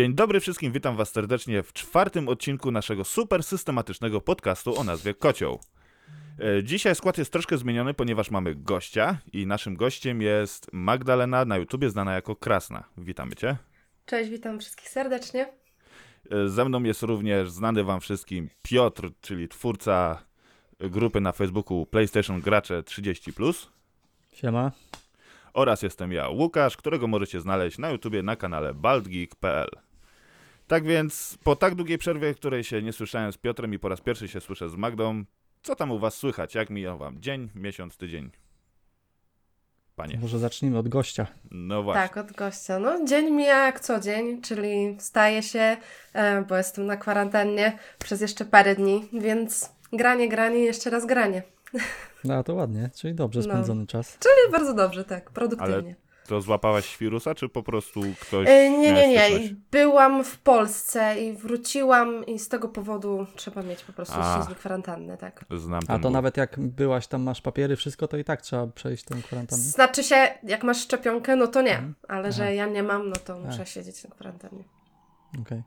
Dzień dobry wszystkim, witam was serdecznie w czwartym odcinku naszego super systematycznego podcastu o nazwie Kocioł. E, Dzisiaj skład jest troszkę zmieniony, ponieważ mamy gościa i naszym gościem jest Magdalena, na YouTubie znana jako Krasna. Witamy cię. Cześć, witam wszystkich serdecznie. E, Ze mną jest również znany wam wszystkim Piotr, czyli twórca grupy na Facebooku PlayStation Gracze 30+. Siema. oraz jestem ja, Łukasz, którego możecie znaleźć na YouTubie na kanale baldgeek.pl. Tak więc, po tak długiej przerwie, której się nie słyszałem z Piotrem i po raz pierwszy się słyszę z Magdą, co tam u was słychać? Jak mijał wam dzień, miesiąc, tydzień? Panie. Może zacznijmy od gościa. No właśnie. Tak, od gościa. No, dzień mija jak co dzień, czyli wstaję się, e, bo jestem na kwarantannie przez jeszcze parę dni, więc granie, granie, jeszcze raz granie. No to ładnie, czyli dobrze No. spędzony czas. Czyli bardzo dobrze, tak, produktywnie. To złapałaś świrusa, czy po prostu ktoś E, nie, nie, nie. styczność? Byłam w Polsce i wróciłam i z tego powodu trzeba mieć po prostu A. 6 dni kwarantannę, tak. Znam A to ból. nawet jak byłaś tam, masz papiery, wszystko, to i tak trzeba przejść tę kwarantannę. Znaczy się, jak masz szczepionkę, no to nie, Mhm. ale Aha. że ja nie mam, no to A. muszę siedzieć na kwarantannie. Okej.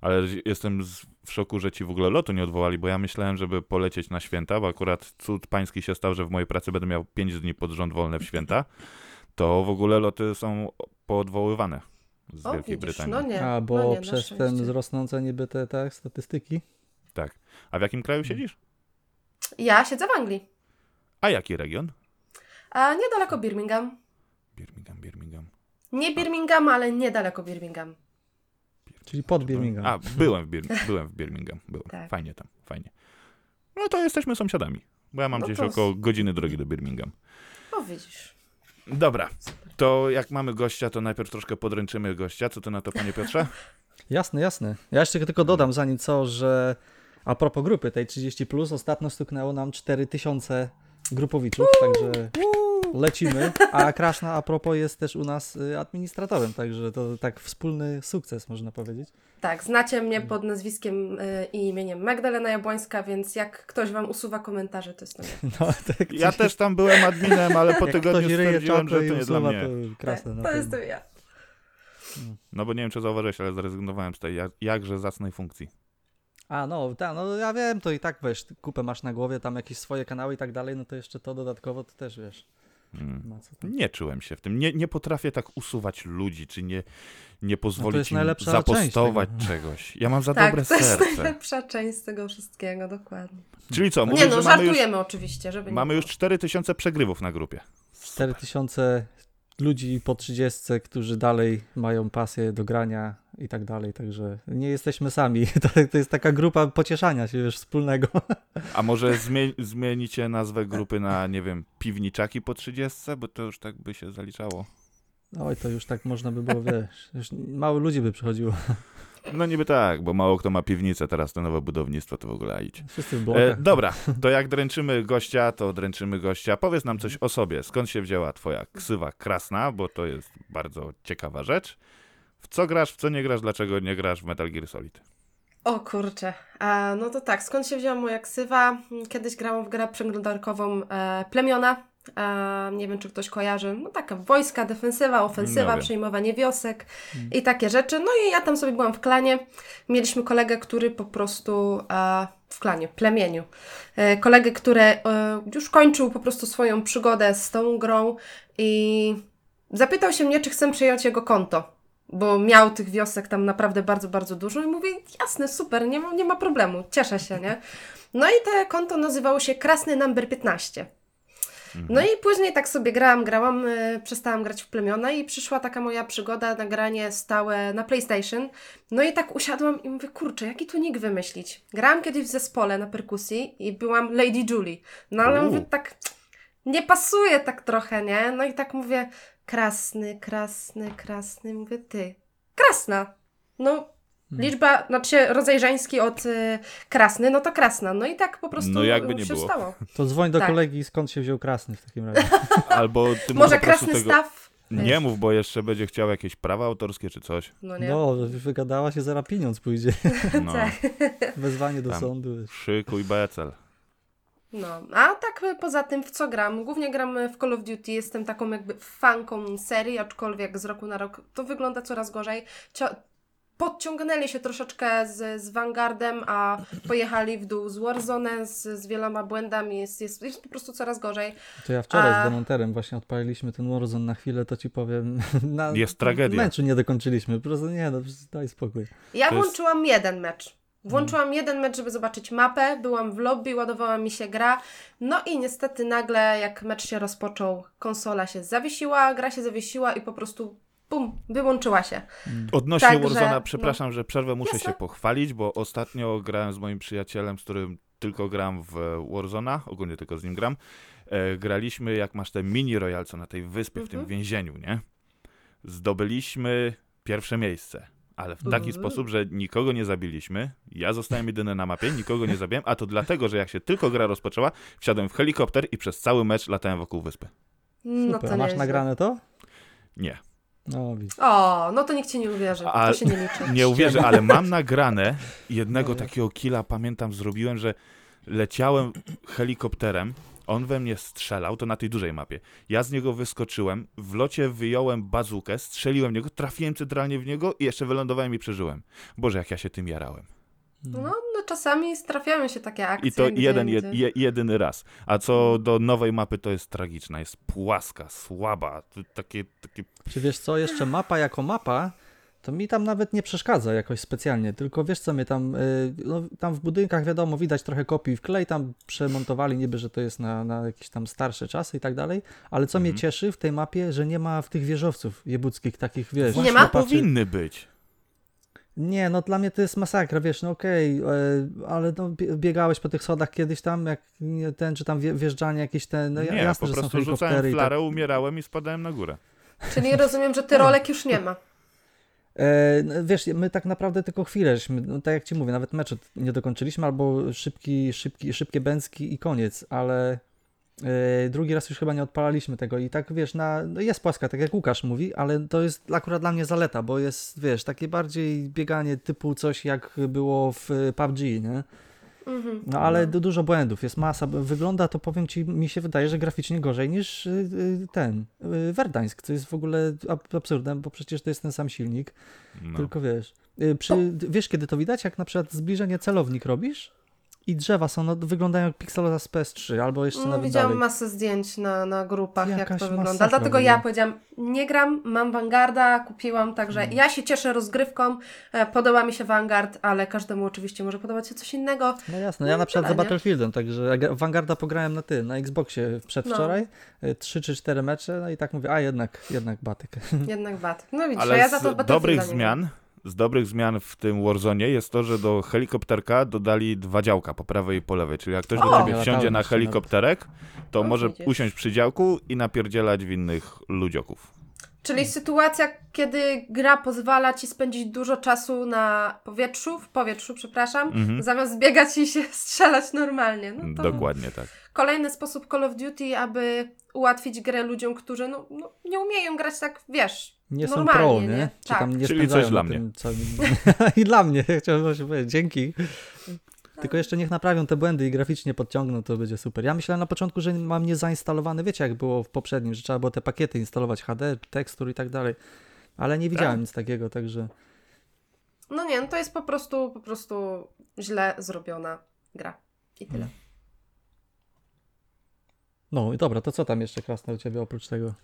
Ale jestem z- w szoku, że ci w ogóle lotu nie odwołali, bo ja myślałem, żeby polecieć na święta, bo akurat cud pański się stał, że w mojej pracy będę miał 5 dni pod rząd wolne w święta. To w ogóle loty są poodwoływane z O, Wielkiej widzisz, Brytanii. no nie. A, bo no nie, przez ten wzrosnące niby te, te statystyki. Tak. A w jakim kraju siedzisz? Ja siedzę w Anglii. A jaki region? A niedaleko Birmingham. Birmingham, Birmingham. Nie Birmingham, ale niedaleko Birmingham. Czyli pod Birmingham. A, byłem w, Bir- byłem w Birmingham. Byłem. Tak. Fajnie tam, fajnie. No to jesteśmy sąsiadami, bo ja mam No gdzieś to- około godziny drogi do Birmingham. O, widzisz. Dobra, to jak mamy gościa, to najpierw troszkę podręczymy gościa. Co ty na to, panie Piotrze? Jasne, jasne. Ja jeszcze tylko dodam zanim co, że a propos grupy tej 30, ostatnio stuknęło nam 4000 grupowiczów, także lecimy. A Kraszna a propos jest też u nas y, administratorem, także to tak wspólny sukces można powiedzieć. Tak, znacie mnie pod nazwiskiem y, i imieniem Magdalena Jabłońska, więc jak ktoś wam usuwa komentarze, to jest to nie. No, tak, Ja też tam byłem adminem, ale po jak tygodniu stwierdziłem, że to nie dla mnie. to krasne. na to pewno. jestem ja. No bo nie wiem, czy zauważyłeś, ale zrezygnowałem z tej jak- jakże zacnej funkcji. A no, ta, no ja wiem, to i tak wiesz, kupę masz na głowie, tam jakieś swoje kanały i tak dalej, no to jeszcze to dodatkowo to też wiesz. Mm. Co tam. Nie czułem się w tym. Nie, nie potrafię tak usuwać ludzi, czy nie, nie pozwolić jest im zapostować czegoś. Ja mam za Tak, dobre to jest serce. najlepsza część z tego wszystkiego, dokładnie. Czyli co, mówisz, nie no, że mamy już, żartujemy oczywiście, żeby nie mamy już było. 4000 przegrywów na grupie. 4000 ludzi po 30, którzy dalej mają pasję do grania i tak dalej, także nie jesteśmy sami. To, to jest taka grupa pocieszania się już wspólnego. A może zmie- zmienicie nazwę grupy na, nie wiem, piwniczaki po 30, bo to już tak by się zaliczało. Oj, to już tak można by było, wiesz, już mało ludzi by przychodziło. No niby tak, bo mało kto ma piwnicę, teraz to nowe budownictwo to w ogóle a idź. Wszyscy w E, dobra, to jak dręczymy gościa, to dręczymy gościa. Powiedz nam coś o sobie. Skąd się wzięła twoja ksywa krasna, bo to jest bardzo ciekawa rzecz. W co grasz, w co nie grasz, dlaczego nie grasz w Metal Gear Solid? O kurczę. A, no to tak, skąd się wzięła moja ksywa? Kiedyś grałam w grę przeglądarkową e, Plemiona. Nie wiem, czy ktoś kojarzy. No taka wojska, defensywa, ofensywa, No przejmowanie wiosek i takie rzeczy. No i ja tam sobie byłam w klanie. Mieliśmy kolegę, który po prostu e, w klanie, plemieniu. E, kolegę, który e, już kończył po prostu swoją przygodę z tą grą i zapytał się mnie, czy chcę przejąć jego konto bo miał tych wiosek tam naprawdę bardzo, bardzo dużo i mówię, jasne, super, nie ma, nie ma problemu, cieszę się, nie? No i te konto nazywało się Krasny Number 15. No i później tak sobie grałam, grałam, y, przestałam grać w plemiona i przyszła taka moja przygoda na granie stałe na PlayStation. No i tak usiadłam i mówię, kurczę, jaki tu nick wymyślić? Grałam kiedyś w zespole na perkusji i byłam Lady Julie. No ale U. mówię, tak nie pasuje tak trochę, nie? No i tak mówię, krasny, krasny, krasny, mówię, ty, krasna. No, liczba, znaczy rodzaj żeński od y, krasny, no to krasna. No i tak po prostu No jakby nie się było. stało. To dzwoń do tak. kolegi, skąd się wziął krasny w takim razie. Albo ty Może krasny tego... staw? Nie mów, bo jeszcze będzie chciał jakieś prawa autorskie czy coś. No nie? No, wygadała się, zaraz pieniądz pójdzie. No, Tak. Wezwanie do Tam. sądu. szykuj becel. No, a tak y, poza tym w co gram? Głównie gram w Call of Duty, jestem taką jakby fanką serii, aczkolwiek z roku na rok to wygląda coraz gorzej. Cio- podciągnęli się troszeczkę z, z Vanguardem, a pojechali w dół z Warzone z, z wieloma błędami, jest, jest, jest po prostu coraz gorzej. To ja wczoraj A- z Demonterem właśnie odpaliliśmy ten Warzone na chwilę, to ci powiem. Na, Jest tragedia. Meczu nie dokończyliśmy, po prostu nie, no daj spokój. Ja To jest- włączyłam jeden mecz. Włączyłam jeden mecz, żeby zobaczyć mapę, byłam w lobby, ładowała mi się gra, no i niestety nagle jak mecz się rozpoczął, konsola się zawiesiła, gra się zawiesiła i po prostu bum, wyłączyła się. Odnośnie Także, Warzona, no. przepraszam, że przerwę, muszę Jasne. się pochwalić, bo ostatnio grałem z moim przyjacielem, z którym tylko gram w Warzona, ogólnie tylko z nim gram. E, graliśmy, jak masz te mini royal, co na tej wyspie, w tym Mhm. więzieniu, nie? Zdobyliśmy pierwsze miejsce. Ale w taki Mhm. sposób, że nikogo nie zabiliśmy. Ja zostałem jedyny na mapie, nikogo nie zabiłem, a to dlatego, że jak się tylko gra rozpoczęła, wsiadłem w helikopter i przez cały mecz latałem wokół wyspy. No Super. masz nagrane to? Nie. No. O, no to nikt ci nie uwierzy, A- to się nie liczy. Nie uwierzę, ale mam nagrane jednego takiego killa, pamiętam, zrobiłem, że leciałem helikopterem, on we mnie strzelał, to na tej dużej mapie. Ja z niego wyskoczyłem, w locie wyjąłem bazukę, strzeliłem w niego, trafiłem centralnie w niego i jeszcze wylądowałem i przeżyłem. Boże, jak ja się tym jarałem. No, no czasami trafiają się takie akcje. I to jeden, je, indziej. je, jedyny raz. A co do nowej mapy, to jest tragiczna, jest płaska, słaba, takie, takie Czy wiesz co, jeszcze mapa jako mapa, to mi tam nawet nie przeszkadza jakoś specjalnie, tylko wiesz co mnie tam, y, no, tam w budynkach wiadomo, widać trochę kopii w klej, tam przemontowali niby, że to jest na, na jakieś tam starsze czasy i tak dalej, ale co mnie Mhm. cieszy w tej mapie, że nie ma w tych wieżowców jebuckich takich, wiesz, Nie ma? powinny być. Nie, no dla mnie to jest masakra, wiesz, no okej, e, ale no, bie- biegałeś po tych schodach kiedyś tam, jak ten, czy tam wje- wjeżdżanie jakieś te, no Nie, jasne, po że są prostu rzucałem i tak. flarę, umierałem i spadałem na górę. Czyli rozumiem, że ty rolek już nie ma. E, no, wiesz, my tak naprawdę tylko chwilę, żeśmy, no, tak jak ci mówię, nawet meczu nie dokończyliśmy, albo szybki, szybki, szybkie bęcki i koniec, ale e, drugi raz już chyba nie odpalaliśmy tego i tak, wiesz, na, no jest płaska, tak jak Łukasz mówi, ale to jest akurat dla mnie zaleta, bo jest, wiesz, takie bardziej bieganie typu coś jak było w e, PUBG, nie? Mhm. No ale du- dużo błędów, jest masa. Wygląda to, powiem ci, mi się wydaje, że graficznie gorzej niż y, y, ten y, Verdansk, co jest w ogóle ab- absurdem, bo przecież to jest ten sam silnik, No. tylko wiesz. y, Przy, Wiesz, kiedy to widać? Jak na przykład zbliżenie celownik robisz i drzewa są, no, wyglądają jak pikseloza z PS3, albo jeszcze No, nawet widziałam dalej. masę zdjęć na, na grupach, jak Jakaś to wygląda. Dlatego w ja powiedziałam, nie gram, mam Vanguarda, kupiłam, także Mm. ja się cieszę rozgrywką. E, Podoba mi się Vanguard, ale każdemu oczywiście może podobać się coś innego. No jasne, No ja i na przykład za? Battlefieldem, także Vanguarda pograłem na tym, na Xboxie przedwczoraj, y, trzy czy cztery mecze, no i tak mówię, a jednak, jednak batyk. Jednak bat. No widzisz, Ale ja za to z dobrych zmian, z dobrych zmian w tym Warzone jest to, że do helikopterka dodali dwa działka po prawej i po lewej. Czyli jak ktoś do ciebie wsiądzie na helikopterek, to O, może widzisz. usiąść przy działku i napierdzielać w innych ludzioków. Czyli sytuacja, kiedy gra pozwala ci spędzić dużo czasu na powietrzu, w powietrzu, przepraszam, Mhm. zamiast biegać i się strzelać normalnie. No to Dokładnie tak. kolejny sposób Call of Duty, aby ułatwić grę ludziom, którzy no, no, nie umieją grać tak, wiesz, Nie są pro, nie? nie? Czy Tak. tam nie Czyli coś dla mnie. całym... I dla mnie, chciałem właśnie powiedzieć, dzięki. Tylko jeszcze niech naprawią te błędy i graficznie podciągną, to będzie super. Ja myślałem na początku, że mam nie zainstalowane, wiecie jak było w poprzednim, że trzeba było te pakiety instalować, HD, tekstur i tak dalej. Ale nie widziałem Tak. nic takiego, także No nie, no to jest po prostu, po prostu źle zrobiona gra. I tyle. no i dobra, to co tam jeszcze krasne u Ciebie oprócz tego?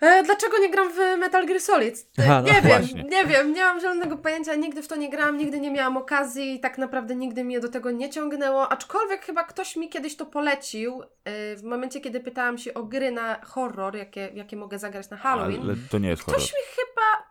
E, dlaczego nie gram w Metal Gear Solid? E, Aha, no nie wiem, właśnie. nie wiem, nie mam zielonego pojęcia, nigdy w to nie grałam, nigdy nie miałam okazji i tak naprawdę nigdy mnie do tego nie ciągnęło, aczkolwiek chyba ktoś mi kiedyś to polecił, e, w momencie kiedy pytałam się o gry na horror, jakie, jakie mogę zagrać na Halloween. Ale to nie jest horror. Ktoś mi chyba,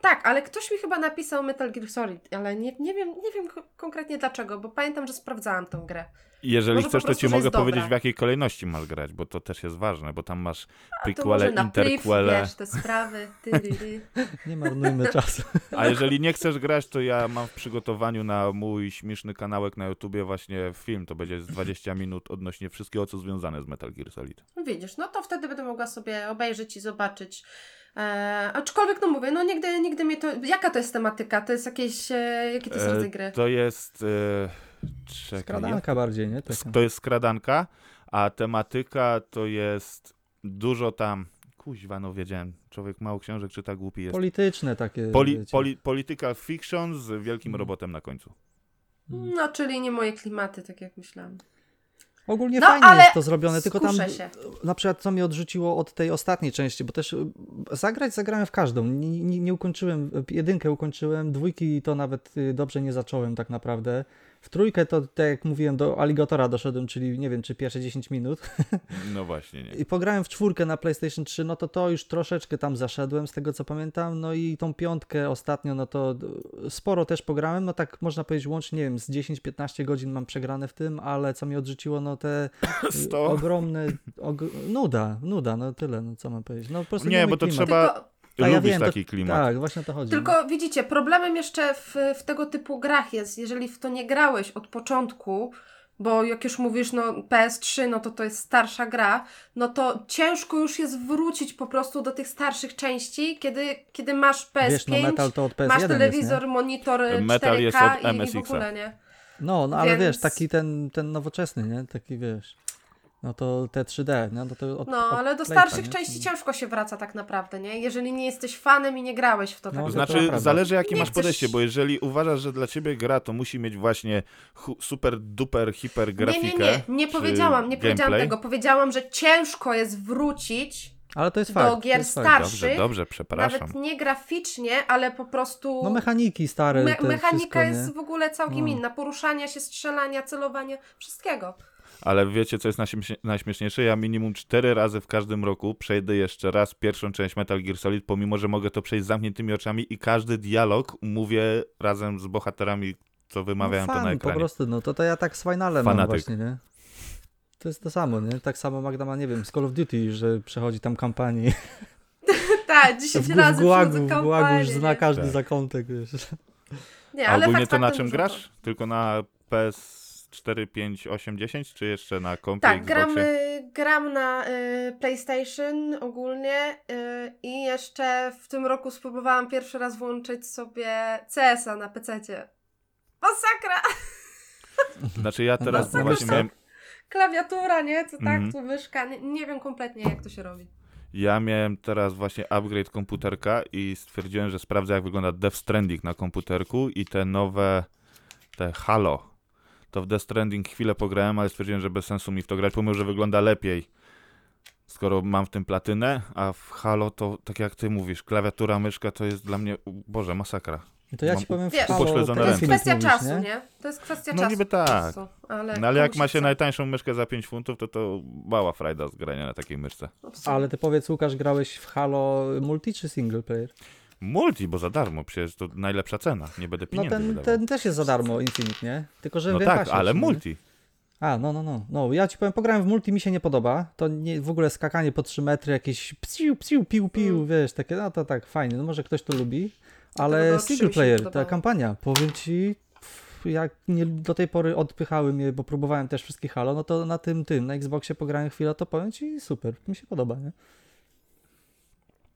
tak, ale ktoś mi chyba napisał Metal Gear Solid, ale nie, nie wiem, nie wiem ko- konkretnie dlaczego, bo pamiętam, że sprawdzałam tę grę. Jeżeli Może chcesz, to ci mogę jest dobra. powiedzieć, w jakiej kolejności masz grać, bo to też jest ważne, bo tam masz prequele, na priv, interquele. wiesz, te sprawy, tyryry. Nie marnujmy czasu. A jeżeli nie chcesz grać, to ja mam w przygotowaniu na mój śmieszny kanałek na YouTubie właśnie film, to będzie z 20 minut odnośnie wszystkiego, co związane z Metal Gear Solid. Widzisz, no to wtedy będę mogła sobie obejrzeć i zobaczyć. E, aczkolwiek, no mówię, no nigdy, nigdy mnie to... Jaka to jest tematyka? To jest jakieś... E, jaki to jest E, rodzaj gry? To jest. E, czekaj, Skradanka bardziej, nie? Taka. To jest skradanka, a tematyka to jest dużo tam. Kuźwa, no wiedziałem. Człowiek mało książek czyta, głupi jest. Polityczne takie. Poli, poli, political fiction z wielkim Mhm. robotem na końcu. No, czyli nie moje klimaty, tak jak myślałam. Ogólnie No, fajnie jest to zrobione, tylko tam się. na przykład co mnie odrzuciło od tej ostatniej części, bo też y, zagrać zagrałem w każdą. Nie, nie, nie ukończyłem, y, jedynkę ukończyłem, dwójki to nawet y, dobrze nie zacząłem tak naprawdę. W trójkę to, tak jak mówiłem, do Aligatora doszedłem, czyli nie wiem, czy pierwsze 10 minut. No właśnie, nie. I pograłem w czwórkę na PlayStation 3, no to to już troszeczkę tam zaszedłem z tego co pamiętam. No i tą piątkę ostatnio, no to sporo też pograłem, no tak można powiedzieć łącznie, nie wiem, z 10-15 godzin mam przegrane w tym, ale co mnie odrzuciło, no te y, Sto? ogromne, og... nuda, nuda, no tyle, no co mam powiedzieć. No po prostu Nie, bo to klimat. trzeba- A ja Lubisz wiem, to- taki klimat. Tak, właśnie o to chodzi. no. tylko widzicie, problemem jeszcze w, w tego typu grach jest, jeżeli w to nie grałeś od początku, bo jak już mówisz, no PS3, no to to jest starsza gra, no to ciężko już jest wrócić po prostu do tych starszych części, kiedy, kiedy masz PS5, Wiesz, no metal to od PS1 masz jest, telewizor, nie? monitor Metal 4K jest od i, i w ogóle, nie? No, no ale Więc- wiesz, taki ten, ten nowoczesny, nie? Taki wiesz, no to te 3D, nie? No, to od, No, od ale do Playka, starszych nie? części ciężko się wraca tak naprawdę, nie? Jeżeli nie jesteś fanem i nie grałeś w to tak No, To to znaczy, prawda. zależy jakie Nie masz chcesz- podejście, bo jeżeli uważasz, że dla ciebie gra to musi mieć właśnie hu- super duper hiper grafikę. Nie, nie, nie, nie powiedziałam, nie powiedziałam gameplay. tego. Powiedziałam, że ciężko jest wrócić Ale to jest do fakt. to gier starszych. Dobrze, dobrze, przepraszam. Nawet nie graficznie, ale po prostu. No mechaniki stare, me- mechanika wszystko, jest nie? w ogóle całkiem No. inna. Poruszania się, strzelania, celowania, wszystkiego. Ale wiecie, co jest najśmiesznie- najśmieszniejsze? Ja minimum cztery razy w każdym roku przejdę jeszcze raz pierwszą część Metal Gear Solid, pomimo, że mogę to przejść z zamkniętymi oczami i każdy dialog mówię razem z bohaterami, co wymawiają no, to fan, na po ekranie. prostu, no to, to ja tak z Finalem mam Fanatyk. właśnie, nie? To jest to samo, nie? Tak samo Magda ma, nie wiem, zAll of Duty, że przechodzi tam kampanii. Tak, 10 W, w razy gułagu, w gułagu już zna nie? każdy Tak. zakątek, wiesz. Nie, A ale ogólnie to na czym grasz? Tylko na PS4, 5, 8, 10, czy jeszcze na kompie, Tak, Xboxie? gram, gram na y, PlayStation ogólnie y, i jeszcze w tym roku spróbowałam pierwszy raz włączyć sobie CS-a na PC-cie. Masakra! Znaczy ja teraz na właśnie miałem, Klawiatura, nie? Co tak, Mhm. tu myszka. Nie, nie wiem kompletnie, jak to się robi. ja miałem teraz właśnie upgrade komputerka i stwierdziłem, że sprawdzę jak wygląda Death Stranding na komputerku i te nowe, te Halo. To w Death Stranding chwilę pograłem, ale stwierdziłem, że bez sensu mi w to grać, pomimo, że wygląda lepiej. Skoro mam w tym platynę, a w Halo to, tak jak ty mówisz, klawiatura, myszka to jest dla mnie, Boże, masakra. To ja Mam ci powiem w Wiesz, Halo, upośledzone To jest ręce. Kwestia mówisz, czasu, nie? nie? To jest kwestia No czasu. niby po tak. Ale, No ale jak ma się najtańszą myszkę za 5 funtów, to to mała frajda z grania na takiej myszce. Absolutnie. Ale ty powiedz, Łukasz, grałeś w Halo multi czy single player? Multi, bo za darmo, przecież to najlepsza cena, nie będę No pieniędzy ten, wydawał. ten też jest za darmo, Infinite, nie? Tylko, że No w tak, ale nie? multi. A, no, no, no. No, ja ci powiem, pograłem w multi, mi się nie podoba. To nie, w ogóle skakanie po 3 metry, jakieś psiu, psiu, piu, piu, Mm. wiesz, takie, no to tak, fajnie. No może ktoś to lubi, Tego ale trzy single player, ta kampania, powiem ci, pff, jak nie, do tej pory odpychały mnie, bo próbowałem też wszystkich Halo, no to na tym, tym, na Xboxie pograłem chwilę, to powiem ci, super, mi się podoba, nie?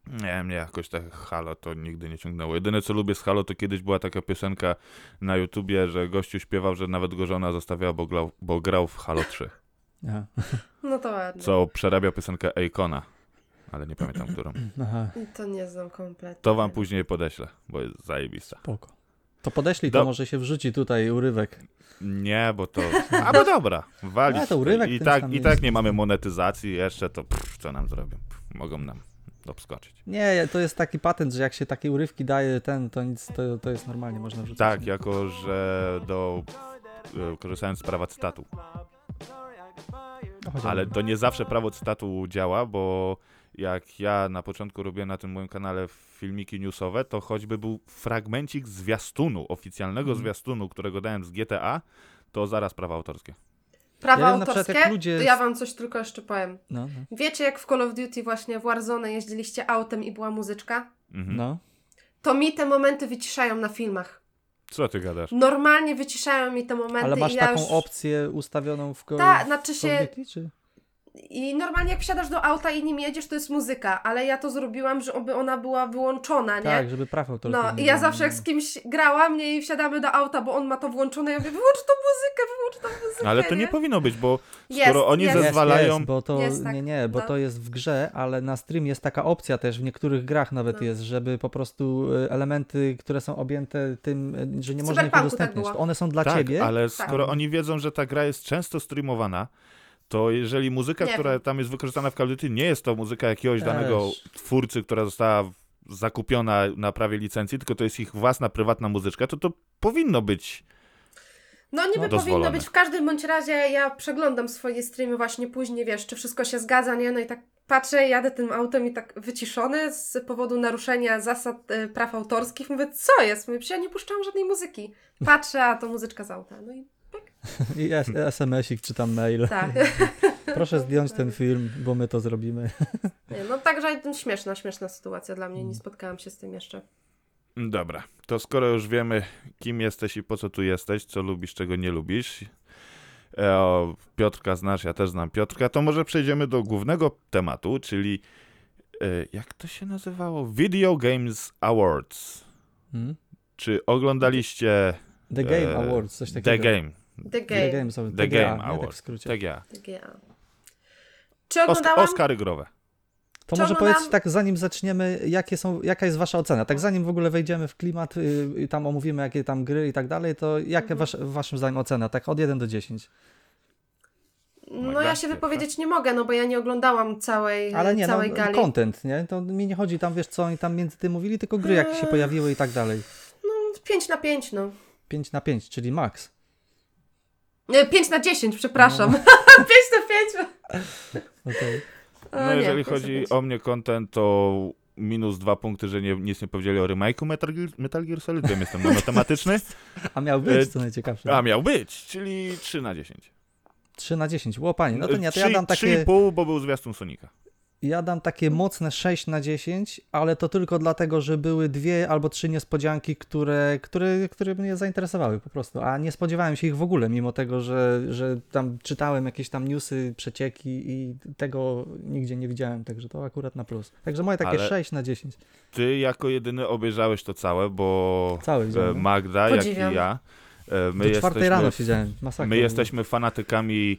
Nie, mnie jakoś tak Halo to nigdy nie ciągnęło. Jedyne co lubię z Halo to kiedyś była taka piosenka na YouTubie, że gościu śpiewał, że nawet go żona zostawiała, bo grał, bo grał w Halo 3. Aha. No to ładnie. Co przerabiał piosenkę Akona, ale nie pamiętam którą. Aha, To nie znam kompletnie. To wam później podeślę, bo jest zajebista. spoko. To podeślij, to Do- może się wrzuci tutaj urywek. Nie, bo to... A bo dobra, walić. A, to urywek I tak, I jest. tak nie mamy monetyzacji jeszcze, to pff, co nam zrobią? Pff, mogą nam obskoczyć. Nie, to jest taki patent, że jak się takie urywki daje, ten, to nic, to, to jest normalnie, można wrzucać. Tak, jako że do... e, Korzystając z prawa cytatu. Ale to nie zawsze prawo cytatu działa, bo jak ja na początku robiłem na tym moim kanale filmiki newsowe, to choćby był fragmencik zwiastunu, oficjalnego Mhm. zwiastunu, którego dałem z GTA, to zaraz prawa autorskie. Prawa Ja wiem, przykład autorskie, jak ludzie to ja wam coś tylko jeszcze powiem. No, no. Wiecie, jak w Call of Duty właśnie w Warzone jeździliście autem i była muzyczka? Mhm. no. To mi te momenty wyciszają na filmach. Co ty gadasz? Normalnie wyciszają mi te momenty Ale masz i ja taką już... opcję ustawioną w, ko- Ta, znaczy Call of się- Duty, czy? I normalnie jak wsiadasz do auta i nim jedziesz, to jest muzyka, ale ja to zrobiłam, żeby ona była wyłączona, nie? Tak, żeby praw autorskich No nie i ja było. zawsze jak z kimś grałam, nie, i wsiadamy do auta, bo on ma to włączone, ja mówię, wyłącz tą muzykę, wyłącz tą muzykę, Ale to nie powinno być, bo Jest, skoro oni jest. Zezwalają... jest, bo to, Jest tak, nie, nie, bo no. to jest w grze, ale na stream jest taka opcja też, w niektórych grach nawet No. jest, żeby po prostu y, elementy, które są objęte tym, y, że nie można ich tak udostępnić, to one są dla tak, ciebie. ale skoro Tak. oni wiedzą, że ta gra jest często streamowana, to jeżeli muzyka, Nie która tam jest wykorzystana w Call Duty, nie jest to muzyka jakiegoś Też. danego twórcy, która została zakupiona na prawie licencji, tylko to jest ich własna, prywatna muzyczka, to to powinno być... No niby No, powinno być. W każdym bądź razie ja przeglądam swoje streamy właśnie później, wiesz, czy wszystko się zgadza, nie? No i tak patrzę, jadę tym autem i tak wyciszony z powodu naruszenia zasad e, praw autorskich. Mówię, co jest? Mówię, ja nie puszczałam żadnej muzyki. Patrzę, a to muzyczka z auta. No i I S- SMS-ik czy tam mail. tak. Proszę zdjąć ten film, bo my to zrobimy. No także śmieszna, śmieszna sytuacja dla mnie. Nie spotkałam się z tym jeszcze. Dobra, to skoro już wiemy, kim jesteś i po co tu jesteś, co lubisz, czego nie lubisz, e, o, Piotrka znasz, ja też znam Piotrka, to może przejdziemy do głównego tematu, czyli e, jak to się nazywało? Video Games Awards. Hmm? Czy oglądaliście The Game e, Awards, coś The takiego. Game, The The Game. Game, sorry, The TGA, Game nie? Tak w Awards, skrócie. TGA. TGA. Czy Os oglądałam? Oscary growe. To Czy może oglądam- powiedz tak, zanim zaczniemy, jakie są, jaka jest wasza ocena? Tak zanim w ogóle wejdziemy w klimat y, i tam omówimy, jakie tam gry i tak dalej, to jaka Mhm. wasz, waszym zdaniem ocena? Tak od 1 do 10. No Magda, ja się wypowiedzieć nie mogę, no bo ja nie oglądałam całej, Ale nie, całej no, gali. content, nie? To mi nie chodzi tam, wiesz co oni tam między tym mówili, tylko gry jakie się Eee. pojawiły i tak dalej. No 5 na 5, no. 5 na 5, czyli max. Nie, 5 na 10, przepraszam. No. 5 na 5. Okej. O, No nie, jeżeli na chodzi o mnie content, to minus dwa punkty, że nie, nic nie powiedzieli o remake'u Metal Gear, Metal Gear Solid, wiem, jestem monotematyczny, A miał E, być, co najciekawsze. a miał być, czyli 3 na 10. 3 na 10. Ło, panie, no to nie, to ja Trzy- dam takie, 3,5, bo był zwiastun Sonika. Ja dam takie mocne 6 na 10, ale to tylko dlatego, że były dwie albo trzy niespodzianki, które, które, które mnie zainteresowały po prostu, a nie spodziewałem się ich w ogóle, mimo tego, że, że tam czytałem jakieś tam newsy, przecieki i tego nigdzie nie widziałem, także to akurat na plus. Także moje takie Ale- 6 na 10. Ty jako jedyny obejrzałeś to całe, bo Całe e, widziałem. Magda, jak i Podziwiam. ja, e, my Do czwartej jesteśmy, rano siedziałem, masakra. my jesteśmy fanatykami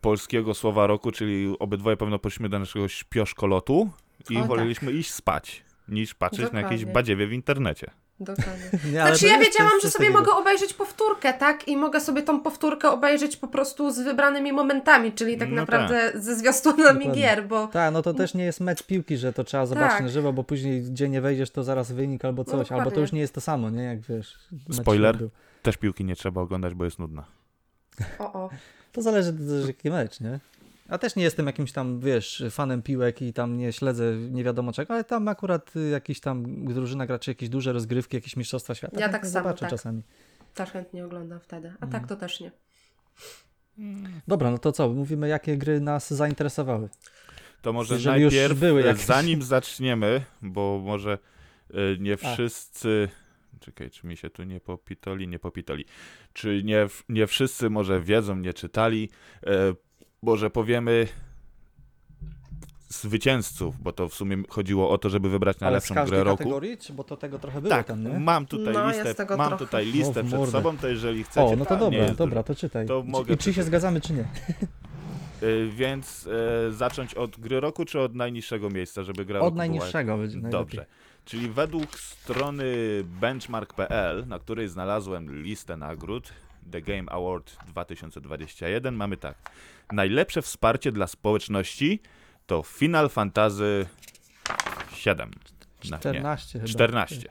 polskiego słowa roku, czyli obydwoje pewno poszliśmy do naszego śpioszkolotu i O, tak. woleliśmy iść spać, niż patrzeć na jakieś Dokładnie. badziewie w internecie. Dokładnie. Nie, Znaczy ja wiedziałam, że sobie takiego. mogę obejrzeć powtórkę, tak? I mogę sobie tą powtórkę obejrzeć po prostu z wybranymi momentami, czyli tak No naprawdę ze zwiastunami Dokładnie. gier, bo Tak, no to też nie jest mecz piłki, że to trzeba zobaczyć Tak. na żywo, bo później gdzie nie wejdziesz, to zaraz wynik albo coś, albo to dokładnie. już nie jest to samo, nie? Jak wiesz. Spoiler. Też piłki nie trzeba oglądać, bo jest nudna. o, o. To zależy jaki mecz, nie? A też nie jestem jakimś tam, wiesz, fanem piłek i tam nie śledzę nie wiadomo czego, ale tam akurat y, jakiś tam drużyna graczy, jakieś duże rozgrywki, jakieś mistrzostwa świata. Ja chętnie tak samo, zobaczę tak. czasami. też chętnie oglądam wtedy. A Mhm. tak to też nie. Dobra, no to co? Mówimy, jakie gry nas zainteresowały. To może Jeżeli już najpierw, były e, jakieś. zanim zaczniemy, bo może e, nie A. Czekaj, czy mi się tu nie popitoli? Nie popitoli. Czy nie, nie wszyscy może wiedzą, nie czytali? E, może powiemy zwycięzców, bo to w sumie chodziło o to, żeby wybrać Ale z najlepszą każdej grę roku. kategorii, czy bo to tego trochę było Tak, tam, nie? mam tutaj No, jest listę, tego mam trochę. tutaj listę O, przed mordę. sobą, to jeżeli chcecie... O, no to tam dobra, jest dobra, to czytaj. to Czy- mogę I czy się zgadzamy, czy nie? Y, Więc e, zacząć od gry roku, czy od najniższego miejsca, żeby gra Od była najniższego będzie najlepiej. Dobrze. Czyli według strony benchmark.pl, na której znalazłem listę nagród The Game Award 2021, mamy tak. Najlepsze wsparcie dla społeczności to Final Fantasy 7. Na, nie, 14 chyba. 14.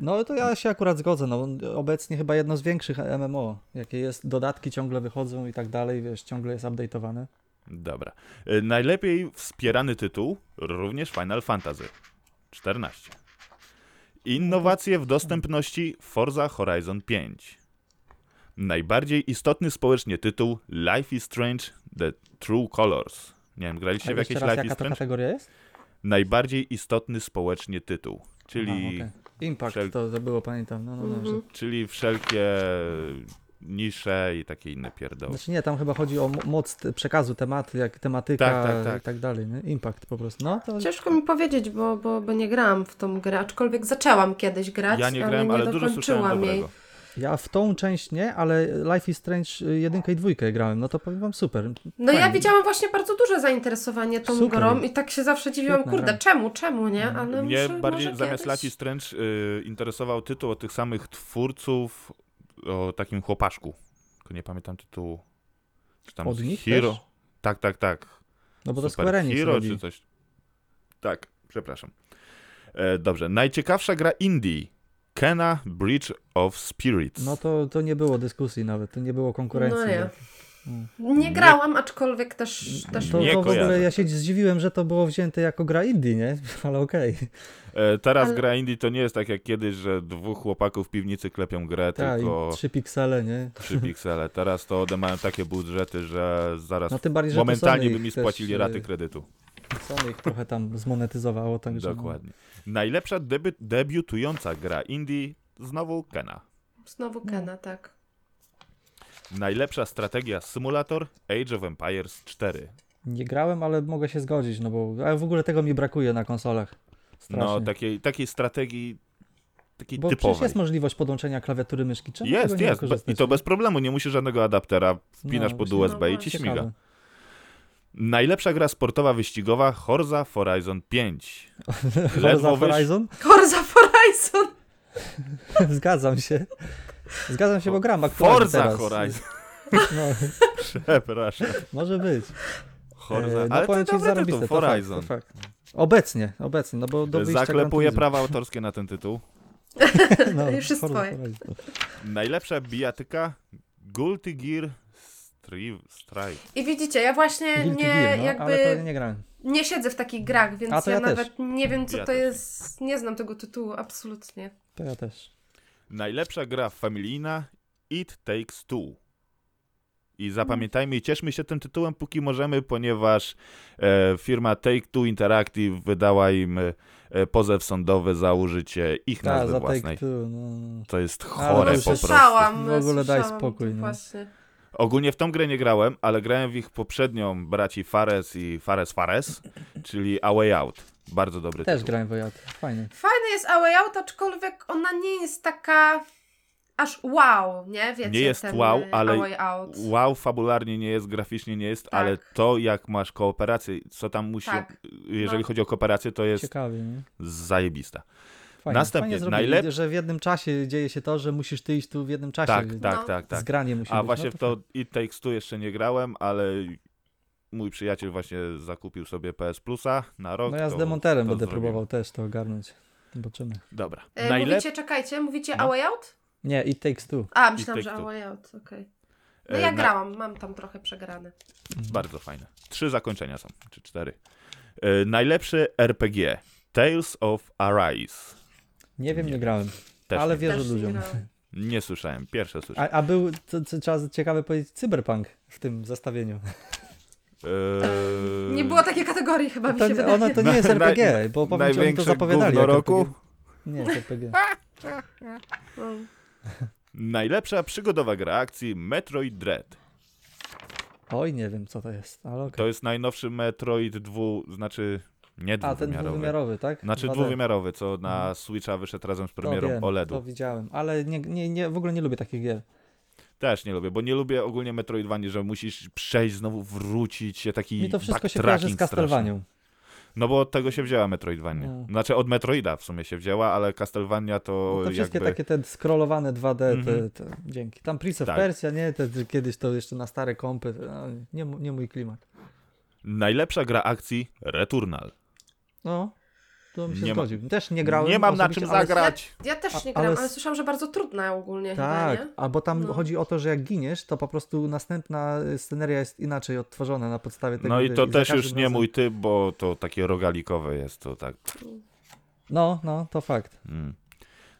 No to ja się akurat zgodzę, no obecnie chyba jedno z większych MMO, jakie jest, dodatki ciągle wychodzą i tak dalej, wiesz, ciągle jest update'owane. Dobra. Y, Najlepiej wspierany tytuł również Final Fantasy 14. Innowacje w dostępności Forza Horizon 5. Najbardziej istotny społecznie tytuł Life is Strange The True Colors. Nie wiem, graliście w jakieś raz, Life is Strange? kategoria jest? Najbardziej istotny społecznie tytuł. Czyli, Aha, okej. Impact wszel- to, to było, pamiętam, no, no, Mhm. dobrze. czyli wszelkie nisze i takie inne pierdoły. Znaczy nie, tam chyba chodzi o mo- moc przekazu tematu, jak tematyka Tak, tak, tak. i tak dalej, nie? Impact po prostu. No to Ciężko mi powiedzieć, bo, bo, bo nie grałam w tą grę, aczkolwiek zaczęłam kiedyś grać, Ja nie ale grałem, nie ale dużo słyszałem dokończyłam jej. dobrego. ja w tą część nie, ale Life is Strange y, jedynkę i dwójkę grałem, no to powiem wam super. No ja Fajnie. widziałam właśnie bardzo duże zainteresowanie tą Super. grą i tak się zawsze dziwiłam, Świetna kurde, gra. czemu, czemu, nie? Ale Mnie muszę, bardziej zamiast kiedyś... Life is Strange y, interesował tytuł od tych samych twórców o takim chłopaszku. Tylko nie pamiętam tytułu. Czy tam Od nich Hero? też? Tak, tak, tak. No bo to Super Square Enix Hero robi. czy coś. Tak, przepraszam. E, dobrze, najciekawsza gra indie. Kena Bridge of Spirits. No to, to nie było dyskusji nawet, to nie było konkurencji. No nie. Nawet. Nie grałam, aczkolwiek też, też To, Nie to w ogóle ja się zdziwiłem, że to było wzięte jako gra indie, nie? Ale okej. E, teraz Ale- gra indie to nie jest tak jak kiedyś, że dwóch chłopaków w piwnicy klepią grę, Tak, tylko trzy piksele, nie? trzy piksele. Teraz to one mają takie budżety, że zaraz No tym bardziej, że momentalnie by mi ich też, spłacili raty kredytu. Sony ich trochę tam zmonetyzowało, także... no. Dokładnie. Najlepsza debi- debiutująca gra indie znowu Kena. Znowu Kena, tak. Najlepsza strategia symulator Age of Empires 4. Nie grałem, ale mogę się zgodzić, no bo ale w ogóle tego mi brakuje na konsolach. Strasznie. No, takiej, takiej strategii takiej bo przecież typowej. jest możliwość podłączenia klawiatury myszki. Czemu tego Jest, nie jest. I to bez problemu. Nie musisz żadnego adaptera. Wpinasz No, pod. USB No i ci śmiga. Ciekawe. Najlepsza gra sportowa wyścigowa Horza Horizon 5. Forza Ledwo wysz... Horizon? Forza Horizon! Zgadzam się. Zgadzam się, bo gram aktualnie Forza teraz. Horizon. No, Przepraszam. może być. Horza. E, no Ale powiem ci, zarobiste, tytuł, to fakt, Horizon. to fakt. Obecnie, obecnie, no bo do Zaklepuję prawa autorskie na ten tytuł. No, Już jest twoje. Horizon. Najlepsza bijatyka Guilty Gear Stri- Strive. I widzicie, ja właśnie Guilty nie, Gear, no, jakby ale to nie grałem. nie siedzę w takich grach, więc ja, ja też. nawet nie wiem, co Ja to też jest. Nie znam tego tytułu, absolutnie. To ja też. Najlepsza gra familijna It Takes Two. I zapamiętajmy i cieszmy się tym tytułem, póki możemy, ponieważ e, firma Take-Two Interactive wydała im e, pozew sądowy za użycie ich Ta, nazwy za własnej. Take Two, no, no. To jest Ale chore to po prostu. słyszałam, W ogóle daj słyszałam spokój, no. Właśnie. Ogólnie w tą grę nie grałem, ale grałem w ich poprzednią braci Fares i Fares Fares, czyli A Way Out. Bardzo dobry Też tytuł. grałem w Wojat. Fajnie. Fajny jest A Way Out, aczkolwiek ona nie jest taka aż wow, nie? Wiecie, Nie jest ten wow, ale A Way Out. Wow, fabularnie nie jest, graficznie nie jest, Tak. ale to jak masz kooperację, co tam musi, Tak. jeżeli No. chodzi o kooperację, to jest Ciekawie, nie? zajebista. Fajnie. Następnie, Fajnie zrobili, najlep- że w jednym czasie dzieje się to, że musisz ty iść tu w jednym czasie. Tak, No. tak, tak, tak. Zgranie musi A być. właśnie no w to It Takes Two jeszcze nie grałem, ale mój przyjaciel właśnie zakupił sobie PS Plusa na rok. No ja z to- Demonterem to będę zrobimy. próbował też to ogarnąć. Zobaczymy. Dobra. E, Najlep... Mówicie, czekajcie, mówicie No. A Way Out? Nie, It Takes Two. A, myślałam, że A. Way Out, okej. No e, ja na- grałam, mam tam trochę przegrane. Bardzo fajne. Trzy zakończenia są, czy cztery. E, najlepszy RPG. Tales of Arise. Nie wiem, nie, Nie. grałem. Też ale nie, wierzę Też nie ludziom. grałam. nie słyszałem. Pierwsze słyszałem. A, a był, co, co trzeba ciekawe powiedzieć, cyberpunk w tym zestawieniu. Eee, Nie było takiej kategorii chyba mi To, się nie- wydaje. ono to nie jest Na- RPG, bo powiem ci, oni to największe zapowiadali jako roku? RPG. Nie, jest RPG. Najlepsza przygodowa gra akcji Metroid Dread. Oj, nie wiem, co to jest, ale okej. To jest najnowszy Metroid dwu, znaczy nie A, ten dwuwymiarowy. dwuwymiarowy, tak? Znaczy 2D. dwuwymiarowy, co na Switcha wyszedł razem z To premierą wiem, To OLEDu. widziałem, ale nie, nie, nie, w ogóle nie lubię takich gier. Też nie lubię, bo nie lubię ogólnie Metroidvanii, że musisz przejść, znowu wrócić się taki Mi to wszystko się kojarzy z. Castlevanią. No bo od tego się wzięła Metroidvania. No. Znaczy od Metroida w sumie się wzięła, ale Castlevania to, No to wszystkie jakby... takie te scrollowane 2D, te, Mhm. te, dzięki. Tam Prince of Tak. Persia, nie? Te, kiedyś to jeszcze na stare kompy, no, nie, nie mój klimat. Najlepsza gra akcji Returnal. No, to bym się Nie ma- zgodził. Też nie grałem. Nie mam na czym ale- zagrać. Ja też A- nie grałam, ale ale, słyszałam, że bardzo trudna ogólnie Tak, chyba, nie? albo tam No. chodzi o to, że jak giniesz, to po prostu następna sceneria jest inaczej odtworzona na podstawie tego. No i to za też już nie razem- mój typ, bo to takie rogalikowe jest, to tak... No, no, to fakt. Mm.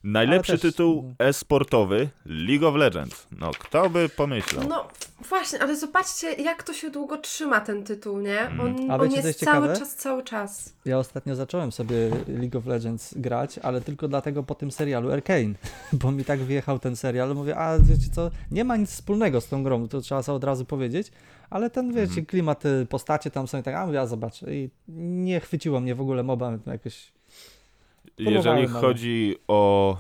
Najlepszy też- tytuł e-sportowy League of Legends. No kto by pomyślał? No, Właśnie, ale zobaczcie, jak to się długo trzyma ten tytuł, nie? Mm. On, A on jest jest cały czas, cały czas. Ja ostatnio zacząłem sobie League of Legends grać, ale tylko dlatego po tym serialu Arcane, bo mi tak wjechał ten serial. Mówię, a wiecie co, nie ma nic wspólnego z tą grą, to trzeba sobie od razu powiedzieć, ale ten, wiecie, Mhm. klimat, y, postacie tam są i tak, a mówię, a zobaczę. I nie chwyciło mnie w ogóle moba jakoś... Jeżeli ale- chodzi o...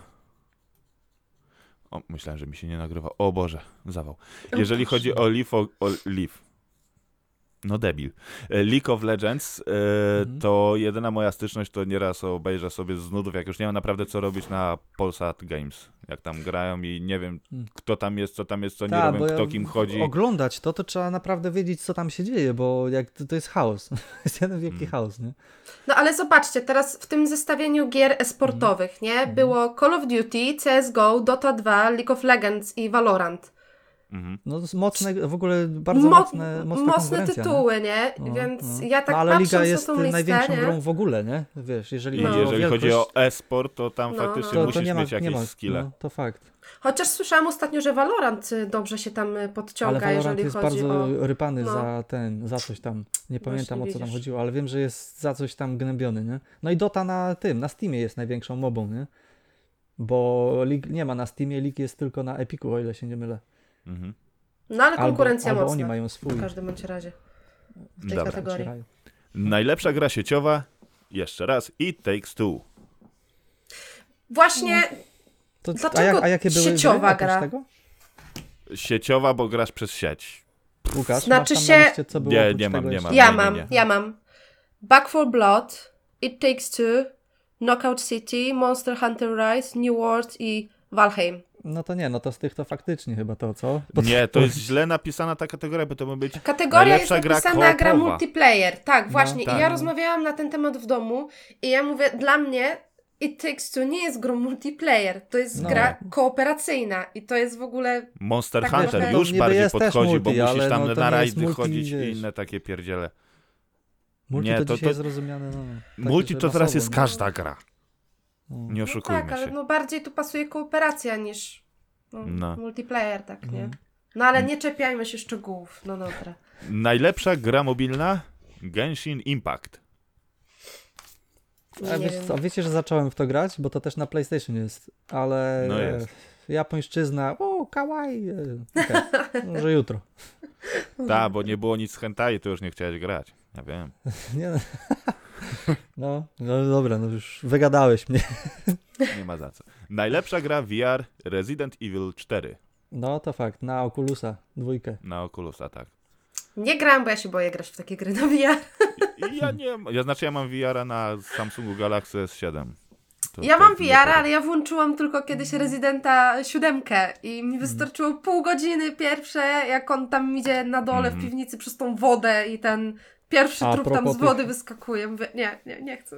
O, myślałem, że mi się nie nagrywa. O Boże, zawał. Jeżeli chodzi o Leaf, o, o Leaf. No debil. E, League of Legends, e, Mhm. to jedyna moja styczność to nieraz obejrzę sobie z nudów, jak już nie mam naprawdę co robić na Polsat Games. Jak tam grają i nie wiem, Mm. kto tam jest, co tam jest, co nie Ta, robią, bo ja kto kim chodzi. Oglądać to, to trzeba naprawdę wiedzieć, co tam się dzieje, bo jak to, to jest chaos. jest jeden wielki Mm. chaos, nie? No ale zobaczcie, teraz w tym zestawieniu gier e-sportowych, nie? Mhm. Było Call of Duty, CSGO, Dota 2, League of Legends i Valorant. Mhm. No to jest mocne, w ogóle bardzo Mo- mocne, mocne nie? tytuły, nie? No, Więc no. ja tak no, ale patrząc Liga jest listę, największą nie? grą w ogóle, nie? Wiesz, jeżeli No. chodzi o jeżeli wielkość, chodzi o e-sport, to tam No, faktycznie no. to, musisz to nie ma, mieć jakieś nie ma, skille. No, to fakt. Chociaż słyszałam ostatnio, że Valorant y, dobrze się tam y, Ale podciąga, Valorant jeżeli jest bardzo o... rypany no. za ten, za coś tam. Nie pamiętam o co tam widzisz. chodziło, ale wiem, że jest za coś tam gnębiony, nie? No i Dota na tym, na Steamie jest największą mobą, nie? Bo League nie ma na Steamie, League jest tylko na Epiku, o ile się nie mylę. Mhm. No ale Albo, konkurencja albo mocna. oni mają swój. W każdym bądź razie. W tej Dobra. kategorii. Najlepsza gra sieciowa, jeszcze raz, It Takes Two. Właśnie To, a, Dlaczego jak, a jakie były sieciowa gry gra? tego? Sieciowa, bo grasz przez sieć. Łukasz, Znaczy masz tam się- na liście, co było Nie, nie mam, nie mam. ja nie, mam, nie. ja mam. Back for Blood, It Takes Two, Knockout City, Monster Hunter Rise, New World i Valheim. No to nie, no to z tych to faktycznie chyba to, co? Nie, to jest źle napisana ta kategoria, bo to ma być Kategoria jest gra napisana gra koopowa. multiplayer. Tak, właśnie. tak. I ja rozmawiałam na ten temat w domu i ja mówię, dla mnie It Takes Two nie jest grą multiplayer, to jest No. gra kooperacyjna i to jest w ogóle... Monster Tak Hunter. naprawdę. Już bardziej podchodzi, multi, bo musisz tam no na rajdy multi, chodzić i inne takie pierdziele. multi Nie, to, to- dzisiaj to- jest rozumiane, no. tak, Multi to teraz jest masowo, każda gra. No. Nie No oszukujmy tak, ale się. no bardziej tu pasuje kooperacja niż no, No. multiplayer, tak, nie? Mhm. No ale nie czepiajmy się szczegółów, no dobra. Najlepsza gra mobilna? Genshin Impact. A Nie wiesz wiem. co, wiecie, że zacząłem w to grać, bo to też na PlayStation jest, ale No e, jest. japońszczyzna, o, kawaii, e, okej, może jutro. Ta, bo nie było nic z hentai, to już nie chciałeś grać. Ja wiem. Nie, no. no, no dobra, no już wygadałeś mnie. Nie ma za co. Najlepsza gra VR Resident Evil 4 No to fakt, na Oculusa, dwójkę. na Oculusa, tak. Nie grałam, bo ja się boję grać w takie gry na VR. I ja nie ja znaczy ja mam VR-a na Samsungu Galaxy S7. To- Ja to mam VR, ale ja włączyłam tylko kiedyś Rezydenta siódemkę i Mhm. mi wystarczyło pół godziny pierwsze, jak on tam idzie na dole w Mhm. piwnicy przez tą wodę i ten pierwszy A trup tam z tych- wody wyskakuje. Mówię, nie, nie, nie chcę.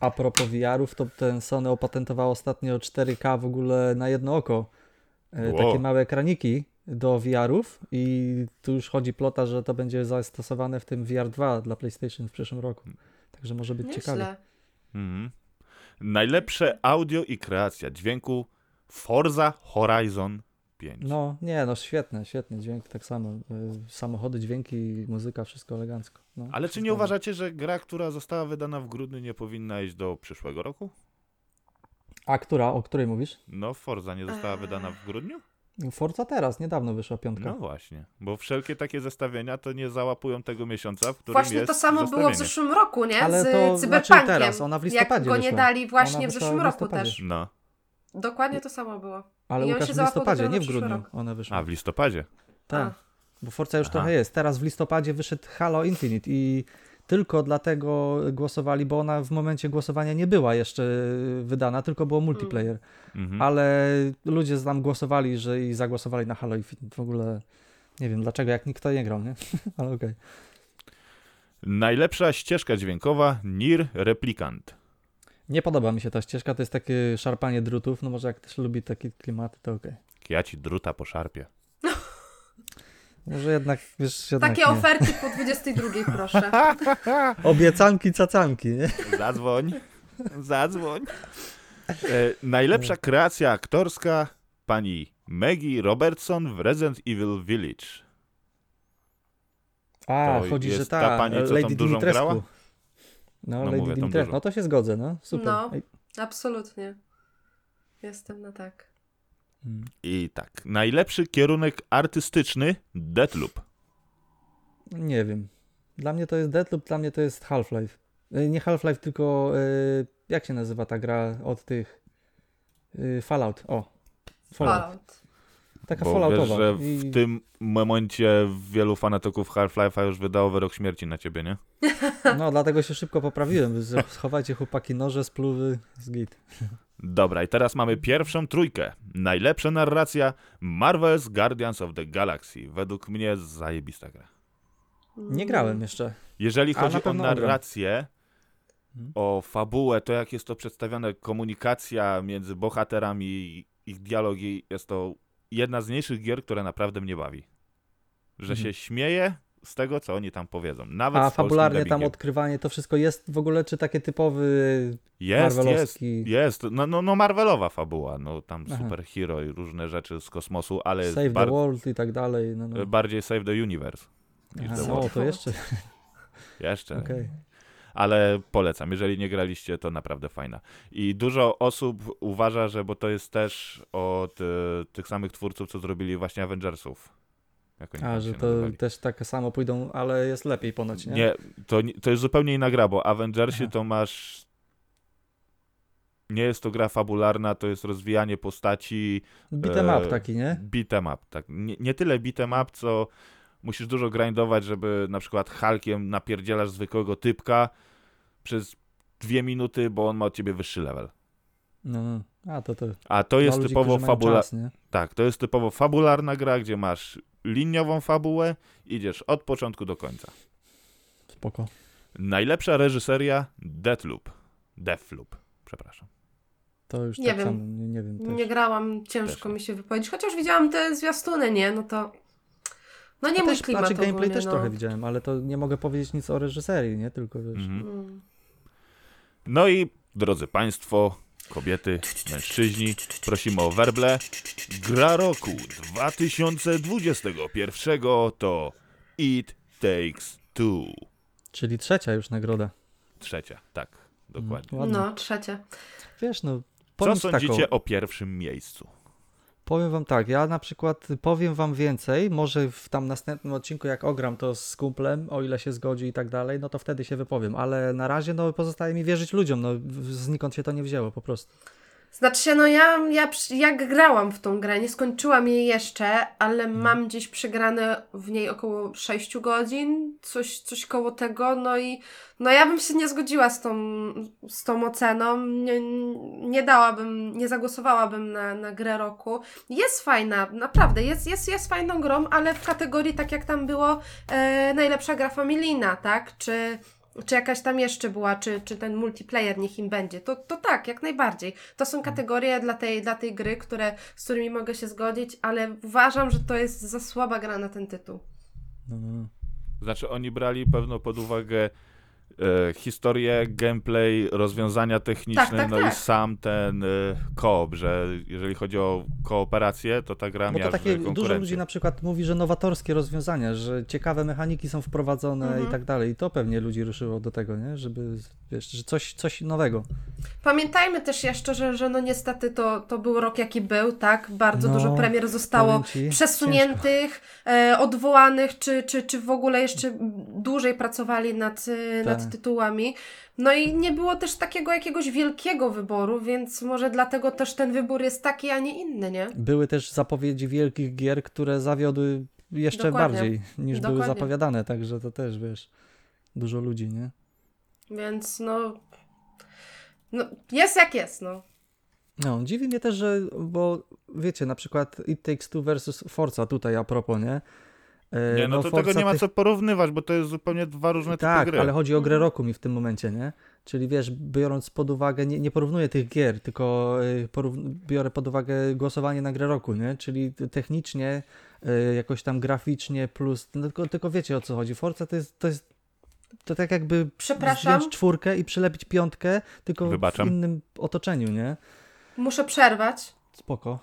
A propos VR-ów, to ten Sony opatentował ostatnio 4K w ogóle na jedno oko. E, Wow. Takie małe ekraniki do VR-ów i tu już chodzi plota, że to będzie zastosowane w tym VR 2 dla PlayStation w przyszłym roku. Także może być ciekawe. Nieźle. Mhm. Najlepsze audio i kreacja dźwięku Forza Horizon 5. No, nie, no świetne, świetny dźwięk, tak samo. E, Samochody, dźwięki, muzyka, wszystko elegancko. No, Ale czy nie uważacie, że gra, która została wydana w grudniu nie powinna iść do przyszłego roku? A która, o której mówisz? No Forza nie została Eee. wydana w grudniu? Forza teraz, niedawno wyszła piątka. No właśnie, bo wszelkie takie zestawienia to nie załapują tego miesiąca, w którym Właśnie jest to samo było w zeszłym roku, nie? Ale Z to znaczy Cyberpunkiem. teraz, ona w listopadzie Jak go nie wyszła. dali właśnie w zeszłym w roku też. No, Dokładnie to samo było. Ale I on Łukasz się w załapał listopadzie, dopiero nie na w przyszły grudniu rok. ona wyszła. a w listopadzie. Tak, bo Forza już Aha. trochę jest. Teraz w listopadzie wyszedł Halo Infinite i tylko dlatego głosowali, bo ona w momencie głosowania nie była jeszcze wydana, tylko było multiplayer. Mhm. Ale ludzie tam głosowali, że i zagłosowali na Halo Infinite. W ogóle nie wiem dlaczego, jak nikt to nie grał, nie? Ale okej. Najlepsza ścieżka dźwiękowa Nier Replicant. Nie podoba mi się ta ścieżka, to jest takie szarpanie drutów, no może jak też lubi takie klimaty, to okej. Ja ci druta po szarpie. Może jednak, wiesz, jednak Takie nie. oferty po 22, proszę. Obiecanki, cacanki, nie? Zadzwoń, zadzwoń. E, najlepsza kreacja aktorska pani Maggie Robertson w Resident Evil Village. A, To chodzi, że jest ta, ta pani, co Lady tą dużą Dimitrescu. grała? No, No Lady mówię, Dimitrescu. No to się zgodzę, no. Super. No. Absolutnie. Jestem na tak. mm. I tak, najlepszy kierunek artystyczny Deathloop. Nie wiem. Dla mnie to jest Deathloop, dla mnie to jest Half-Life. Y, Nie Half-Life, tylko y, jak się nazywa ta gra od tych y, Fallout. O. Fallout. Fallout. Taka Bo wiesz, że I- w tym momencie wielu fanatyków Half-Life'a już wydało wyrok śmierci na ciebie, nie? No, dlatego się szybko poprawiłem. Schowajcie chłopaki noże, spluwy, z git. Dobra, i teraz mamy pierwszą trójkę. Najlepsza narracja Marvel's Guardians of the Galaxy. Według mnie zajebista gra. Nie grałem jeszcze. Jeżeli chodzi na o narrację, Mhm. o fabułę, to jak jest to przedstawione, komunikacja między bohaterami, i ich dialogi, jest to jedna z mniejszych gier, która naprawdę mnie bawi. Że Mhm. się śmieję z tego, co oni tam powiedzą. Nawet A fabularnie tam odkrywanie, to wszystko jest w ogóle, czy takie typowy Jest, jest, marvelowski jest. No, no, no Marvelowa fabuła, no tam Aha. superhero i różne rzeczy z kosmosu, ale jest Save the bar- World i tak dalej. No, no. bardziej Save the Universe. Aha, The o, World. to jeszcze, Jeszcze. okej. Ale polecam. Jeżeli nie graliście, to naprawdę fajna. I dużo osób uważa, że bo to jest też od e, tych samych twórców, co zrobili właśnie Avengersów. A, że to nazywali. też tak samo pójdą, ale jest lepiej ponoć, nie? Nie, to, to jest zupełnie inna gra, bo Avengersi Aha. to masz... Nie jest to gra fabularna, to jest rozwijanie postaci Beat'em up e, taki, nie? beat'em up. Tak. Nie, nie tyle beat'em up, co musisz dużo grindować, żeby na przykład Hulkiem napierdzielasz zwykłego typka przez dwie minuty, bo on ma od ciebie wyższy level. No, no. A, to to A to jest ludzi, typowo którzy mają fabula... czas, nie? Tak, to jest typowo fabularna gra, gdzie masz liniową fabułę, idziesz od początku do końca. Spoko. Najlepsza reżyseria Deathloop. Deathloop, przepraszam. To już Nie tak wiem. samo, nie, nie wiem też. Nie grałam, ciężko Też mi się wypowiedzieć. Chociaż widziałam te zwiastuny, nie? No to... No nie mój też, klimat znaczy gameplay ogólnie, też no. trochę widziałem, ale to nie mogę powiedzieć nic o reżyserii, nie? Tylko wiesz. Mhm. Mm. No i drodzy Państwo, kobiety, mężczyźni, prosimy o werble. Gra roku 2021 to It Takes Two. Czyli trzecia już nagroda. Trzecia, tak, dokładnie. Ładnie. No, trzecie. Wiesz, no. Co powiem sądzicie taką, o pierwszym miejscu? Powiem wam tak, ja na przykład powiem wam więcej, może w tam następnym odcinku jak ogram to z kumplem, o ile się zgodzi i tak dalej, no to wtedy się wypowiem, ale na razie no pozostaje mi wierzyć ludziom, no znikąd się to nie wzięło po prostu. Znaczy się, no ja, ja jak grałam w tą grę, nie skończyłam jej jeszcze, ale Mhm. mam gdzieś przegrane w niej około 6 godzin, coś, coś koło tego, no i no ja bym się nie zgodziła z tą, z tą oceną, nie, nie dałabym, nie zagłosowałabym na, na grę roku. Jest fajna, naprawdę, jest, jest, jest fajną grą, ale w kategorii, tak jak tam było, e, najlepsza gra familijna, tak, czy... Czy jakaś tam jeszcze była, czy, czy ten multiplayer niech im będzie, to, to tak, jak najbardziej. To są kategorie dla tej, dla tej gry, które, z którymi mogę się zgodzić, ale uważam, że to jest za słaba gra na ten tytuł. No, no, no. Znaczy oni brali pewno pod uwagę e, historię, gameplay, rozwiązania techniczne, Tak, tak, no tak. i sam ten e, koop, że jeżeli chodzi o kooperację, to ta gra Bo to miała takie dużo ludzi na przykład mówi, że nowatorskie rozwiązania, że ciekawe mechaniki są wprowadzone Mhm. i tak dalej i to pewnie ludzi ruszyło do tego, nie? Żeby, wiesz, że coś, coś nowego. Pamiętajmy też jeszcze, że, że no niestety to, to był rok jaki był, tak? Bardzo No, dużo premier zostało ci, przesuniętych, e, odwołanych, czy, czy, czy w ogóle jeszcze dłużej pracowali nad, e, nad Tak. Tytułami. No i nie było też takiego jakiegoś wielkiego wyboru, więc może dlatego też ten wybór jest taki, a nie inny, nie? Były też zapowiedzi wielkich gier, które zawiodły jeszcze Dokładnie. bardziej niż były Dokładnie. zapowiadane, także to też, wiesz, dużo ludzi, nie? Więc no, no jest jak jest, no. No, dziwi mnie też, że, bo wiecie, na przykład It Takes Two versus Forza tutaj a propos, nie? E, Nie, no, to tego Forza nie ma tych- co porównywać, bo to jest zupełnie dwa różne Tak, typy gry. ale chodzi o grę roku mi w tym momencie, nie? Czyli wiesz, biorąc pod uwagę, nie, nie porównuję tych gier, tylko y, porów- biorę pod uwagę głosowanie na grę roku, nie? Czyli technicznie, y, jakoś tam graficznie plus, no, tylko, tylko wiecie o co chodzi. Forza to jest, to jest to tak jakby Przepraszam. zdjąć czwórkę i przylepić piątkę, tylko Wybaczam. w innym otoczeniu, nie? Muszę przerwać, Spoko.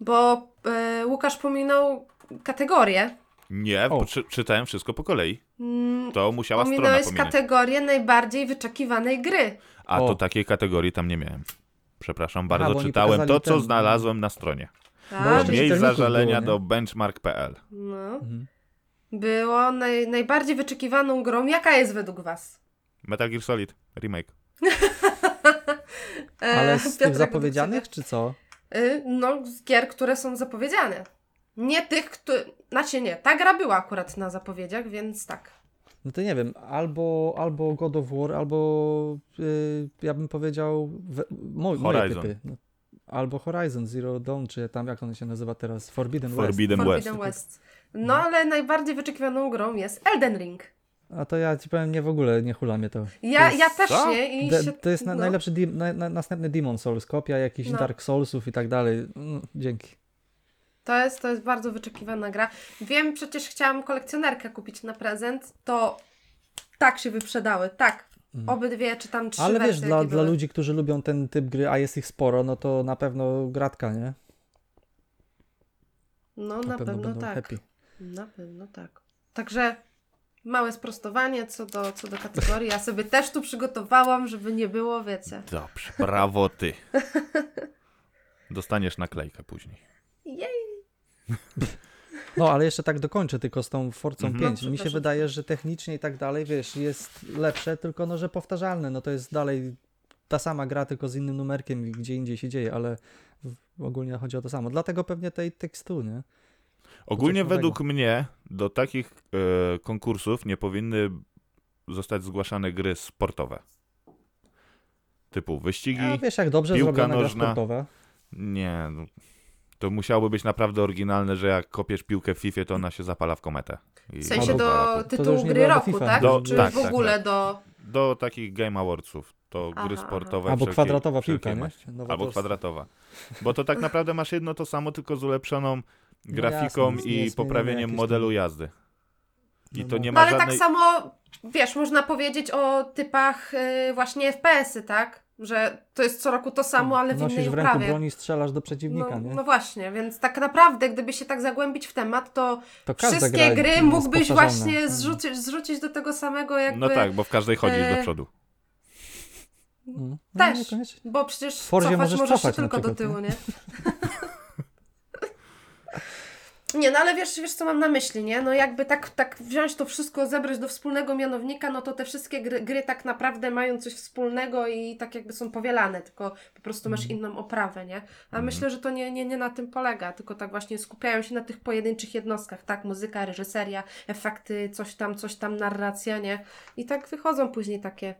bo e, Łukasz pominął kategorię. Nie, O. bo czy, czytałem wszystko po kolei. Mm, To musiała strona Ominąłeś pominąć. kategorię najbardziej wyczekiwanej gry. A O. to takiej kategorii tam nie miałem. Przepraszam bardzo, bo oni czytałem to, co ten- znalazłem na stronie. Tak? Bo Miejsc czytelników zażalenia było, do benchmark.pl. No. Mhm. Było naj, najbardziej wyczekiwaną grą. Jaka jest według Was? Metal Gear Solid remake. E, Ale z tych zapowiedzianych, czy co? Y, No, z gier, które są zapowiedziane. Nie tych, które. Znaczy nie, ta gra była akurat na zapowiedziach, więc tak. No to nie wiem, albo, albo God of War, albo y, ja bym powiedział we, mo, moje typy. No, albo Horizon Zero Dawn, czy tam jak on się nazywa teraz, Forbidden, West. Forbidden West. Forbidden West. No, ale najbardziej wyczekiwaną grą jest Elden Ring. A to ja ci powiem, nie w ogóle, nie hula mnie to. Ja, To jest- ja też co? nie. I De, się, to jest na, no. najlepszy, di, na, na, następny Demon Souls, kopia jakichś No. Dark Soulsów i tak dalej. Mm, dzięki. To jest, to jest bardzo wyczekiwana gra. Wiem, przecież chciałam kolekcjonerkę kupić na prezent, to tak się wyprzedały, tak. Obydwie, czy tam trzy. Ale wiesz, wersje, dla, jakie dla były. ludzi, którzy lubią ten typ gry, a jest ich sporo, no to na pewno gratka, nie? No, Na, na, pewno, pewno, będą tak. happy. Na pewno tak. Także małe sprostowanie co do, co do kategorii. Ja sobie też tu przygotowałam, żeby nie było, wiecie. Dobrze, brawo ty. Dostaniesz naklejkę później. No, ale jeszcze tak dokończę tylko z tą Forcą Mhm. 5. No, Mi się wydaje, że technicznie i tak dalej, wiesz, jest lepsze, tylko no, że powtarzalne. No to jest dalej ta sama gra, tylko z innym numerkiem i gdzie indziej się dzieje, ale ogólnie chodzi o to samo. Dlatego pewnie tej tekstu, nie? Ogólnie według mnie do takich e, konkursów nie powinny zostać zgłaszane gry sportowe. Typu wyścigi. A wiesz, jak dobrze piłka zrobiona gra nożna. sportowa. Nie, no, to musiałoby być naprawdę oryginalne, że jak kopiesz piłkę w FIFA, to ona się zapala w kometę. I W sensie Albo- do tytułu gry roku, FIFA. tak? Do- Czy tak, w tak, ogóle tak. do... Do takich Game Awardsów to Aha, gry aha. sportowe. Albo wszelkiej- kwadratowa piłka, nie? Nowoczesna. Albo kwadratowa. Bo to tak naprawdę masz jedno to samo, tylko z ulepszoną No grafiką jasne, i jest poprawieniem modelu tam- jazdy. I No to no. nie No ma ale żadnej... tak samo, wiesz, można powiedzieć o typach y, właśnie FPS-y, tak? Że to jest co roku to samo, ale w Nosisz innej w ręku oprawie. broń i strzelasz do przeciwnika, No, nie? no właśnie, więc tak naprawdę, gdyby się tak zagłębić w temat, to to wszystkie gra gry mógłbyś właśnie zrzucić, zrzucić do tego samego jakby... No tak, bo w każdej chodzisz e, do przodu. No, Też. Bo przecież Forzie cofać możesz możesz, cofać się tylko do tyłu, nie? Nie, no ale wiesz, wiesz co mam na myśli, nie? No jakby tak, tak wziąć to wszystko, zebrać do wspólnego mianownika, no to te wszystkie gry, gry tak naprawdę mają coś wspólnego i tak jakby są powielane, tylko po prostu masz Mhm. inną oprawę, nie? A myślę, że to nie, nie, nie na tym polega, tylko tak właśnie skupiają się na tych pojedynczych jednostkach, tak? Muzyka, reżyseria, efekty, coś tam, coś tam, narracja, nie? I tak wychodzą później takie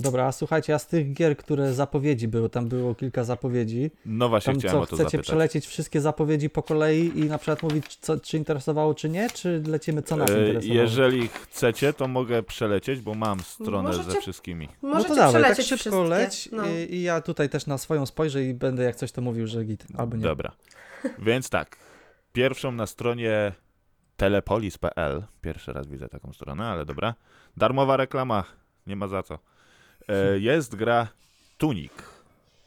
Dobra, a słuchajcie, a z tych gier, które zapowiedzi były, tam było kilka zapowiedzi, No właśnie tam chciałem co, o to chcecie zapytać. przelecieć wszystkie zapowiedzi po kolei i na przykład mówić, co, czy interesowało, czy nie, czy lecimy, co nas E, interesowało? Jeżeli chcecie, to mogę przelecieć, bo mam stronę ze Możecie- wszystkimi. No Możecie to dawaj, tak przelecieć szybko wszystkie. leć No. i, i ja tutaj też na swoją spojrzę i będę jak coś to mówił, że git, albo nie. Dobra. Więc tak. Pierwszą na stronie telepolis.pl. Pierwszy raz widzę taką stronę, ale dobra. Darmowa reklama. Nie ma za co. E, jest gra Tunik.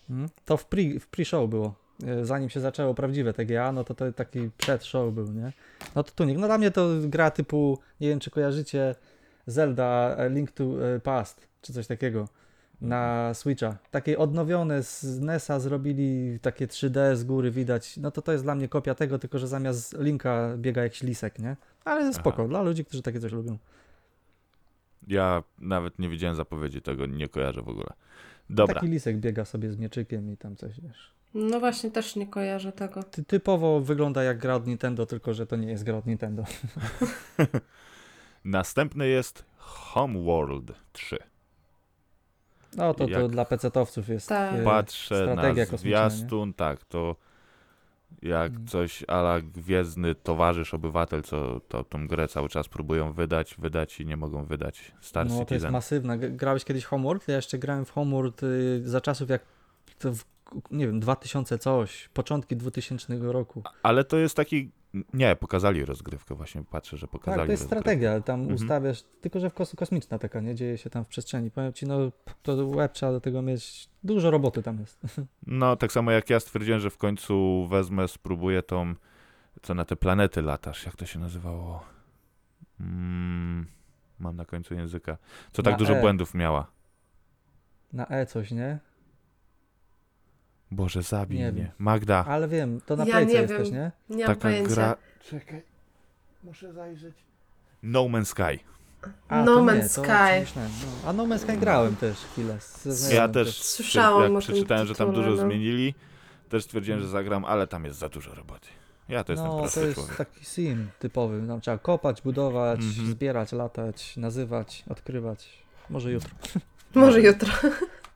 Mm? To w pre- w pre-show było. E, Zanim się zaczęło prawdziwe TGA, no to to taki przed-show był, nie? No to Tunik. No dla mnie to gra typu, nie wiem czy kojarzycie, Zelda e, Link to Past, czy coś takiego na Switcha. Takie odnowione z NES-a zrobili takie 3D z góry widać. No to to jest dla mnie kopia tego, tylko że zamiast Linka biega jakiś lisek, nie? Ale spoko, Aha. dla ludzi, którzy takie coś lubią. Ja nawet nie widziałem zapowiedzi tego, nie kojarzę w ogóle. Dobra. Taki lisek biega sobie z mieczykiem i tam coś, wiesz. No właśnie, też nie kojarzę tego. Ty, typowo wygląda jak gra od Nintendo, tylko że to nie jest gra od Nintendo. Następny jest Homeworld 3. No to, to Jak- dla PC-towców jest Tak. e, Patrzę strategia na kosmiczna, nie? zwiastun, tak, to jak Mm. coś ala Gwiezdny Towarzysz Obywatel, co to tą grę cały czas próbują wydać, wydać i nie mogą wydać. Star No to jest Citizen. masywna. Grałeś kiedyś Homeworld? Ja jeszcze grałem w Homeworld y, za czasów jak w, nie wiem, 2000 coś, początki 2000 roku. Ale to jest taki. Nie, pokazali rozgrywkę, właśnie patrzę, że pokazali. Tak, to jest rozgrywkę. strategia, tam Mhm. ustawiasz, tylko że w kos kosmiczna taka, nie? Dzieje się tam w przestrzeni. Powiem ci, no to web trzeba do tego mieć, dużo roboty tam jest. No, tak samo jak ja stwierdziłem, że w końcu wezmę, spróbuję tą, co na te planety latasz, jak to się nazywało? Mm, mam na końcu języka. Co tak Na dużo E. błędów miała? Na E coś, nie? Boże, zabij Nie mnie. wiem. Magda, Ale wiem, to na Ja nie jest wiem. też, nie? Nie mam taka pojęcia. gra... Czekaj, muszę zajrzeć. No Man's Sky. A, No to nie, Man's to Sky. no. A No Man's Sky grałem też chwilę. Ja znajomym też, Słyszałam jak przeczytałem, że tam dużo no. zmienili, też stwierdziłem, że zagram, ale tam jest za dużo roboty. Ja to jestem No, to prosty jest człowiek. taki sim typowy. Tam trzeba kopać, budować, Mhm. zbierać, latać, nazywać, odkrywać. Może jutro. Może jutro.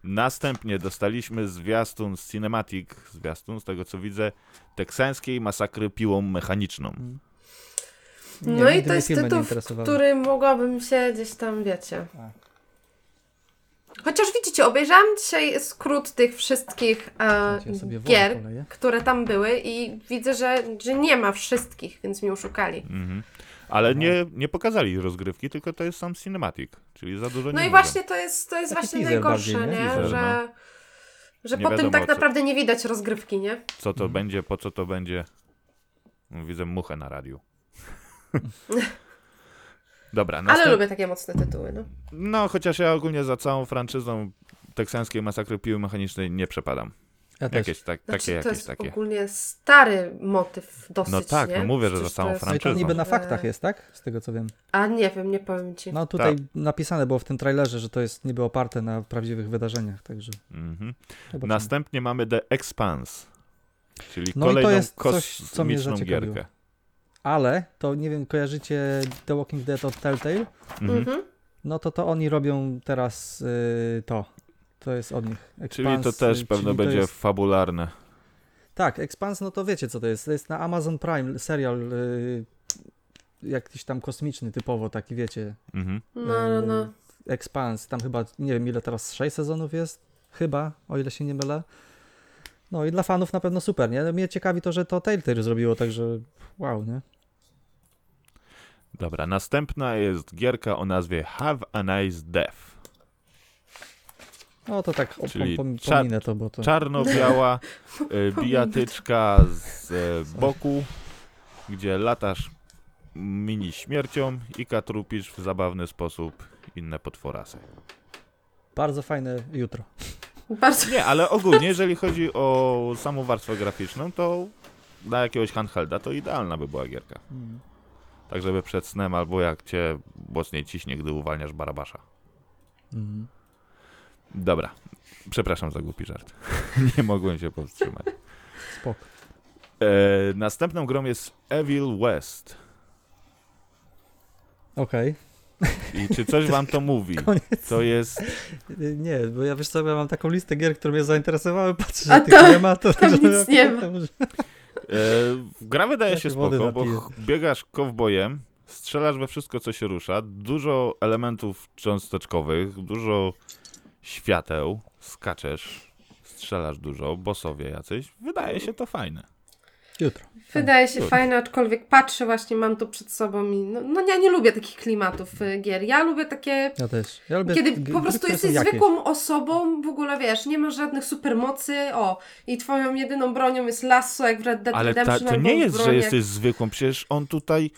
Następnie dostaliśmy zwiastun z Cinematic, zwiastun, z tego co widzę, teksańskiej masakry piłą mechaniczną. Nie, No i to jest tytuł, który mogłabym się gdzieś tam, wiecie. A. Chociaż widzicie, obejrzałam dzisiaj skrót tych wszystkich e, gier, które tam były i widzę, że, że nie ma wszystkich, więc mi oszukali. Mhm. Ale Aha. nie, nie pokazali rozgrywki, tylko to jest sam Cinematic, czyli za dużo No nie i mówią. właśnie to jest, to jest Taki właśnie najgorsze, bardziej, nie? Teaser, że że Nie po tym tak naprawdę nie widać rozgrywki, nie? Co to Mhm. będzie, po co to będzie. Widzę muchę na radiu. Dobra, Ale następ... lubię takie mocne tytuły, no. No, chociaż ja ogólnie za całą franczyzą teksańskiej masakry piły mechanicznej nie przepadam. Ja. Jakieś tak, Znaczy, takie, to jakieś jest takie. ogólnie stary motyw dosyć, No tak, nie? no mówię, że za całą to jest- No i to franczyzą. niby na Że- faktach jest, tak? Z tego co wiem. A nie wiem, nie powiem ci. No tutaj Tak. napisane było w tym trailerze, że to jest niby oparte na prawdziwych wydarzeniach, także Mhm. Następnie mamy The Expanse, czyli No i to kolejną jest coś, co mnie gierkę. Ale to nie wiem, kojarzycie The Walking Dead od Telltale? Mhm. Mhm. No to to oni robią teraz y, to. To jest od nich. Czyli to też pewno będzie Jest, fabularne. tak, Expanse, no to wiecie co to jest. To jest na Amazon Prime serial y, jakiś tam kosmiczny typowo, taki wiecie. Mhm. No, no, no. Expanse, tam chyba nie wiem ile teraz, 6 sezonów jest? Chyba, o ile się nie mylę. No i dla fanów na pewno super, nie? No Mnie ciekawi to, że to Telltale zrobiło, także wow, nie? Dobra, następna jest gierka o nazwie Have a Nice Death. No to tak Czyli pom, pominę to, bo to... Czarno-biała y, bijatyczka z e, boku, gdzie latasz mini śmiercią i katrupisz w zabawny sposób inne potworasy. Bardzo fajne jutro. Bardzo Nie, ale ogólnie, jeżeli chodzi o samą warstwę graficzną, to dla jakiegoś handhelda to idealna by była gierka. Mm. Tak, żeby przed snem albo jak cię mocniej ciśnie, gdy uwalniasz barabasza. Mhm. Dobra, przepraszam za głupi żart. Nie mogłem się powstrzymać. Spoko. E, następną grą jest Evil West. Okej. I czy coś wam to mówi? Koniec. To jest. Nie, bo ja wiesz co, ja mam taką listę gier, które mnie zainteresowały, patrzę, że tych nie ma, to, tam że nic nie ma. E, gra wydaje Ja się spoko, bo biegasz kowbojem, strzelasz we wszystko, co się rusza, dużo elementów cząsteczkowych, dużo świateł, skaczesz, strzelasz dużo, bossowie jacyś. Wydaje się to fajne. Jutro. Wydaje się Good. fajne, aczkolwiek patrzę właśnie, mam tu przed sobą i no, no ja nie lubię takich klimatów y, gier. Ja lubię takie, Ja też. Ja lubię kiedy po prostu które jesteś jakieś. zwykłą osobą, w ogóle wiesz, nie masz żadnych supermocy, o, i twoją jedyną bronią jest lasso, jak w Red Dead Ale ta, Redemption. to albo nie jest, broń że jak- jesteś zwykłą, przecież on tutaj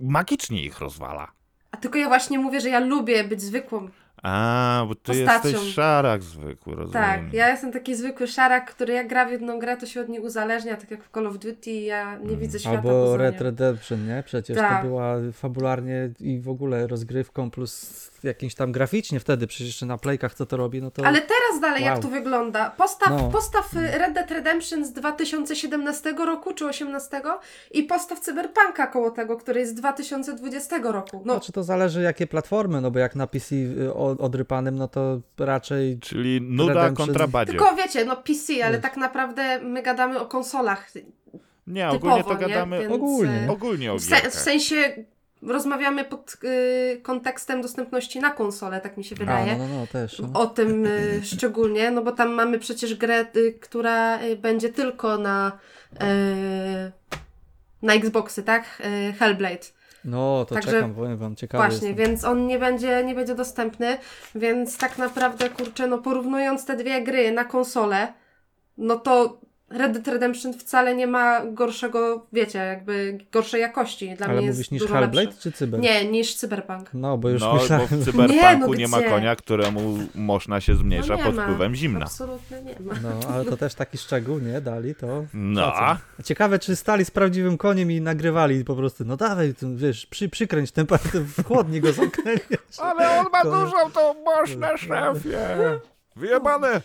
magicznie ich rozwala. A tylko ja właśnie mówię, że ja lubię być zwykłą. A, bo ty Postacią. jesteś szarak zwykły, rozumiem. Tak, ja jestem taki zwykły szarak, który jak gra w jedną grę, to się od niej uzależnia, tak jak w Call of Duty, ja nie widzę świata. Albo Red. Redemption, nie? Przecież Tak. to była fabularnie i w ogóle rozgrywką plus jakimś tam graficznie wtedy, przecież jeszcze na playkach co to robi, no to... Ale teraz dalej jak Wow. to wygląda? Postaw, No. postaw y, Red Dead Redemption z 2017 roku czy 18 i postaw Cyberpunka koło tego, który jest z 2020 roku. No, Znaczy to zależy jakie platformy, no bo jak na PC y, odrypanym, no to raczej... Czyli nuda Redemption. kontra badzie. tylko wiecie, no PC, ale Wiesz. tak naprawdę my gadamy o konsolach. Nie, typowo, ogólnie to nie? gadamy Więc, Ogólnie. y, ogólnie o W, se, w sensie rozmawiamy pod y, kontekstem dostępności na konsole, tak mi się A, wydaje. no, no, no, też. No. O tym y, szczególnie, no bo tam mamy przecież grę, y, która y, będzie tylko na, y, na Xboxy, tak? Y, Hellblade. No, to Także- czekam, powiem wam, ciekawy Właśnie, jestem. więc on nie będzie, nie będzie dostępny, więc tak naprawdę, kurczę, no porównując te dwie gry na konsolę, no to Red Dead Redemption wcale nie ma gorszego, wiecie, jakby gorszej jakości. Dla Ale mnie mówisz jest niż dużo Hellblade lepszy. czy Cyber? Nie, niż Cyberpunk. No, bo już No, myślałem... bo w cyberpunku Nie, nie, no ma gdzie? konia, któremu można się zmniejsza No nie pod ma. wpływem zimna. Absolutnie nie ma. No, ale to też taki szczegół, nie? Dali to. No. Ciekawe, czy stali z prawdziwym koniem i nagrywali po prostu, no dawaj, wiesz, przy, przykręć ten pan, w chłodni go zamknęli. ale on ma To- dużą tą moszne, szefie. Wyjebane.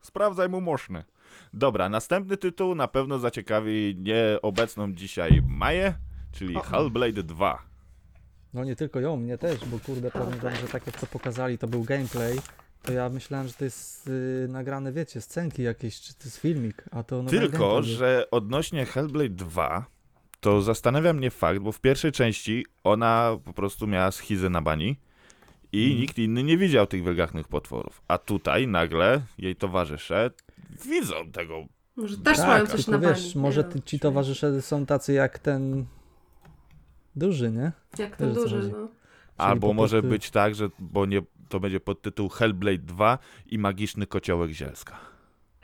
Sprawdzaj mu moszny. Dobra, następny tytuł na pewno zaciekawi nieobecną dzisiaj Maję, czyli O. Hellblade 2. No nie tylko ją, mnie też, bo kurde, powiem wam, że tak jak to pokazali, to był gameplay, to ja myślałem, że to jest y, nagrane, wiecie, scenki jakieś, czy to jest filmik, a to no Tylko, że odnośnie Hellblade 2, to zastanawia mnie fakt, bo w pierwszej części ona po prostu miała schizę na bani i Mhm. nikt inny nie widział tych wielgachnych potworów. A tutaj nagle jej towarzysze widzą tego. Może też tak, mają coś tylko na wiesz, bani. może ty, ci towarzysze są tacy jak ten duży, nie? Jak ten Wiesz, duży, no. Albo może być tak, że bo nie, to będzie podtytuł Hellblade 2 i magiczny kociołek zielska.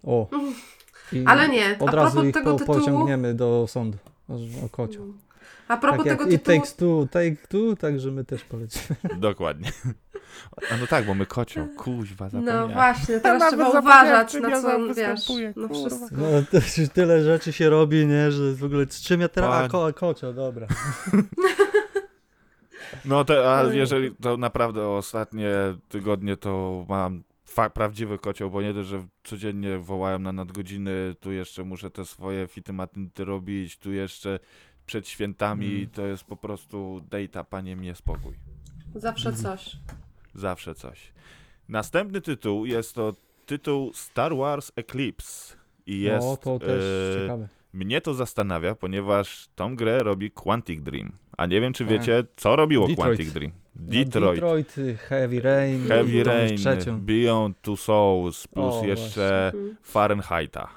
O. I Ale nie, Od a razu ich tego po, tytułu... pociągniemy do sądu. O, o kocioł. A propos Tak tego It tytułu... Takes Two, Take Two, także my też polecimy. Dokładnie. A no tak, bo my kocioł, kuźwa, No zapomniałem. właśnie, teraz Nawet trzeba uważać na co, wiesz, no wszystko. No to już tyle rzeczy się robi, nie, że w ogóle z czym ja teraz... A, Pan- ko, kocioł, dobra. No to, a jeżeli to naprawdę ostatnie tygodnie to mam prawdziwy kocioł, bo nie dość, że codziennie wołają na nadgodziny, tu jeszcze muszę te swoje fity matynty robić, tu jeszcze przed świętami, Mm. to jest po prostu dejta, panie mnie spokój. Zawsze coś. Zawsze coś. Następny tytuł jest to tytuł Star Wars Eclipse. I jest, no to też e, ciekawe. Mnie to zastanawia, ponieważ tą grę robi Quantic Dream. A nie wiem, czy Tak. wiecie, co robiło Detroit. Quantic Dream. No, Detroit. Detroit, Heavy Rain, Heavy Rain. Beyond Two Souls, plus O, jeszcze Mhm. Fahrenheita.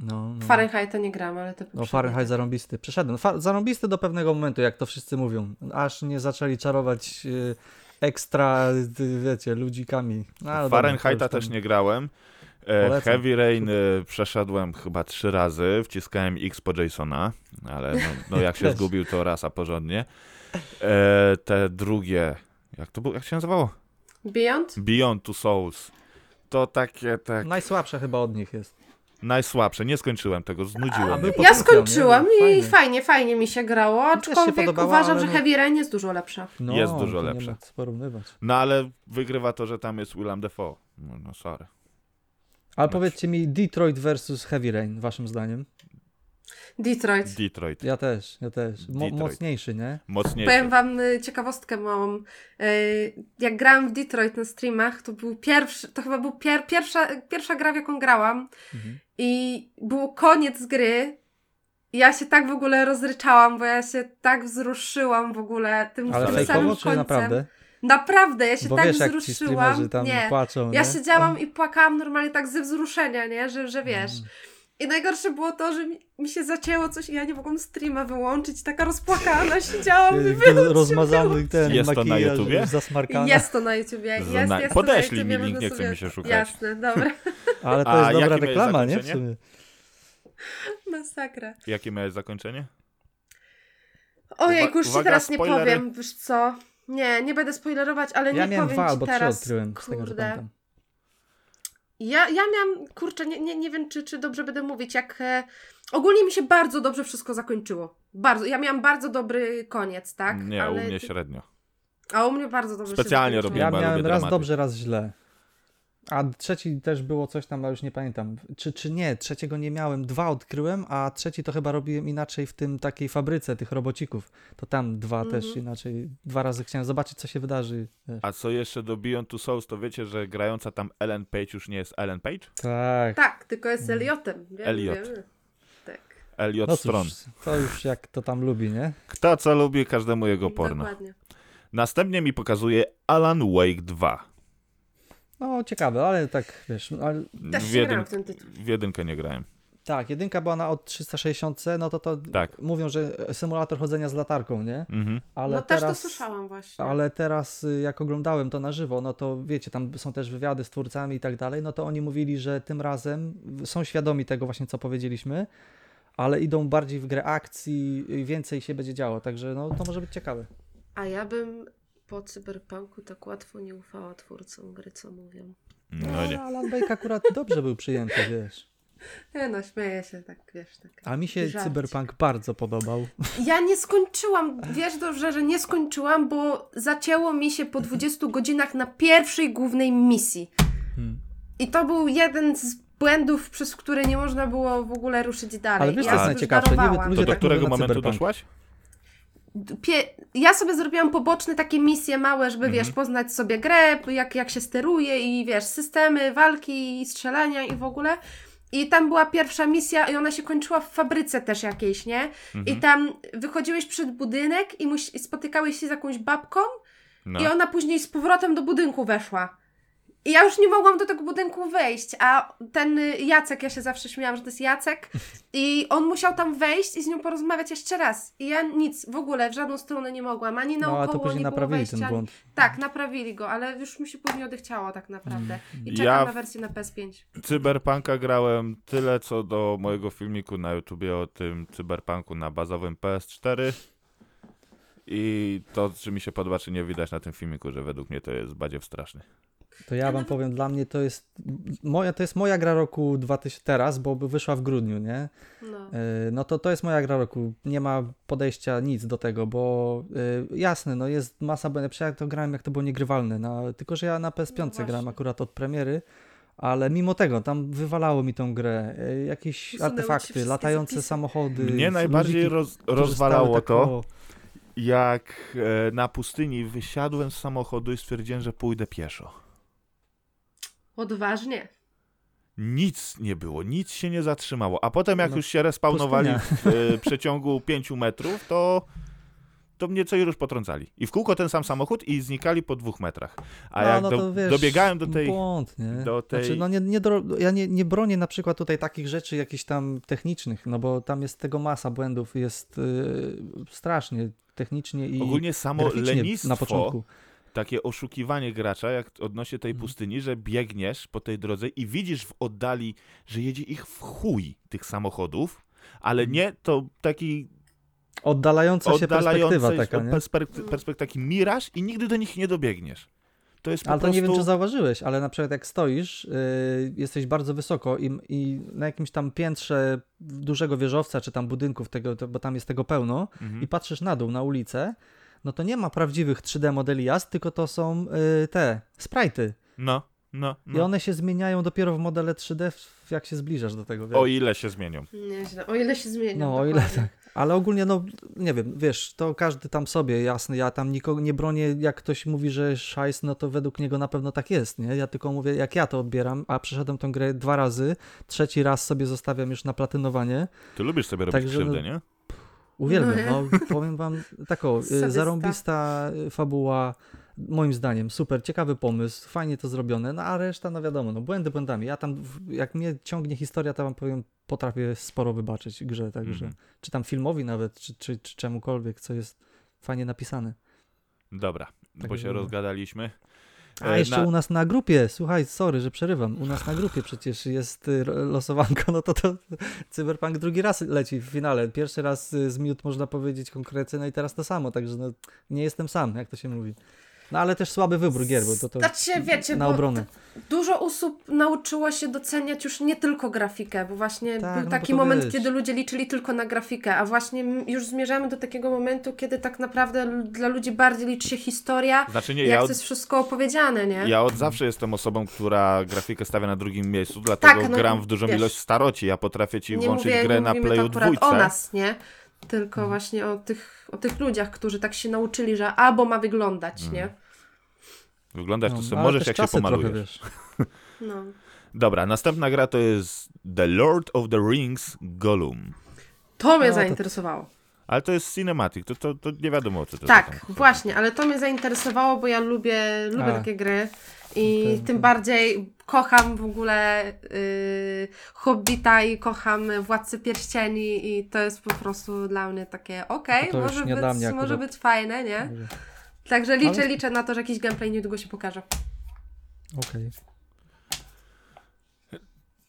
No, no. Fahrenheita nie gram, ale te No Fahrenheit tak. zarąbisty. Przeszedłem. Fa- zarąbisty do pewnego momentu, jak to wszyscy mówią. Aż nie zaczęli czarować y, ekstra, y, wiecie, ludzikami. No, Fahrenheita to też nie grałem. E, Polecam. Heavy Rain e, przeszedłem chyba trzy razy, wciskałem X po Jasona, ale no, no jak się zgubił, to raz, a porządnie. E, te drugie, jak to było, jak się nazywało? Beyond? Beyond Two Souls. To takie, tak, Najsłabsze chyba od nich jest. Najsłabsze. Nie skończyłem tego, znudziło A mnie. Ja skończyłam i Fajnie. fajnie, fajnie mi się grało, aczkolwiek podobało, uważam, ale że no- Heavy Rain jest dużo lepsza. No, Jest dużo lepsze. No ale wygrywa to, że tam jest Willem Dafoe. No, no sorry. Ale Znaczy- powiedzcie mi Detroit versus Heavy Rain, waszym zdaniem? Detroit. Detroit. Ja też, ja też. Mo- Detroit. mocniejszy, nie? Mocniejszy. Powiem wam y, ciekawostkę małą. Y, Jak grałam w Detroit na streamach, to był pierwszy, to chyba był pier, pierwsza, pierwsza gra, w jaką grałam Mhm. I był koniec gry. Ja się tak w ogóle rozryczałam, bo ja się tak wzruszyłam w ogóle tym Ale fejkowo, samym fejkowo czy końcem. naprawdę? Naprawdę, ja się Bo tak wiesz, jak ci wzruszyłam. tam nie. płaczą, Ja nie? siedziałam i płakałam normalnie tak ze wzruszenia, nie? Że, że wiesz. Mm. I najgorsze było to, że mi, mi się zacięło coś i ja nie mogłam streama wyłączyć. Taka rozpłakana siedziałam. Ty Rozmazany ten Jest to na YouTubie? zasmarkany. Jest to na YouTubie. Jest, jest Podeślij to na mi link, nie chce mi się szukać. Jasne, dobra. Ale to A jest dobra reklama, nie? W sumie. Masakra. Jakie miałeś zakończenie? Ojejku, już ci teraz nie spoilery. powiem, wiesz co? Nie, nie będę spoilerować, ale Ja nie miałem powiem dwa ci albo trzy teraz. odkryłem, z tego Kurde. pamiętam. Ja, ja miałam, kurczę, nie, nie, nie wiem, czy, czy dobrze będę mówić, jak... E, ogólnie mi się bardzo dobrze wszystko zakończyło. Bardzo. Ja miałam bardzo dobry koniec, tak? Nie, Ale u mnie ty- średnio. A u mnie bardzo dobrze Specjalnie robiłem, Ja bo ja miałem raz dramaty. dobrze, raz źle. A trzeci też było coś tam, ale już nie pamiętam. Czy, czy nie, trzeciego nie miałem, dwa odkryłem, a trzeci to chyba robiłem inaczej w tym takiej fabryce tych robocików. To tam dwa Mhm. też inaczej, dwa razy chciałem zobaczyć, co się wydarzy. wiesz. A co jeszcze do Beyond Two Souls, to wiecie, że grająca tam Ellen Page już nie jest Ellen Page? Tak. Tak, tylko jest Eliotem. Wiemy, Eliot. Wiemy. Tak. Elliot No Stron. cóż, to już jak to tam lubi, nie? Kto co lubi, każdemu jego porno. Dokładnie. Następnie mi pokazuje Alan Wake 2. No ciekawe, ale tak, wiesz, ale Też W, jedyn... w ten tytuł. w jedynkę nie grałem. Tak, jedynka była na od 360, no to to Tak. mówią, że symulator chodzenia z latarką, nie? Mhm. Ale no też teraz, to słyszałam właśnie. Ale teraz, y, jak oglądałem to na żywo, no to wiecie, tam są też wywiady z twórcami i tak dalej, no to oni mówili, że tym razem są świadomi tego właśnie, co powiedzieliśmy, ale idą bardziej w grę akcji, i więcej się będzie działo, także no to może być ciekawe. A ja bym po cyberpunku tak łatwo nie ufała twórcom gry, co mówią. No nie. Alan Wake akurat dobrze był przyjęty, wiesz. Nie no, śmieję się tak, wiesz, tak. A mi się Żarcik. Cyberpunk bardzo podobał. Ja nie skończyłam, wiesz dobrze, że nie skończyłam, bo zacięło mi się po 20 godzinach na pierwszej głównej misji. Hmm. I to był jeden z błędów, przez które nie można było w ogóle ruszyć dalej. Ale wiesz, ja co jest najciekawsze? Nie ludzie To do tak którego momentu Cyberpunk. doszłaś? Ja sobie zrobiłam poboczne takie misje małe, żeby Mhm. wiesz, poznać sobie grę, jak, jak się steruje i wiesz, systemy walki i strzelania i w ogóle. I tam była pierwsza misja i ona się kończyła w fabryce też jakiejś, nie? Mhm. I tam wychodziłeś przed budynek i, muś- i spotykałeś się z jakąś babką No. i ona później z powrotem do budynku weszła. I ja już nie mogłam do tego budynku wejść, a ten Jacek, ja się zawsze śmiałam, że to jest Jacek, i on musiał tam wejść i z nią porozmawiać jeszcze raz. I ja nic, w ogóle, w żadną stronę nie mogłam, ani No naokoło, a to później naprawili wejścia. ten ani- błąd. Tak, naprawili go, ale już mi się później odechciało tak naprawdę. I czekam Ja- na wersję na PS5. Cyberpunka grałem tyle, co do mojego filmiku na YouTubie o tym cyberpunku na bazowym PS4. I to, czy mi się podoba, czy nie widać na tym filmiku, że według mnie to jest badziew straszny. To ja wam powiem, dla mnie to jest moja, to jest moja gra roku 2000 teraz, bo wyszła w grudniu, nie? No. Yy, No to to jest moja gra roku. Nie ma podejścia nic do tego, bo yy, jasne, no jest masa błędów. Przecież ja to grałem jak to było niegrywalne, no, tylko że ja na PS5 No grałem akurat od premiery, ale mimo tego tam wywalało mi tą grę. Yy, Jakieś artefakty, latające zapisy. samochody. Mnie najbardziej ludziki, roz, rozwalało tak to, jak e, na pustyni wysiadłem z samochodu i stwierdziłem, że pójdę pieszo. Odważnie. Nic nie było, nic się nie zatrzymało. A potem, jak No, już się respawnowali pustynia. w e, przeciągu 5 metrów, to, to mnie co i już potrącali. I w kółko ten sam samochód i znikali po dwóch metrach. A No, jak no do, wiesz, dobiegałem do tej. Błąd, nie? do tej- Znaczy, no nie, nie do, ja nie, nie bronię na przykład tutaj takich rzeczy jakichś tam technicznych, no bo tam jest tego masa błędów, jest yy, strasznie technicznie i Ogólnie samo lenistwo, na początku. Takie oszukiwanie gracza, jak odnośnie tej Mhm. pustyni, że biegniesz po tej drodze i widzisz w oddali, że jedzie ich w chuj tych samochodów, ale Mhm. nie to taki Oddalająca się perspektywa taka, nie? perspek- perspek- taki miraż i nigdy do nich nie dobiegniesz. To jest po Ale to prostu... nie wiem, czy zauważyłeś, ale na przykład jak stoisz, yy, jesteś bardzo wysoko i, i na jakimś tam piętrze dużego wieżowca, czy tam budynków, tego, to, bo tam jest tego pełno, Mhm. i patrzysz na dół, na ulicę, no to nie ma prawdziwych 3D modeli jazd, tylko to są yy, te sprite'y. No, no, I no. one się zmieniają dopiero w modele 3D, w- jak się zbliżasz do tego. Wiesz? O ile się zmienią. Nieźle. O ile się zmienia. No, o ile tak. Ale ogólnie, no, nie wiem, wiesz, to każdy tam sobie, jasne, ja tam nikogo nie bronię, jak ktoś mówi, że szajs, no to według niego na pewno tak jest, nie? Ja tylko mówię, jak ja to odbieram, a przeszedłem tą grę dwa razy, trzeci raz sobie zostawiam już na platynowanie. Ty lubisz sobie robić Także, krzywdę, no, nie? Uwielbiam, No no, powiem wam, taką, y, Sadysta. zarąbista y, fabuła, moim zdaniem, super, ciekawy pomysł, fajnie to zrobione, no a reszta, no wiadomo, no błędy błędami. Ja tam, jak mnie ciągnie historia, to wam powiem, potrafię sporo wybaczyć grze, także, Mhm. czy tam filmowi nawet, czy, czy, czy czemukolwiek, co jest fajnie napisane. Dobra, Tak bo się rozgadaliśmy. A E, jeszcze na- u nas na grupie, słuchaj, sorry, że przerywam, u nas na grupie przecież jest y, losowanko, no to to Cyberpunk drugi raz leci w finale. Pierwszy raz y, z miód można powiedzieć konkretnie, no i teraz to samo, także no, nie jestem sam, jak to się mówi. No ale też słaby wybór gier, bo to, to Znaczy, wiecie, na bo obronę. Dużo osób nauczyło się doceniać już nie tylko grafikę, bo właśnie Tak, był no taki to moment, wiesz. kiedy ludzie liczyli tylko na grafikę, a właśnie już zmierzamy do takiego momentu, kiedy tak naprawdę dla ludzi bardziej liczy się historia, Znaczy nie, jak ja to od, jest wszystko opowiedziane, nie? ja od zawsze jestem osobą, która grafikę stawia na drugim miejscu, dlatego Tak, no, gram w dużą wiesz, ilość staroci. Ja potrafię ci włączyć mówię, grę na Playu to akurat dwójce. o nas, nie? Mhm. Tylko właśnie o tych, o tych ludziach, którzy tak się nauczyli, że albo ma wyglądać, Mhm. nie? Wyglądasz to No, sobie ale możesz, jak się trochę, pomalujesz. wiesz. No. Dobra, następna gra to jest The Lord of the Rings Gollum. To mnie No, to- zainteresowało. Ale to jest cinematic, to, to, to nie wiadomo o co to Tak, tam chodzi. właśnie, ale to mnie zainteresowało, bo ja lubię, lubię A. takie gry i Okej, tym okej. bardziej kocham w ogóle yy, Hobbita i kocham Władcy Pierścieni i to jest po prostu dla mnie takie okej, No już może, być, może być fajne, nie? Także liczę, Ale- liczę na to, że jakiś gameplay niedługo się pokaże. Okej.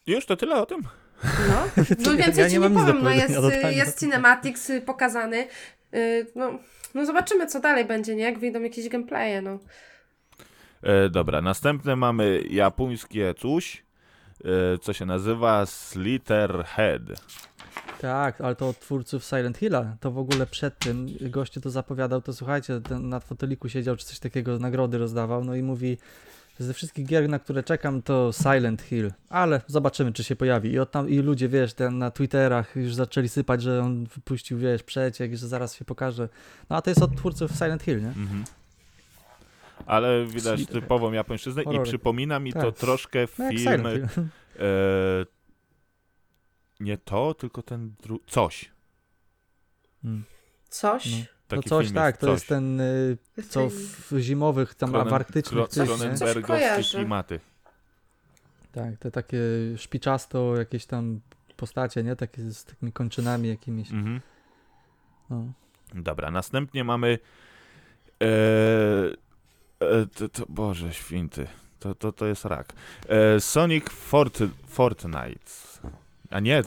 Już to tyle o tym? No, no więcej Ja ci nie nie, powiem, no jest, jest cinematics y, pokazany, yy, no, no zobaczymy co dalej będzie, nie? Jak wyjdą jakieś gameplaye, no. E, dobra, następne mamy japońskie coś, e, co się nazywa Slitterhead. Tak, ale to od twórców Silent Hilla. To w ogóle przed tym gościu to zapowiadał, to słuchajcie, ten na foteliku siedział, czy coś takiego, nagrody rozdawał, no i mówi, ze wszystkich gier, na które czekam, to Silent Hill, ale zobaczymy, czy się pojawi. I, od tam, i ludzie, wiesz, ten na Twitterach już zaczęli sypać, że on wypuścił, wiesz, przeciek, że zaraz się pokaże. No a to jest od twórców Silent Hill, nie? Mhm. Ale widać Slitterhead. typową japońszczyznę i Horrory. przypomina mi to Tak. troszkę No film... E, nie to, tylko ten dru- coś. Mm. Coś? No. Taki to coś, film tak, to coś. jest ten, y, co w zimowych, tam Kronen- w arktycznych, Kro- tych, nie? Cronenbergowskie kojarzę. klimaty. Tak, te takie szpiczasto jakieś tam postacie, nie? Takie z takimi kończynami jakimiś. Mhm. No. Dobra, następnie mamy. E, e, to, to, Boże święty, to, to, to jest rak. E, Sonic Fort, Fortnite. A nie,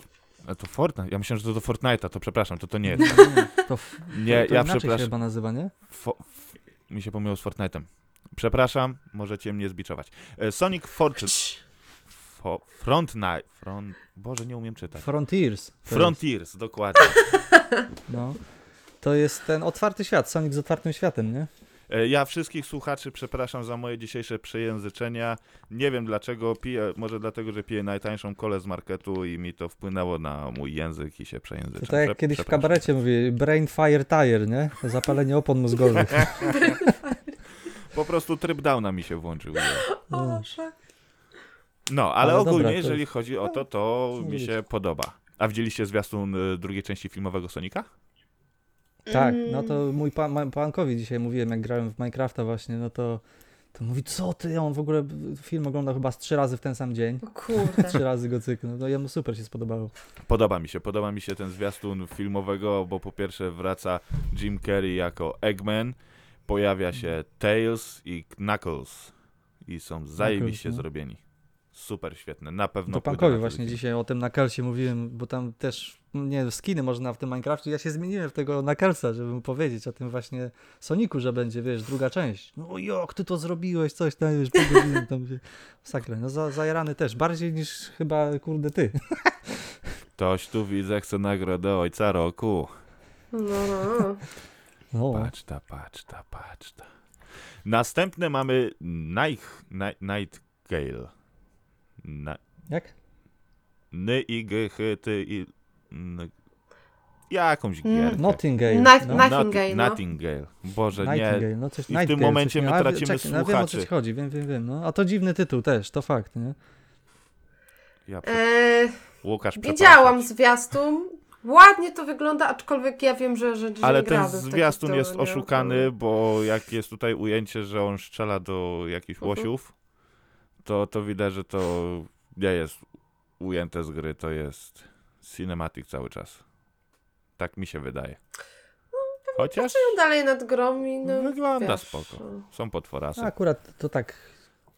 a to Fortnite. Ja myślałem, że to do Fortnite'a, to przepraszam, to to nie jest. To, f- Nie, to ja inaczej się przepraszam. chyba nazywa, nie? Fo, f, mi się pomyliło z Fortnite'em. Przepraszam, możecie mnie zbiczować. E, Sonic Fort, fo, Frontnight. Front, Boże, nie umiem czytać. Frontiers. to Frontiers, dokładnie. Jest, no. To jest ten otwarty świat, Sonic z otwartym światem, nie? E, Ja wszystkich słuchaczy przepraszam za moje dzisiejsze przejęzyczenia. Nie wiem dlaczego, piję, może dlatego, że piję najtańszą kolę z marketu i mi to wpłynęło na mój język i się przejęzyczam. To tak jak Prze- kiedyś w kabarecie mówi, brain fire tire, nie? Zapalenie opon mózgowych. Po prostu tryb downa mi się włączył. No. O. No, ale, Ale ogólnie, dobra, jeżeli jest- chodzi o to, to No, mi się podoba. A widzieliście zwiastun y, drugiej części filmowego Sonika? Tak, Mm. no to mój pan, pankowi dzisiaj mówiłem, jak grałem w Minecrafta właśnie, no to, to mówi, co ty, on w ogóle film oglądał chyba z trzy razy w ten sam dzień. O kurde. Trzy razy go cyknął, no jemu super się spodobało. Podoba mi się, podoba mi się ten zwiastun filmowego, bo po pierwsze wraca Jim Carrey jako Eggman, pojawia się Tails i Knuckles i są zajebiście no. zrobieni. Super świetne, na pewno. to pankowi właśnie dzisiaj o tym Knucklecie mówiłem, bo tam też, nie skiny można w tym Minecrafcie, ja się zmieniłem w tego Knucklesa, żeby mu powiedzieć o tym właśnie Soniku, że będzie, wiesz, druga część. No jak ty to zrobiłeś, coś tam, wiesz, pół godziny tam się... Sakle, no za, zajarany też, bardziej niż chyba, kurde, ty. Ktoś tu widzę, chce nagrodę ojca roku. No, no. No, Patrz ta, patrz ta, patrz ta. Następne mamy Night, Night, Nightgale. Na, jak? Ny i g, h, ty i... N, jakąś Mm, gierkę. Nottingale. Night- no. Nightingale, no. Nightingale. Boże, nie. No coś I w tym momencie coś, my tracimy czekaj, no, wiem o co słuchaczy. ci chodzi, wiem, wiem, wiem. No, a to dziwny tytuł też, to fakt, nie? Ja, prze- E, Łukasz, widziałam zwiastun. Ładnie to wygląda, aczkolwiek ja wiem, że, że, że Ale ten zwiastun jest oszukany, bo jak jest tutaj ujęcie, że on strzela do jakichś Mhm. łosiów, to, to widać, że to nie jest ujęte z gry, to jest cinematic cały czas. Tak mi się wydaje. Chociaż Pracują dalej nad grą i no, wygląda wiesz, spoko. no. Są potworasy. A akurat to tak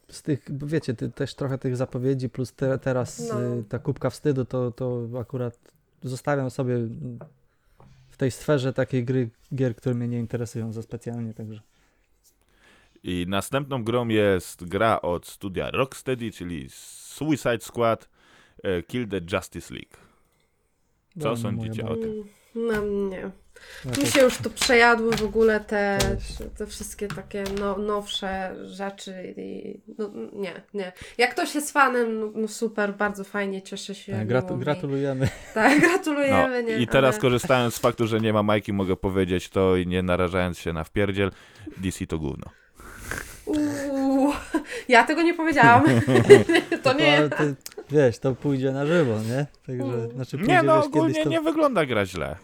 z tych, bo wiecie, ty, też trochę tych zapowiedzi plus te, teraz No. y, ta kubka wstydu, to, to akurat zostawiam sobie w tej sferze takiej gry, gier, które mnie nie interesują za specjalnie, także I następną grą jest gra od studia Rocksteady, czyli Suicide Squad e, Kill the Justice League. Co sądzicie o tym? Mm, No nie. bajka. Mi się już tu przejadły w ogóle te, te wszystkie takie no, nowsze rzeczy i no, nie, nie. Jak ktoś jest fanem, no, no super, bardzo fajnie, cieszę się. Tak, gratu- gratulujemy. Tak, No, gratulujemy, nie? I teraz ale... korzystając z faktu, że nie ma Majki, mogę powiedzieć to i nie narażając się na wpierdziel, DC to gówno. Uuu, ja tego nie powiedziałam. to nie. Ale ty, wiesz, to pójdzie na żywo, nie? Także, Mm. znaczy pójdzie, Nie no, wiesz, ogólnie to... nie wygląda gra źle.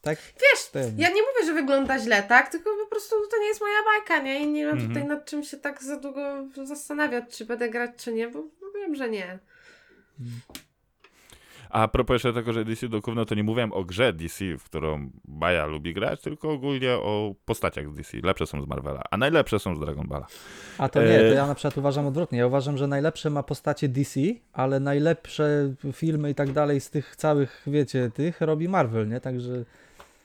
Tak? Wiesz, Ten. ja nie mówię, że wygląda źle, tak? Tylko po prostu to nie jest moja bajka, nie? I nie mam Mhm. tutaj nad czym się tak za długo zastanawiać, czy będę grać, czy nie, bo bo wiem, że nie. A propos jeszcze tego, że DC dokówno, to nie mówiłem o grze DC, w którą Baja lubi grać, tylko ogólnie o postaciach z DC. Lepsze są z Marvela, a najlepsze są z Dragon Balla. A to nie, E, to ja na przykład uważam odwrotnie. Ja uważam, że najlepsze ma postacie DC, ale najlepsze filmy i tak dalej z tych całych, wiecie, tych robi Marvel, nie? Także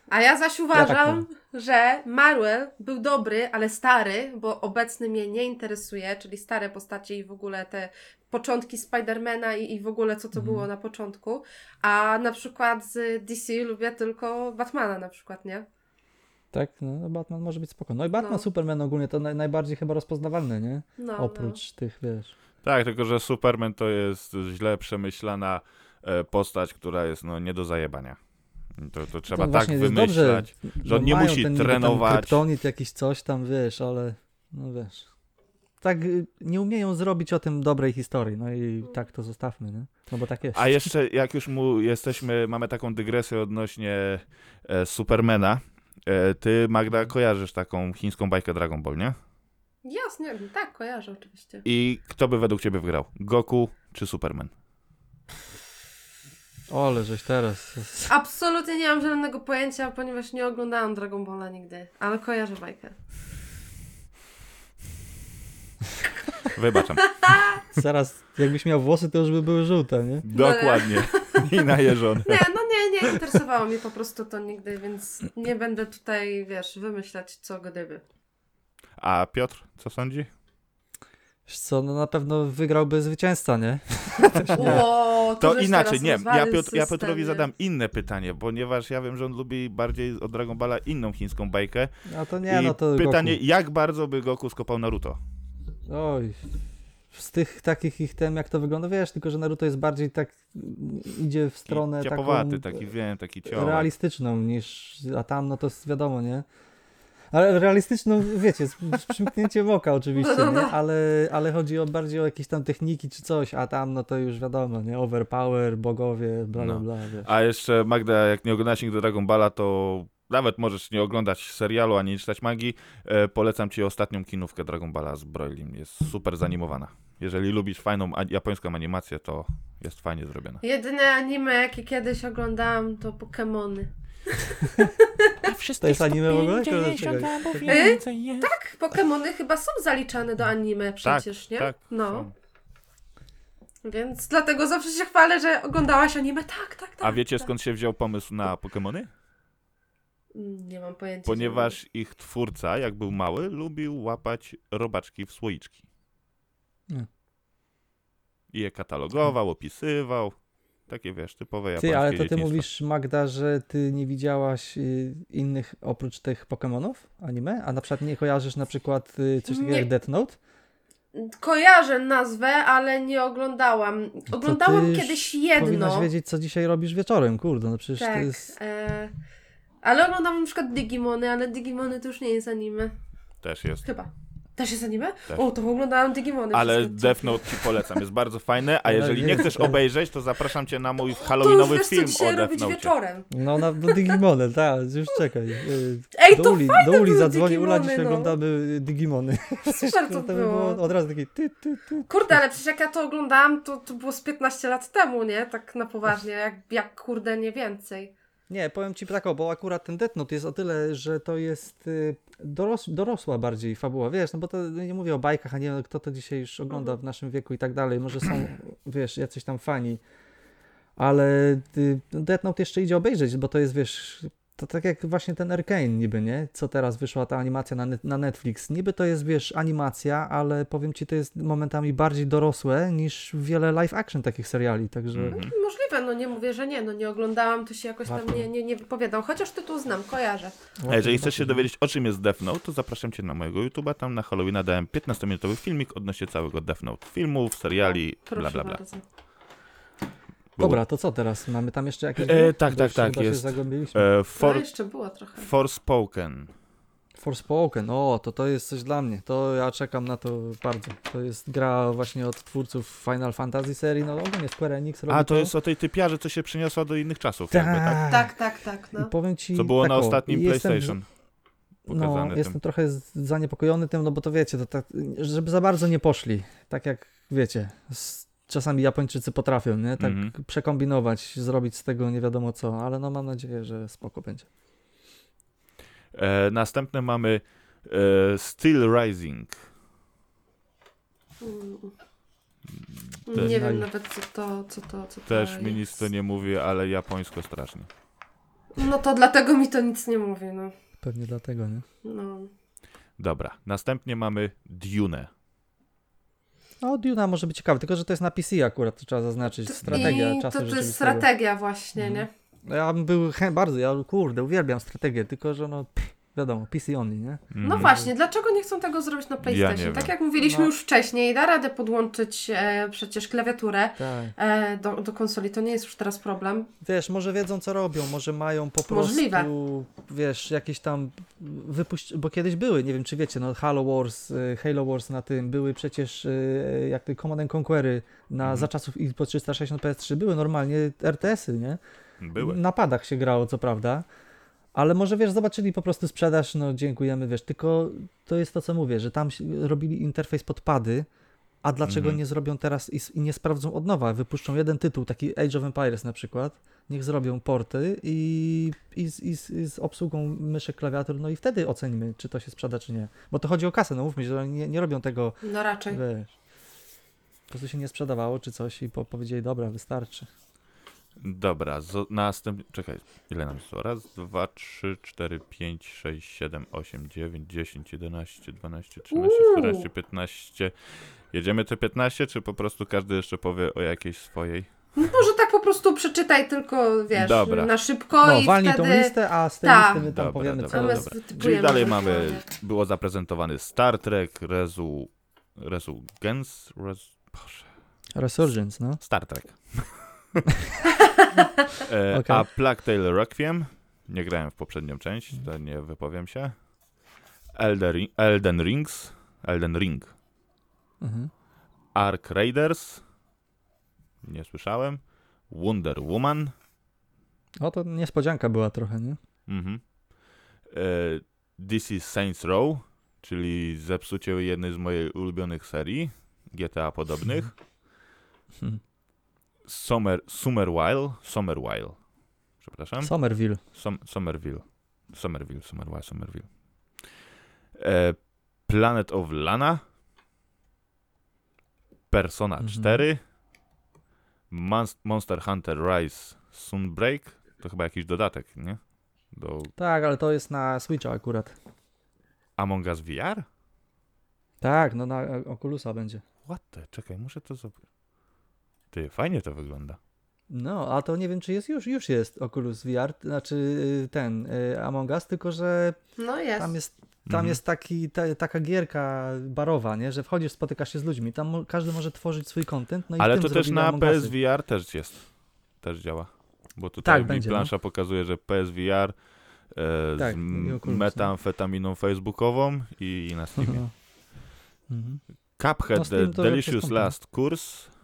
A ja zaś tak uważam, że Marvel był dobry, ale stary, bo obecny mnie nie interesuje, czyli stare postacie i w ogóle te początki Spidermana i, i w ogóle co to Mhm. było na początku. A na przykład z DC lubię tylko Batmana na przykład, nie? tak, no Batman może być spoko. No i Batman, No. Superman ogólnie to naj, najbardziej chyba rozpoznawalne, nie? No, Oprócz tych, wiesz. Tak, tylko że Superman to jest źle przemyślana e, postać, która jest no, nie do zajebania. To, to trzeba to tak właśnie jest wymyślać. dobrze, że on nie musi ten trenować. kryptonit jakiś coś tam, wiesz, ale no wiesz. Tak y, nie umieją zrobić o tym dobrej historii, no i tak to zostawmy, nie? No bo tak jest. A jeszcze jak już mu jesteśmy, mamy taką dygresję odnośnie e, Supermana. E, ty, Magda, kojarzysz taką chińską bajkę Dragon Ball, nie? Jasnie, tak, kojarzę oczywiście. I kto by według ciebie wygrał? Goku czy Superman? Ole, żeś teraz. Absolutnie nie mam żadnego pojęcia, ponieważ nie oglądałam Dragon Balla nigdy, ale kojarzę bajkę. Wybaczam. Zaraz, jakbyś miał włosy, to już by były żółte, nie? Dokładnie. I najeżone. Nie, no nie, nie interesowało mnie po prostu to nigdy, więc nie będę tutaj, wiesz, wymyślać co gdyby. A Piotr, co sądzi? Co, no na pewno wygrałby zwycięzca, nie? O, To żeś inaczej, nie. Ja, Piotr, ja Piotrowi zadam inne pytanie, ponieważ ja wiem, że on lubi bardziej od Dragon Balla inną chińską bajkę. A to nie, I no to pytanie, Goku. jak bardzo by Goku skopał Naruto? Oj, z tych takich ich tem, jak to wygląda, wiesz, tylko że Naruto jest bardziej tak, idzie w stronę taką Ciapowaty, taki wiem, taki cioł. realistyczną niż, a tam no to jest wiadomo, nie? Ale realistyczną, wiecie, z, z przymknięciem oka oczywiście, No, no, nie? no. Ale, ale chodzi o bardziej o jakieś tam techniki czy coś, a tam no to już wiadomo, nie? Overpower, bogowie, bla bla No. bla, wiesz. A jeszcze Magda, jak nie oglądasz nigdy Dragon Balla, to nawet możesz nie oglądać serialu ani nie czytać magii. E, polecam ci ostatnią kinówkę Dragon Balla z Broilim. Jest super zanimowana. Jeżeli lubisz fajną japońską animację, to jest fajnie zrobiona. Jedyne anime, jakie kiedyś oglądałam, to Pokémony. To jest anime w ogóle? Y? Tak, Pokémony chyba są zaliczane do anime przecież, nie? tak, No, są. więc dlatego zawsze się chwalę, że oglądałaś anime. Tak, tak, tak. A wiecie tak. skąd się wziął pomysł na Pokémony? Nie mam pojęcia. Ponieważ ich twórca, jak był mały, lubił łapać robaczki w słoiczki. Nie. I je katalogował, opisywał. Takie wiesz, typowe japońskie Ty, ale to ty mówisz, Magda, że ty nie widziałaś y, innych oprócz tych Pokemonów anime? A na przykład nie kojarzysz na przykład y, coś takiego jak Death Note? Kojarzę nazwę, ale nie oglądałam. To Oglądałam kiedyś jedno. Powinnaś wiedzieć, co dzisiaj robisz wieczorem, kurde, no przecież tak. to jest... E, ale oglądam na przykład Digimony, ale Digimony to już nie jest anime. Też jest. Chyba. Też jest anime? Też. O, to oglądałam Digimony. Ale. Death Note ci polecam, jest bardzo fajne, a jeżeli nie chcesz obejrzeć, to zapraszam cię na mój to już halloweenowy film o Death robić Note. wieczorem. No, na, do Digimony, tak, już czekaj. Ej, do to Uli, fajne do Uli zadzwoni, Ula, dzisiaj no. oglądamy y, Digimony. Super to by było. od razu taki ty, ty, ty. Kurde, ale przecież jak ja to oglądałam, to, to było z 15 lat temu, nie? Tak na poważnie, jak, jak kurde nie więcej. Nie, powiem ci tak, bo akurat ten Death Note jest o tyle, że to jest y, doros, dorosła bardziej fabuła, wiesz, no bo to nie mówię o bajkach, a nie kto to dzisiaj już ogląda w naszym wieku i tak dalej, może są, wiesz, jacyś tam fani, ale y, Death Note jeszcze idzie obejrzeć, bo to jest, wiesz, to tak jak właśnie ten Arcane niby, nie? Co teraz wyszła ta animacja na, net, na Netflix. Niby to jest, wiesz, animacja, ale powiem ci, to jest momentami bardziej dorosłe niż wiele live action takich seriali, także... Mhm. Możliwe, no nie mówię, że nie, no nie oglądałam, to się jakoś tam Warto. nie, nie, nie wypowiadam. Chociaż tytuł znam, kojarzę. A jeżeli chcesz się dowiedzieć, o czym jest Death Note, to zapraszam cię na mojego YouTube'a. Tam na Halloweena dałem 15-minutowy filmik odnośnie całego Death Note. Filmów, seriali, Proszę bla bla bla. bardzo. Było- Dobra, to co teraz? Mamy tam jeszcze jakieś... E, tak, tak, tak, się jest. zagłębiliśmy. E, No for, jeszcze było trochę. Forspoken. Forspoken, o, to to jest coś dla mnie. To ja czekam na to bardzo. To jest gra właśnie od twórców Final Fantasy serii, no ogólnie Square Enix robi A, to jest o tej typiarze, co się przyniosła do innych czasów, jakby, tak? Tak, tak, tak. I No. powiem ci Co było tak, na ostatnim jestem, PlayStation. No, jestem trochę z- zaniepokojony tym, no bo to wiecie, to tak, żeby za bardzo nie poszli. Tak jak wiecie, s- czasami Japończycy potrafią, nie? Tak Mhm. przekombinować, zrobić z tego nie wiadomo co, ale no mam nadzieję, że spoko będzie. E, następne mamy e, Steel Rising. Mm. Też- Nie wiem nawet co to, co to, co to Też mi nic to nie mówi, ale japońsko strasznie. No to dlatego mi to nic nie mówi, no. Pewnie dlatego, nie? no. Dobra, następnie mamy Dune. No, Duna może być ciekawy, tylko że to jest na PC akurat, to trzeba zaznaczyć. Strategia I czasu to, to jest strategia właśnie, Mhm. nie? No Ja bym był bardzo, ja kurde, uwielbiam strategię, tylko że no, pff, wiadomo, PC only, nie? No Mhm. właśnie, dlaczego nie chcą tego zrobić na PlayStation? nie tak jak mówiliśmy No. już wcześniej, da radę podłączyć e, przecież klawiaturę Tak. e, do, do konsoli, to nie jest już teraz problem. Wiesz, może wiedzą co robią, może mają po prostu, Możliwe. wiesz, jakieś tam wypuść, bo kiedyś były, nie wiem czy wiecie, no Halo Wars, y, Halo Wars na tym, były przecież y, jak te Command and Conquery na, Mhm. za czasów Xbox 360 PS3, były normalnie RTS-y, nie? Były. Na padach się grało, co prawda. Ale może wiesz, zobaczyli po prostu sprzedaż, no dziękujemy, wiesz, tylko to jest to, co mówię, że tam robili interfejs pod pady, a dlaczego Mhm. nie zrobią teraz i, i nie sprawdzą od nowa? Wypuszczą jeden tytuł, taki Age of Empires na przykład, niech zrobią porty i, i, z, i, z, i z obsługą myszek, klawiatur, no i wtedy ocenimy, czy to się sprzeda, czy nie. Bo to chodzi o kasę, no mówmy, że oni nie, nie robią tego, No raczej. wiesz, po prostu się nie sprzedawało, czy coś i po, powiedzieli, dobra, wystarczy. Dobra, następnie. Czekaj, ile nam jest? Raz, dwa, trzy, cztery, pięć, sześć, siedem, osiem, dziewięć, dziesięć, jedenaście, dwanaście, trzynaście, czternaście, piętnaście. Jedziemy te 15, czy po prostu każdy jeszcze powie o jakiejś swojej? Może tak po prostu przeczytaj tylko, wiesz, Dobra. na szybko No, i walnij wtedy... tą listę, a z tej Tak. listy my tam Dobra, co... Dobra. Czyli dalej mamy. Było zaprezentowany Star Trek, Resu. Resurgence? Res, Boże. Resurgence, no. Star Trek. e, Okej. A Plague Tale Requiem. Nie grałem w poprzednią część, to nie wypowiem się. Elden, Elden Rings. Elden Ring. Mhm. Ark Raiders. Nie słyszałem. Wonder Woman. O, to niespodzianka była trochę, nie? Mhm. E, This is Saints Row, czyli zepsucie jednej z mojej ulubionych serii GTA podobnych. Hmm. Summer, Summerwile, Summerwile. Przepraszam. Somerville. Som, Somerville. Somerville, Somerville, Somerville. E, Planet of Lana. Persona Mhm. 4. Monst- Monster Hunter Rise Sunbreak. To chyba jakiś dodatek, nie? Do Tak, ale to jest na Switcha akurat. Among Us VR? Tak, no na Oculusa będzie. What the? Czekaj, muszę to zobaczyć. Ty, fajnie to wygląda. No, a to nie wiem, czy jest już, już jest Oculus VR, znaczy y, ten y, Among Us, tylko że No jest. tam jest, tam Mhm. jest taki, ta, taka gierka barowa, nie? Że wchodzisz, spotykasz się z ludźmi, tam każdy może tworzyć swój content, no i Ale to też na. PSVR też jest. Też działa. Bo tutaj Tak, mi będzie, no. plansza pokazuje, że PSVR e, Tak, z i Oculus, metamfetaminą facebookową i na Steamie. Mhm. Cuphead No, Delicious. Last Course.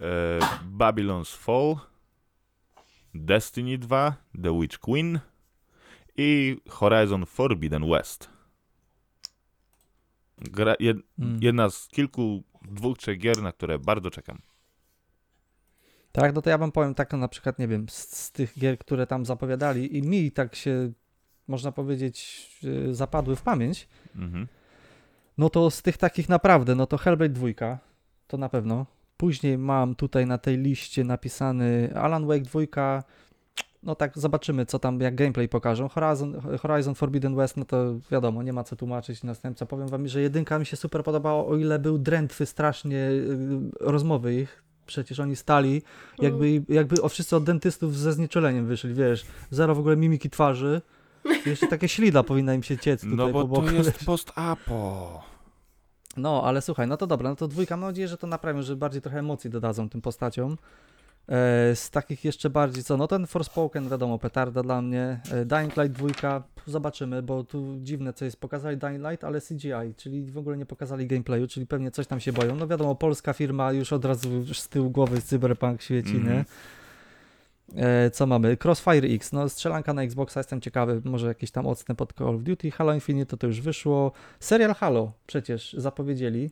E, Babylon's Fall. Destiny 2. The Witch Queen. I Horizon Forbidden West. Gra, jed, Mm. jedna z kilku, dwóch, trzech gier, na które bardzo czekam. Tak, no to ja wam powiem tak na przykład, nie wiem, z, z tych gier, które tam zapowiadali i mi tak się, można powiedzieć, y, zapadły w pamięć, Mhm. no to z tych takich naprawdę, no to Hellblade 2, to na pewno. Później mam tutaj na tej liście napisany Alan Wake 2, no tak zobaczymy, co tam, jak gameplay pokażą. Horizon, Horizon Forbidden West, no to wiadomo, nie ma co tłumaczyć, następca. Powiem wam, że jedynka mi się super podobała, o ile był drętwy strasznie y, rozmowy ich, przecież oni stali, jakby, jakby o wszyscy od dentystów ze znieczuleniem wyszli, wiesz, zero w ogóle mimiki twarzy, jeszcze takie ślida powinna im się ciec tutaj No po bo boku. to jest post-apo. No, ale słuchaj, no to dobra, no to dwójka, mam nadzieję, że to naprawią, że bardziej trochę emocji dodadzą tym postaciom. E, z takich jeszcze bardziej, co, no ten Forspoken, wiadomo, petarda dla mnie. E, Dying Light 2, zobaczymy, bo tu dziwne co jest, pokazali Dying Light, ale CGI, czyli w ogóle nie pokazali gameplayu, czyli pewnie coś tam się boją. No wiadomo, polska firma już od razu z tyłu głowy Cyberpunk świeci, Mhm. nie? E, co mamy? Crossfire X, no strzelanka na Xboxa, jestem ciekawy, może jakiś tam odstęp od Call of Duty, Halo Infinite to, to już wyszło, serial Halo przecież zapowiedzieli,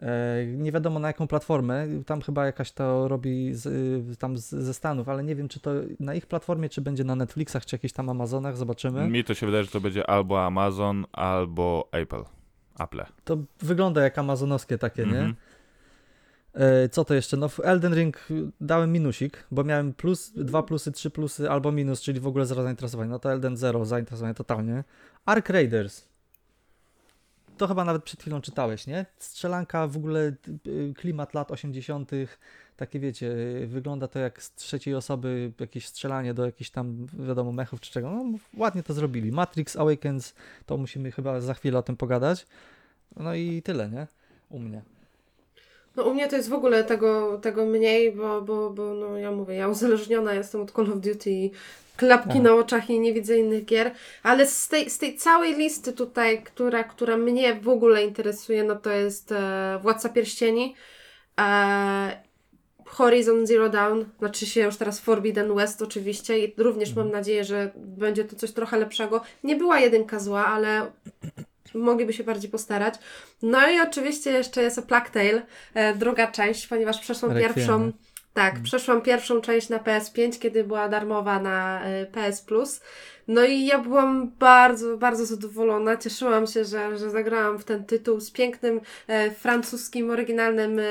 e, nie wiadomo na jaką platformę, tam chyba jakaś to robi z, y, tam z, ze Stanów, ale nie wiem czy to na ich platformie, czy będzie na Netflixach, czy jakichś tam Amazonach, zobaczymy. Mi to się wydaje, że to będzie albo Amazon, albo Apple. Apple. To wygląda jak amazonowskie takie, nie? Mhm. Co to jeszcze? No w Elden Ring dałem minusik, bo miałem plus, dwa plusy, trzy plusy albo minus, czyli w ogóle zero zainteresowania. No to Elden zero, zainteresowanie totalnie. Ark Raiders. To chyba nawet przed chwilą czytałeś, nie? Strzelanka, w ogóle y, klimat lat 80., takie wiecie, y, wygląda to jak z trzeciej osoby jakieś strzelanie do jakichś tam, wiadomo, mechów czy czego. No ładnie to zrobili. Matrix Awakens, to musimy chyba za chwilę o tym pogadać. No i tyle, nie? U mnie. No u mnie to jest w ogóle tego, tego mniej, bo, bo, bo no ja mówię, ja uzależniona jestem od Call of Duty i klapki Aha. na oczach i nie widzę innych gier, ale z tej, z tej całej listy tutaj, która, która mnie w ogóle interesuje, no to jest e, Władca Pierścieni, e, Horizon Zero Dawn, znaczy się już teraz Forbidden West oczywiście i również mam nadzieję, że będzie to coś trochę lepszego. Nie była jedynka zła, ale mogliby się bardziej postarać. No i oczywiście jeszcze jest Plague Tale, e, druga część, ponieważ przeszłam pierwszą. Tak, Mm. przeszłam pierwszą część na PS5, kiedy była darmowa na e, PS Plus. No i ja byłam bardzo, bardzo zadowolona. Cieszyłam się, że, że zagrałam w ten tytuł z pięknym e, francuskim, oryginalnym e,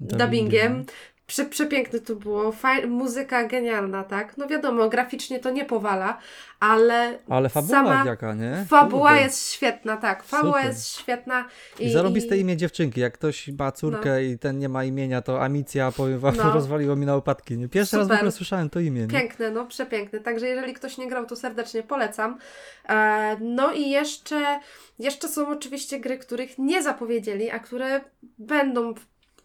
dubbingiem. Prze, przepiękne to było, Faj, muzyka genialna, tak? No wiadomo, graficznie to nie powala, ale, Ale fabuła sama jaka, nie? fabuła jest świetna, tak. Fabuła Super. jest świetna. I zarobiste imię dziewczynki. Jak ktoś ma córkę i ten nie ma imienia, to Amicja, powiem wam, No. rozwaliło mi na opadki. Nie? Pierwszy raz w Super. ogóle słyszałem to imię. Nie? Piękne, no przepiękne. Także jeżeli ktoś nie grał, to serdecznie polecam. E, no i jeszcze, jeszcze są oczywiście gry, których nie zapowiedzieli, a które będą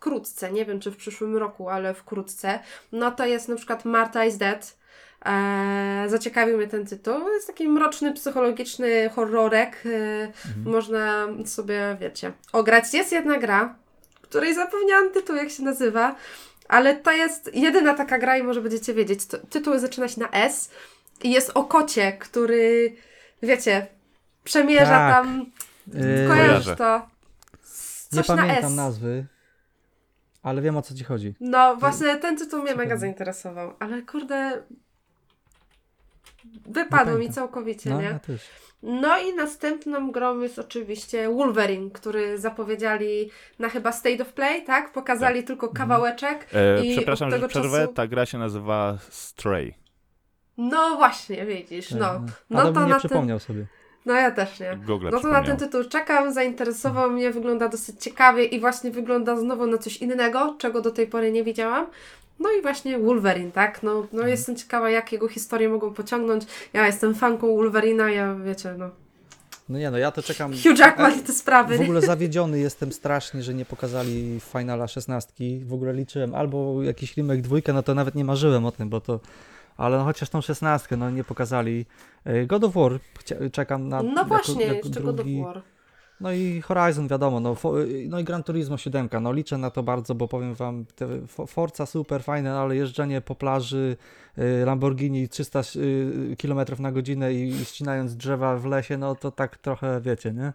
wkrótce. Nie wiem, czy w przyszłym roku, ale wkrótce. No to jest na przykład Marta is Dead. E, zaciekawił mnie ten tytuł. Jest taki mroczny, psychologiczny horrorek. E, Można sobie, wiecie, ograć. Jest jedna gra, której zapomniałam tytuł, jak się nazywa. Ale to jest jedyna taka gra i może będziecie wiedzieć. To, tytuł zaczyna się na S i jest o kocie, który, wiecie, przemierza Tak. tam. Yy, Kojarzysz to? nie Coś na pamiętam S. nazwy, ale wiem o co ci chodzi. No, właśnie ten tytuł mnie Ciekawe. mega zainteresował, ale kurde. Wypadło mi całkowicie, No, nie? ja też. No i następną grą jest oczywiście Wolverine, który zapowiedzieli na chyba State of Play, tak? Pokazali tylko kawałeczek. E, I przepraszam, od że tego przerwę. czasu- Ta gra się nazywa Stray. No właśnie, widzisz, no. Tak, No Adam to nie na ten, przypomniał sobie. No ja też nie. Google No to na ten tytuł czekam, zainteresował mnie, wygląda dosyć ciekawie i właśnie wygląda znowu na coś innego, czego do tej pory nie widziałam. No i właśnie Wolverine, tak? No, no jestem ciekawa, jak jego historię mogą pociągnąć. Ja jestem fanką Wolverina, ja wiecie, no. No nie no, ja to czekam. Hugh Jackman i te sprawy. W ogóle zawiedziony jestem strasznie, że nie pokazali Finala 16. W ogóle liczyłem albo jakiś remake dwójkę, no to nawet nie marzyłem o tym, bo to. Ale no chociaż tą 16, no nie pokazali. E, God of War czekam na. No jako- właśnie, jako jeszcze God of drugi. War. No i Horizon wiadomo, no, fo, no i Gran Turismo 7, no liczę na to bardzo, bo powiem wam, Forza super fajne, ale jeżdżenie po plaży y, Lamborghini 300 y, km na godzinę i ścinając drzewa w lesie, no to tak trochę wiecie, nie?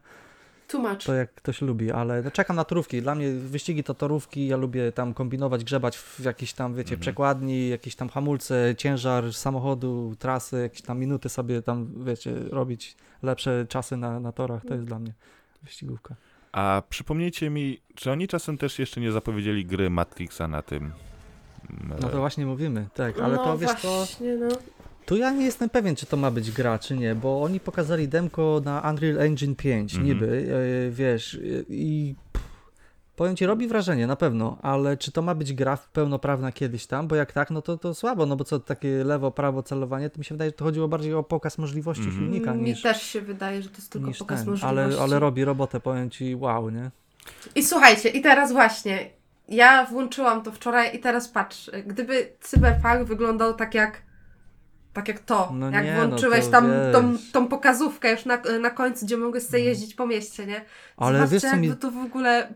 Too much. To jak ktoś lubi, ale czekam na torówki. Dla mnie wyścigi to torówki, ja lubię tam kombinować, grzebać w jakiejś tam, wiecie, Mhm. przekładni, jakieś tam hamulce, ciężar samochodu, trasy, jakieś tam minuty sobie tam, wiecie, robić lepsze czasy na, na torach, to jest dla mnie wyścigówka. A przypomnijcie mi, czy oni czasem też jeszcze nie zapowiedzieli gry Matrixa na tym? No to właśnie mówimy, tak, ale no to wiesz co, właśnie, no. Tu ja nie jestem pewien, czy to ma być gra, czy nie, bo oni pokazali demko na Unreal Engine 5, Mhm. niby, e, wiesz, e, i pff, powiem ci, robi wrażenie, na pewno, ale czy to ma być gra pełnoprawna kiedyś tam, bo jak tak, no to, to słabo, no bo co, takie lewo, prawo celowanie, to mi się wydaje, że to chodziło bardziej o pokaz możliwości Mhm. silnika Mi niż, też się wydaje, że to jest tylko pokaz ten, możliwości. ale, ale robi robotę, powiem ci, wow, nie? I słuchajcie, i teraz właśnie, ja włączyłam to wczoraj i teraz patrz, gdyby Cyberpunk wyglądał tak jak tak jak to, No jak nie, no włączyłeś to tam tą, tą pokazówkę już na, na końcu, gdzie mogłeś sobie jeździć po mieście, nie? Ale Zobaczcie, wiesz, co mi- to w ogóle...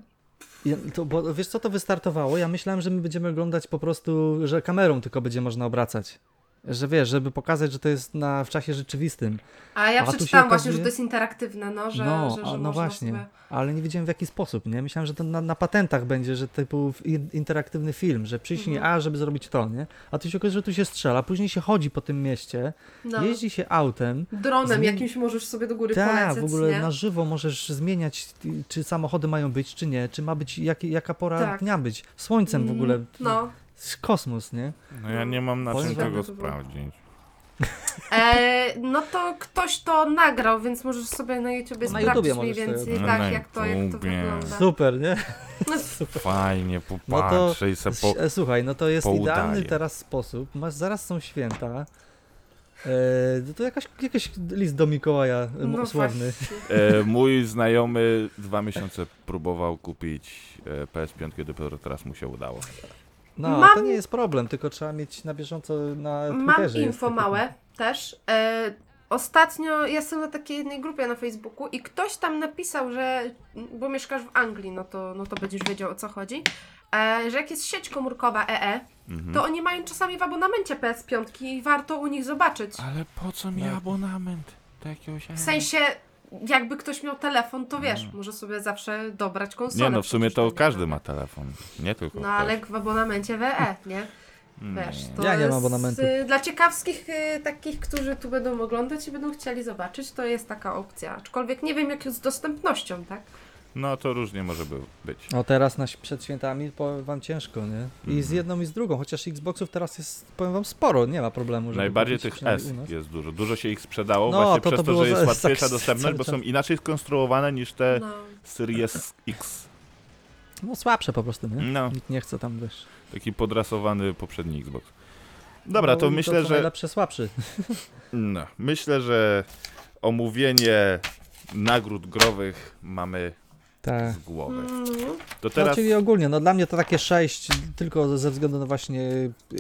Ja, to, bo wiesz co to wystartowało? Ja myślałem, że my będziemy oglądać po prostu, że kamerą tylko będzie można obracać. Że wiesz, żeby pokazać, że to jest na, w czasie rzeczywistym. A ja A przeczytałam właśnie, okazuje- że to jest interaktywne, no, że, no, że, a, że no można właśnie, sobie... ale nie wiedziałem w jaki sposób, nie? Myślałem, że to na, na patentach będzie, że typu interaktywny film, że przyśnij Mhm. A, żeby zrobić to, nie? A tu się okazuje, że tu się strzela, później się chodzi po tym mieście, No. jeździ się autem, Dronem Zmieni- jakimś możesz sobie do góry tak, polecieć, w ogóle nie? na żywo możesz zmieniać, czy samochody mają być, czy nie, czy ma być, jak, jaka pora Tak. dnia być, słońcem w ogóle, No. Kosmos, nie? No ja nie mam na Powiem czym tego to było- sprawdzić. E, no to ktoś to nagrał, więc możesz sobie na YouTubie Na sprawdzić YouTubie mniej możesz sobie więcej, No tak, jak to, jak to YouTubie. wygląda. Super, nie? Fajnie No popatrzę i se po... S- Słuchaj, no to jest poudaję. idealny teraz sposób. Masz, zaraz są święta. E, no to jakaś, jakiś list do Mikołaja e, No sławny. E, mój znajomy dwa miesiące próbował kupić e, PS5, dopiero teraz mu się udało. No, Mam- to nie jest problem, tylko trzeba mieć na bieżąco na Mam Twitterze. jest info małe też. E, ostatnio jestem na takiej jednej grupie na Facebooku i ktoś tam napisał, że bo mieszkasz w Anglii, no to, no to będziesz wiedział o co chodzi. E, że jak jest sieć komórkowa EE, Mhm. to oni mają czasami w abonamencie PS5 i warto u nich zobaczyć. Ale po co mi No. abonament? Do jakiegoś... W sensie, jakby ktoś miał telefon, to wiesz, może sobie zawsze dobrać konsolę. Nie no, w sumie to każdy ma. telefon, nie tylko No ale w abonamencie WE, nie? Mm. Wiesz, to Ja nie mam jest, abonamentu. y, Dla ciekawskich y, takich, którzy tu będą oglądać i będą chcieli zobaczyć, to jest taka opcja. Aczkolwiek nie wiem, jak jest z dostępnością, tak? No to różnie może by być. No teraz na, przed świętami powiem wam ciężko, nie? I Mhm. z jedną i z drugą, chociaż Xboxów teraz jest, powiem wam, sporo, nie ma problemu. żeby Najbardziej tych S jest dużo. Dużo się ich sprzedało No, właśnie to- przez to to, było że jest za- łatwiejsza za- dostępność, bo są inaczej skonstruowane niż te No. Series X. No słabsze po prostu, nie? No, Nikt nie chce tam, wiesz. taki podrasowany poprzedni Xbox. Dobra, No to myślę, co że najlepsze, słabszy. no, myślę, że omówienie nagród growych mamy Tak. z głowy. Mm, To No, teraz czyli ogólnie, no dla mnie to takie 6, tylko ze względu na właśnie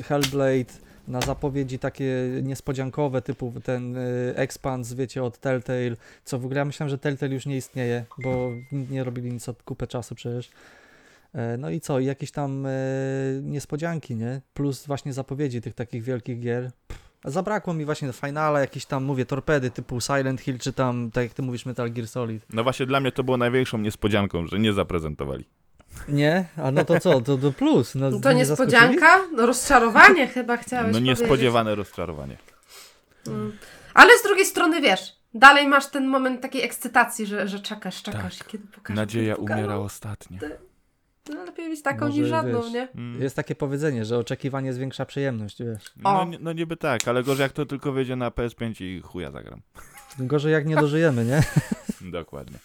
Hellblade, na zapowiedzi takie niespodziankowe, typu ten y, Expans, wiecie, od Telltale, co w ogóle ja myślałem, że Telltale już nie istnieje, bo nie robili nic od kupę czasu przecież. E, No i co, i jakieś tam e, niespodzianki, nie? Plus właśnie zapowiedzi tych takich wielkich gier. Pff, Zabrakło mi właśnie finala, jakieś tam, mówię, torpedy typu Silent Hill, czy tam, tak jak ty mówisz, Metal Gear Solid. No właśnie dla mnie to było największą niespodzianką, że nie zaprezentowali. Nie? A no to co, to, to plus. No, to niespodzianka? No rozczarowanie chyba chciałeś No powiedzieć. niespodziewane rozczarowanie. Mm. Ale z drugiej strony wiesz, dalej masz ten moment takiej ekscytacji, że, że czekasz, czekasz, Tak. kiedy pokażę. Nadzieja umiera ostatnio. No lepiej mieć taką Może, niż żadną, wiesz, nie? Mm. Jest takie powiedzenie, że oczekiwanie zwiększa przyjemność, wiesz. No, ni- no niby tak, ale gorzej jak to tylko wyjdzie na PS5 i chuja zagram. Gorzej jak nie dożyjemy, nie? Dokładnie.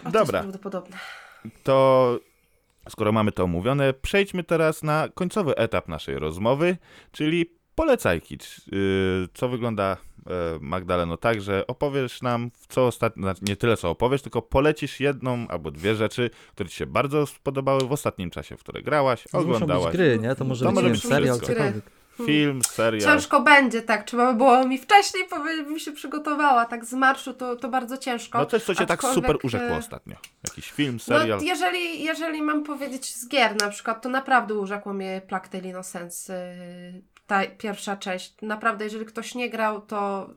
O, to Dobra. jest prawdopodobne. To skoro mamy to omówione, przejdźmy teraz na końcowy etap naszej rozmowy, czyli polecajki. Yy, Co wygląda, Magdaleno, tak, że opowiesz nam, w co ostatnio, znaczy nie tyle co opowiesz, tylko polecisz jedną albo dwie rzeczy, które ci się bardzo spodobały w ostatnim czasie, w które grałaś, To muszą być oglądałaś. gry, nie? To może To być może być serial, cokolwiek. Film, serial. Ciężko będzie, tak. Trzeba by było mi wcześniej, bo bym się przygotowała. Tak z marszu to, to bardzo ciężko. No coś, co cię tak Aczkolwiek, super urzekło e, ostatnio. Jakiś film, serial. No, jeżeli, jeżeli mam powiedzieć z gier na przykład, to naprawdę urzekło mnie Plague Tale Innocence, ta pierwsza część. Naprawdę, jeżeli ktoś nie grał, to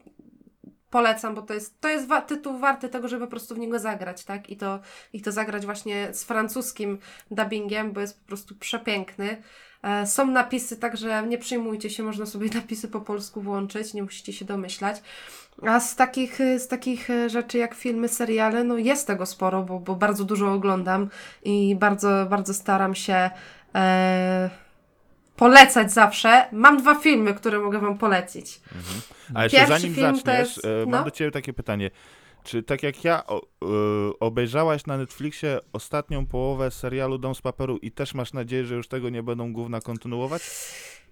polecam, bo to jest, to jest wa- tytuł warty tego, żeby po prostu w niego zagrać, tak? I to, I to zagrać właśnie z francuskim dubbingiem, bo jest po prostu przepiękny. E, Są napisy, także nie przejmujcie się, można sobie napisy po polsku włączyć, nie musicie się domyślać. A z takich, z takich y, rzeczy jak filmy, seriale, no jest tego sporo, bo, bo bardzo dużo oglądam i bardzo, bardzo staram się e, polecać zawsze. Mam dwa filmy, które mogę Wam polecić. Mhm. A jeszcze Pierwszy zanim film to zaczniesz, jest- e, mam no. do Ciebie takie pytanie. Czy tak jak ja o, e, obejrzałaś na Netflixie ostatnią połowę serialu Dom z Paperu i też masz nadzieję, że już tego nie będą główna kontynuować?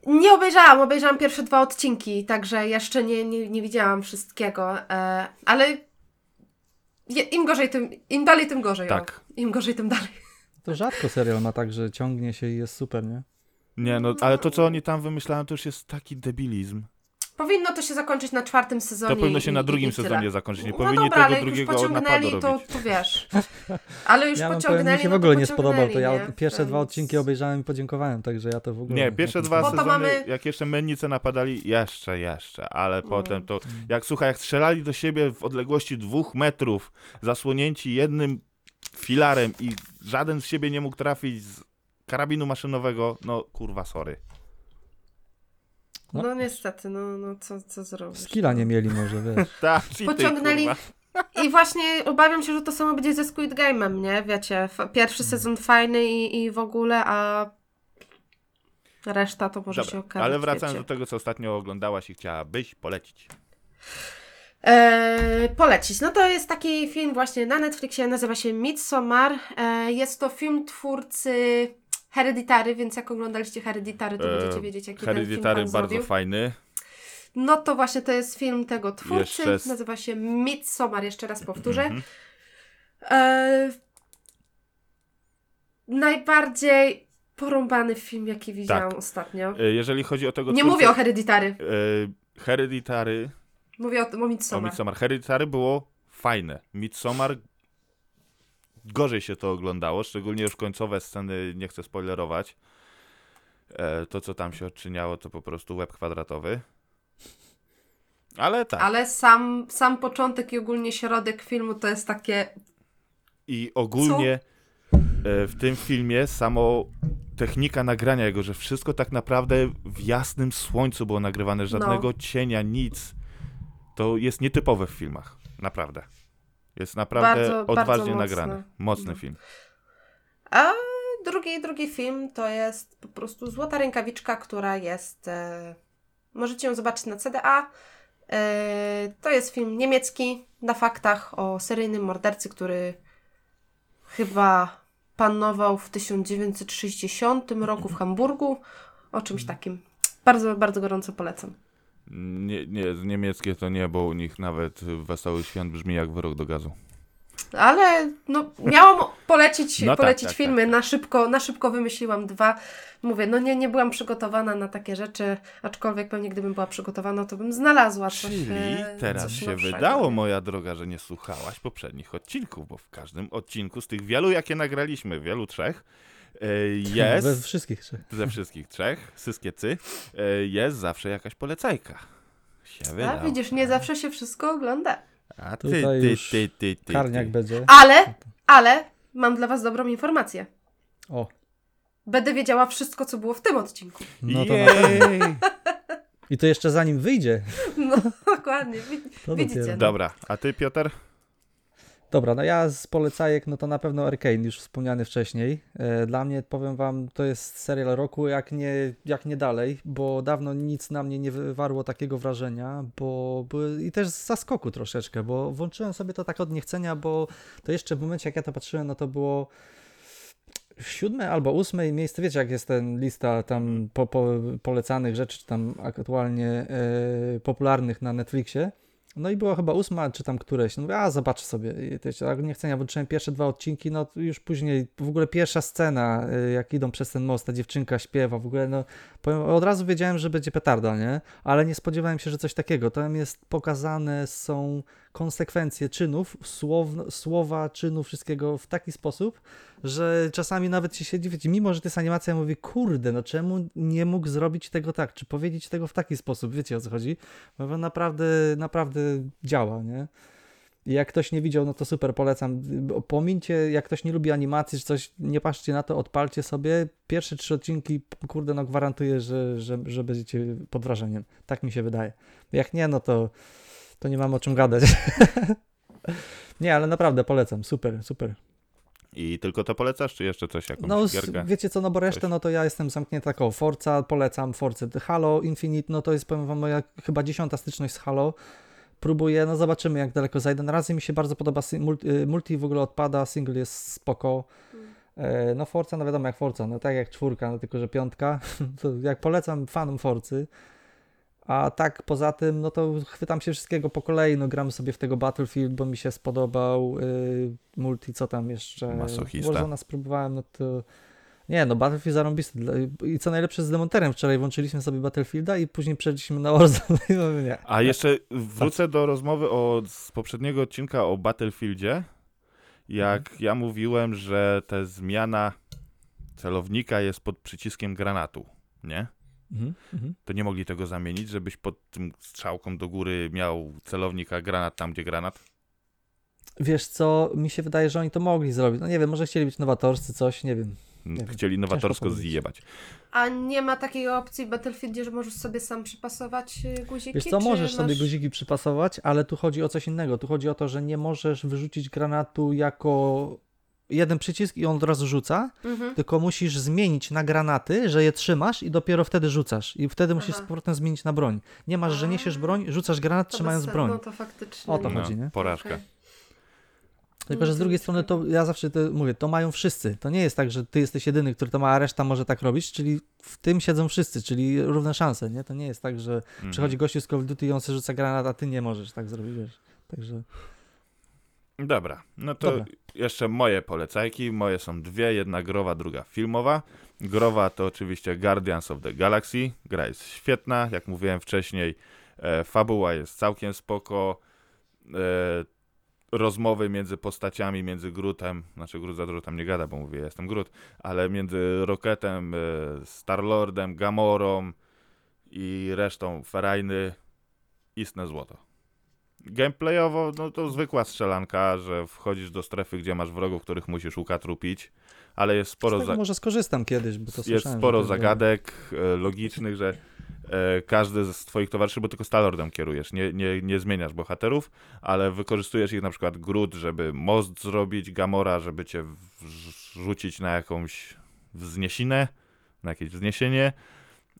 Nie obejrzałam, obejrzałam pierwsze dwa odcinki, także jeszcze nie, nie, nie widziałam wszystkiego, e, ale je, im gorzej, tym, im dalej, tym gorzej. Tak. O. Im gorzej, tym dalej. to rzadko serial ma tak, że ciągnie się i jest super, nie? Nie, no, ale to, co oni tam wymyślają, to już jest taki debilizm. Powinno to się zakończyć na czwartym sezonie. To powinno się i- na drugim sezonie zakończyć. Nie no powinni dobra, ale tego jak drugiego już pociągnęli, to, robić. to wiesz. Ale już Ja pociągnęli, mi się w no ogóle nie spodobał, to ja nie? pierwsze dwa Więc- odcinki obejrzałem i podziękowałem, także ja to w ogóle... Nie, pierwsze dwa sezony, mamy- jak jeszcze mennice napadali, jeszcze, jeszcze, ale Mm. potem to, jak słuchaj, jak strzelali do siebie w odległości dwóch metrów, zasłonięci jednym filarem i żaden z siebie nie mógł trafić z karabinu maszynowego, no kurwa, sorry. No. No niestety, no, no co, co zrobić. Skilla nie mieli może, wiesz. Ta, cheaty, Pociągnęli- kurwa. I właśnie obawiam się, że to samo będzie ze Squid Game'em, nie? Wiecie, pierwszy sezon fajny i, i w ogóle, a reszta to może się Dobra, okazać, ale wracając wiecie. do tego, co ostatnio oglądałaś i chciałabyś polecić. E, polecić. No to jest taki film właśnie na Netflixie, nazywa się Midsommar. E, jest to film twórcy Hereditary, więc jak oglądaliście Hereditary, to E, będziecie wiedzieć, jaki ten film Hereditary bardzo zrobił. fajny. No to właśnie to jest film tego twórcy. Jeszcze Nazywa się Midsommar, jeszcze raz powtórzę. Mhm. E, najbardziej porąbany film, jaki widziałam ostatnio. E, Jeżeli chodzi o tego Nie twórcę- mówię o Hereditary, e, Hereditary mówię o, o O Midsommar. Midsommar. Hereditary było fajne. Midsommar gorzej się to oglądało, szczególnie już końcowe sceny, nie chcę spoilerować. E, to, co tam się odczyniało, to po prostu łeb kwadratowy. Ale tak. Ale sam, sam początek i ogólnie środek filmu to jest takie I ogólnie e, w tym filmie samo technika nagrania jego, że wszystko tak naprawdę w jasnym słońcu było nagrywane, żadnego cienia, nic. To jest nietypowe w filmach. Naprawdę. Jest naprawdę Bardzo, bardzo odważnie mocne. nagrany. Mocny No. film. A drugi, drugi film to jest po prostu Złota Rękawiczka, która jest. E, możecie ją zobaczyć na CDA. E, to jest film niemiecki na faktach o seryjnym mordercy, który chyba panował w 1960 roku w Hamburgu. O czymś takim. Bardzo, bardzo gorąco polecam. Nie, nie, niemieckie to nie, bo u nich nawet Wesoły Święt brzmi jak wyrok do gazu. Ale no, miałam polecić, No tak, polecić tak, filmy, tak, Na, szybko, na szybko wymyśliłam dwa. Mówię, no nie, nie byłam przygotowana na takie rzeczy, aczkolwiek pewnie gdybym była przygotowana, to bym znalazła coś Czyli e, teraz coś się nowszego. wydało, moja droga, że nie słuchałaś poprzednich odcinków, bo w każdym odcinku z tych wielu, jakie nagraliśmy, wielu trzech, jest, We wszystkich trzech. ze wszystkich trzech, wszystkie cy, e, jest zawsze jakaś polecajka. Się A wydało. widzisz, nie zawsze się wszystko ogląda. A ty, Tutaj ty, już ty, ty, ty, Karniak ty. będzie. Ale, ale mam dla Was dobrą informację. O, Będę wiedziała wszystko, co było w tym odcinku. no to na pewno. Jej! I to jeszcze zanim wyjdzie. No, dokładnie. Wi- To Widzicie, dopiero. no. Dobra, a ty Piotr? Dobra, no ja z polecajek, no to na pewno Arcane, już wspomniany wcześniej. E, Dla mnie, powiem wam, to jest serial roku, jak nie, jak nie dalej, bo dawno nic na mnie nie wywarło takiego wrażenia, bo, bo i też z zaskoku troszeczkę, bo włączyłem sobie to tak od niechcenia, bo to jeszcze w momencie, jak ja to patrzyłem, no to było siódme albo ósme miejsce, wiecie jak jest ten lista tam po, po, polecanych rzeczy, czy tam aktualnie e, popularnych na Netflixie. No i była chyba ósma, czy tam któreś. No mówię, a zobacz sobie. Tak nie chcę, ja włączyłem pierwsze dwa odcinki, no już później w ogóle pierwsza scena, y, jak idą przez ten most, ta dziewczynka śpiewa, w ogóle no powiem, od razu wiedziałem, że będzie petarda, nie? Ale nie spodziewałem się, że coś takiego. Tam jest pokazane są konsekwencje czynów, słow, słowa, czynu, wszystkiego w taki sposób, że czasami nawet się siedzi, wiecie, mimo że to jest animacja, mówi, kurde, no czemu nie mógł zrobić tego tak, czy powiedzieć tego w taki sposób, wiecie o co chodzi? Bo naprawdę, naprawdę działa, nie? Jak ktoś nie widział, no to super, polecam. Pomińcie, jak ktoś nie lubi animacji czy coś, nie patrzcie na to, odpalcie sobie. Pierwsze trzy odcinki, kurde, no gwarantuję, że, że, że będziecie pod wrażeniem. Tak mi się wydaje. Jak nie, no to, to nie mam o czym gadać. nie, ale naprawdę polecam, super, super. I tylko to polecasz, czy jeszcze coś, jakąś No, gierkę? wiecie co, no bo resztę, Coś. no to ja jestem zamknięty taką Forza, polecam Forza. Halo Infinite, no to jest, powiem wam, moja chyba dziesiąta styczność z Halo. Próbuję, no zobaczymy jak daleko zajdę. Na razie mi się bardzo podoba, multi, y, multi w ogóle odpada, single jest spoko. E, No Forza, no wiadomo jak Forza, no tak jak czwórka, no tylko że piątka, to jak polecam fanom Forcy, A tak poza tym, no to chwytam się wszystkiego po kolei, no gram sobie w tego Battlefield, bo mi się spodobał y, multi, co tam jeszcze? Masochista. Warzona spróbowałem, no to... Nie, no Battlefield zarąbisty. I co najlepsze z Demonterem, wczoraj włączyliśmy sobie Battlefielda i później przeszliśmy na Warzone. No nie. A jeszcze wrócę do rozmowy o, z poprzedniego odcinka o Battlefieldzie. Jak Mhm. ja mówiłem, że ta zmiana celownika jest pod przyciskiem granatu, nie? Mhm, mhm. To nie mogli tego zamienić, żebyś pod tym strzałką do góry miał celownik, a granat tam, gdzie granat? Wiesz co, mi się wydaje, że oni to mogli zrobić. No nie wiem, może chcieli być nowatorscy, coś, nie wiem. wiem. Chcieli nowatorsko powiedzieć. zjebać. A nie ma takiej opcji w Battlefieldzie, że możesz sobie sam przypasować y, guziki? Wiesz co, możesz masz... sobie guziki przypasować, ale tu chodzi o coś innego. Tu chodzi o to, że nie możesz wyrzucić granatu jako jeden przycisk i on od razu rzuca, Mhm. tylko musisz zmienić na granaty, że je trzymasz i dopiero wtedy rzucasz. I wtedy musisz Aha. z powrotem zmienić na broń. Nie masz, że niesiesz broń, rzucasz granat To trzymając broń. No to faktycznie. O to chodzi, nie? Porażka. Okej. Tylko, że z No drugiej strony to ja zawsze to mówię, to mają wszyscy. To nie jest tak, że ty jesteś jedyny, który to ma, a reszta może tak robić, czyli w tym siedzą wszyscy, czyli równe szanse, nie? To nie jest tak, że Mhm. przychodzi gościu z Call of Duty i on sobie rzuca granat, a ty nie możesz tak zrobić, wiesz. Także Dobra, no to Dobra. jeszcze moje polecajki. Moje są dwie, jedna growa, druga filmowa. Growa to oczywiście Guardians of the Galaxy. Gra jest świetna, jak mówiłem wcześniej. E, fabuła jest całkiem spoko. E, rozmowy między postaciami, między Grutem, znaczy Grut za dużo tam nie gada, bo mówię, ja jestem Grut, ale między Rocketem, e, Starlordem, Gamorą i resztą Ferajny istne złoto. Gameplayowo, no to zwykła strzelanka, że wchodzisz do strefy, gdzie masz wrogów, których musisz ukatrupić, ale jest sporo, z za, może skorzystam kiedyś, bo to jest sporo zagadek e, logicznych, że e, każdy z twoich towarzyszy, bo tylko Stalordem kierujesz, nie, nie, nie zmieniasz bohaterów, ale wykorzystujesz ich na przykład Groot, żeby most zrobić, Gamora, żeby cię wrzucić na jakąś wzniesinę, na jakieś wzniesienie,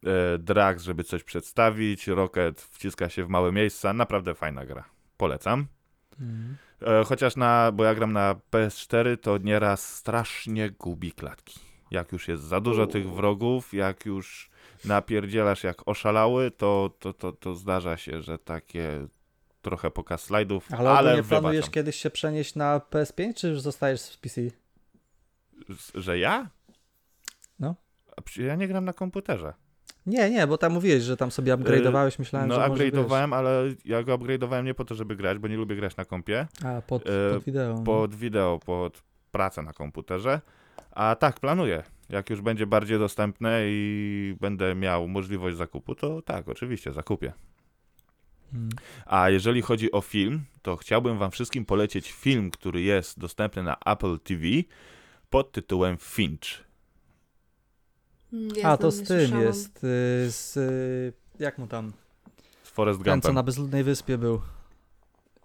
e, Drax, żeby coś przedstawić, Rocket wciska się w małe miejsca, naprawdę fajna gra. Polecam. Mhm. E, Chociaż na, bo ja gram na PS4, to nieraz strasznie gubi klatki. Jak już jest za dużo tych wrogów, jak już napierdzielasz jak oszalały, to, to, to, to zdarza się, że takie trochę pokaz slajdów, Ale, ale, ogólnie planujesz wybaczam. kiedyś się przenieść na PS5, czy już zostajesz z PC? Że ja? No. Ja nie gram na komputerze. Nie, nie, bo tam mówiłeś, że tam sobie upgrade'owałeś, myślałem, No, że może, upgrade'owałem, ale ja go upgrade'owałem nie po to, żeby grać, bo nie lubię grać na kompie. A, pod, e, pod wideo. no. pod wideo, pod pracę na komputerze. A tak, planuję. Jak już będzie bardziej dostępne i będę miał możliwość zakupu, to tak, oczywiście, zakupię. Mm. A jeżeli chodzi o film, to chciałbym wam wszystkim polecieć film, który jest dostępny na Apple TV pod tytułem Finch. Nie A, to z tym słyszałam. jest, y, z, y, jak mu tam, Z Forrest ten co Gumpem. na bezludnej wyspie był.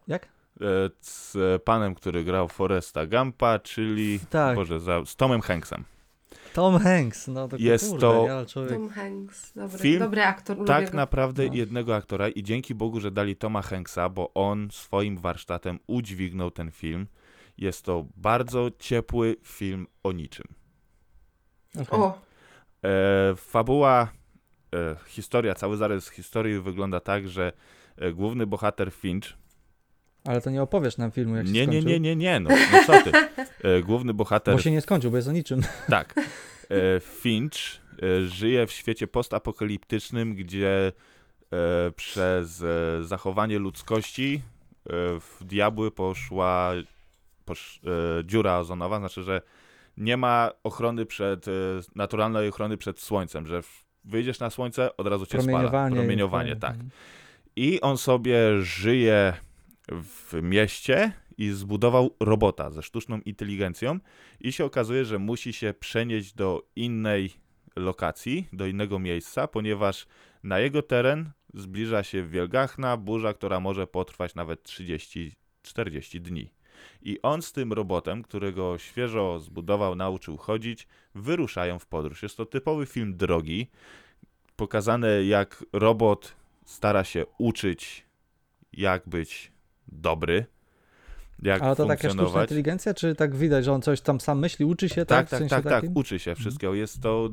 Jak? E, Z panem, który grał Foresta Gumpa, czyli Tak, Boże, za, z Tomem Hanksem. Tom Hanks, no to Jest kurde, to ale człowiek. Tom Hanks, dobry, Film dobry aktor, lubię Tak go. naprawdę No. jednego aktora i dzięki Bogu, że dali Toma Hanksa, bo on swoim warsztatem udźwignął ten film. Jest to bardzo ciepły film o niczym. Okej. O, E, fabuła, e, historia, cały zarys historii wygląda tak, że e, główny bohater Finch. Ale to nie opowiesz nam filmu, jak się Nie, nie, skończył. nie, nie, nie, no, no co ty. E, główny bohater Bo się nie skończył, bo jest o niczym. Tak. E, Finch e, żyje w świecie postapokaliptycznym, gdzie e, przez e, zachowanie ludzkości e, w diabły poszła posz, e, dziura ozonowa, znaczy, że nie ma ochrony przed, e, naturalnej ochrony przed słońcem, że wyjdziesz na słońce, od razu cię spala. Promieniowanie. Promieniowanie, tak. I on sobie żyje w mieście i zbudował robota ze sztuczną inteligencją i się okazuje, że musi się przenieść do innej lokacji, do innego miejsca, ponieważ na jego teren zbliża się wielgachna burza, która może potrwać nawet 30-40 dni. I on z tym robotem, którego świeżo zbudował, nauczył chodzić, wyruszają w podróż. Jest to typowy film drogi, pokazane jak robot stara się uczyć, jak być dobry, jak Ale to taka sztuczna inteligencja, czy tak widać, że on coś tam sam myśli, uczy się, tak? Tak, W tak, sensie tak, tak, takim? uczy się wszystkiego. Jest to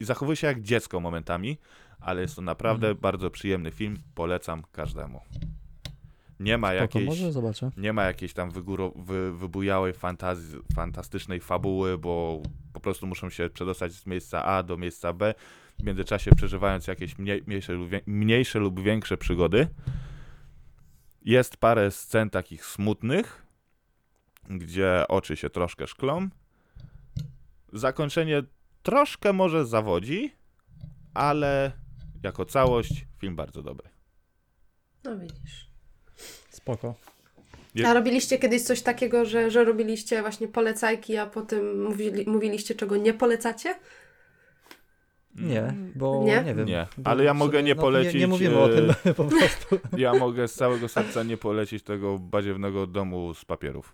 i zachowuje się jak dziecko momentami, ale jest to naprawdę Mhm. bardzo przyjemny film. Polecam każdemu. Nie ma Spoko, jakiejś, może zobaczę. nie ma jakiejś tam wygóro, wy, wybujałej fantazji, fantastycznej fabuły, bo po prostu muszą się przedostać z miejsca A do miejsca B, w międzyczasie przeżywając jakieś mniej, mniejsze, lub mniejsze lub większe przygody. Jest parę scen takich smutnych, gdzie oczy się troszkę szklą. Zakończenie troszkę może zawodzi, ale jako całość film bardzo dobry. No widzisz. Spoko. Je- A robiliście kiedyś coś takiego, że, że robiliście właśnie polecajki, a potem mówili, mówiliście, czego nie polecacie? Nie, bo Nie? nie, wiem. Nie, ale ja mogę nie no, polecić, Nie, nie mówimy o e, tym po prostu. Ja mogę z całego serca nie polecić tego badziewnego domu z papierów.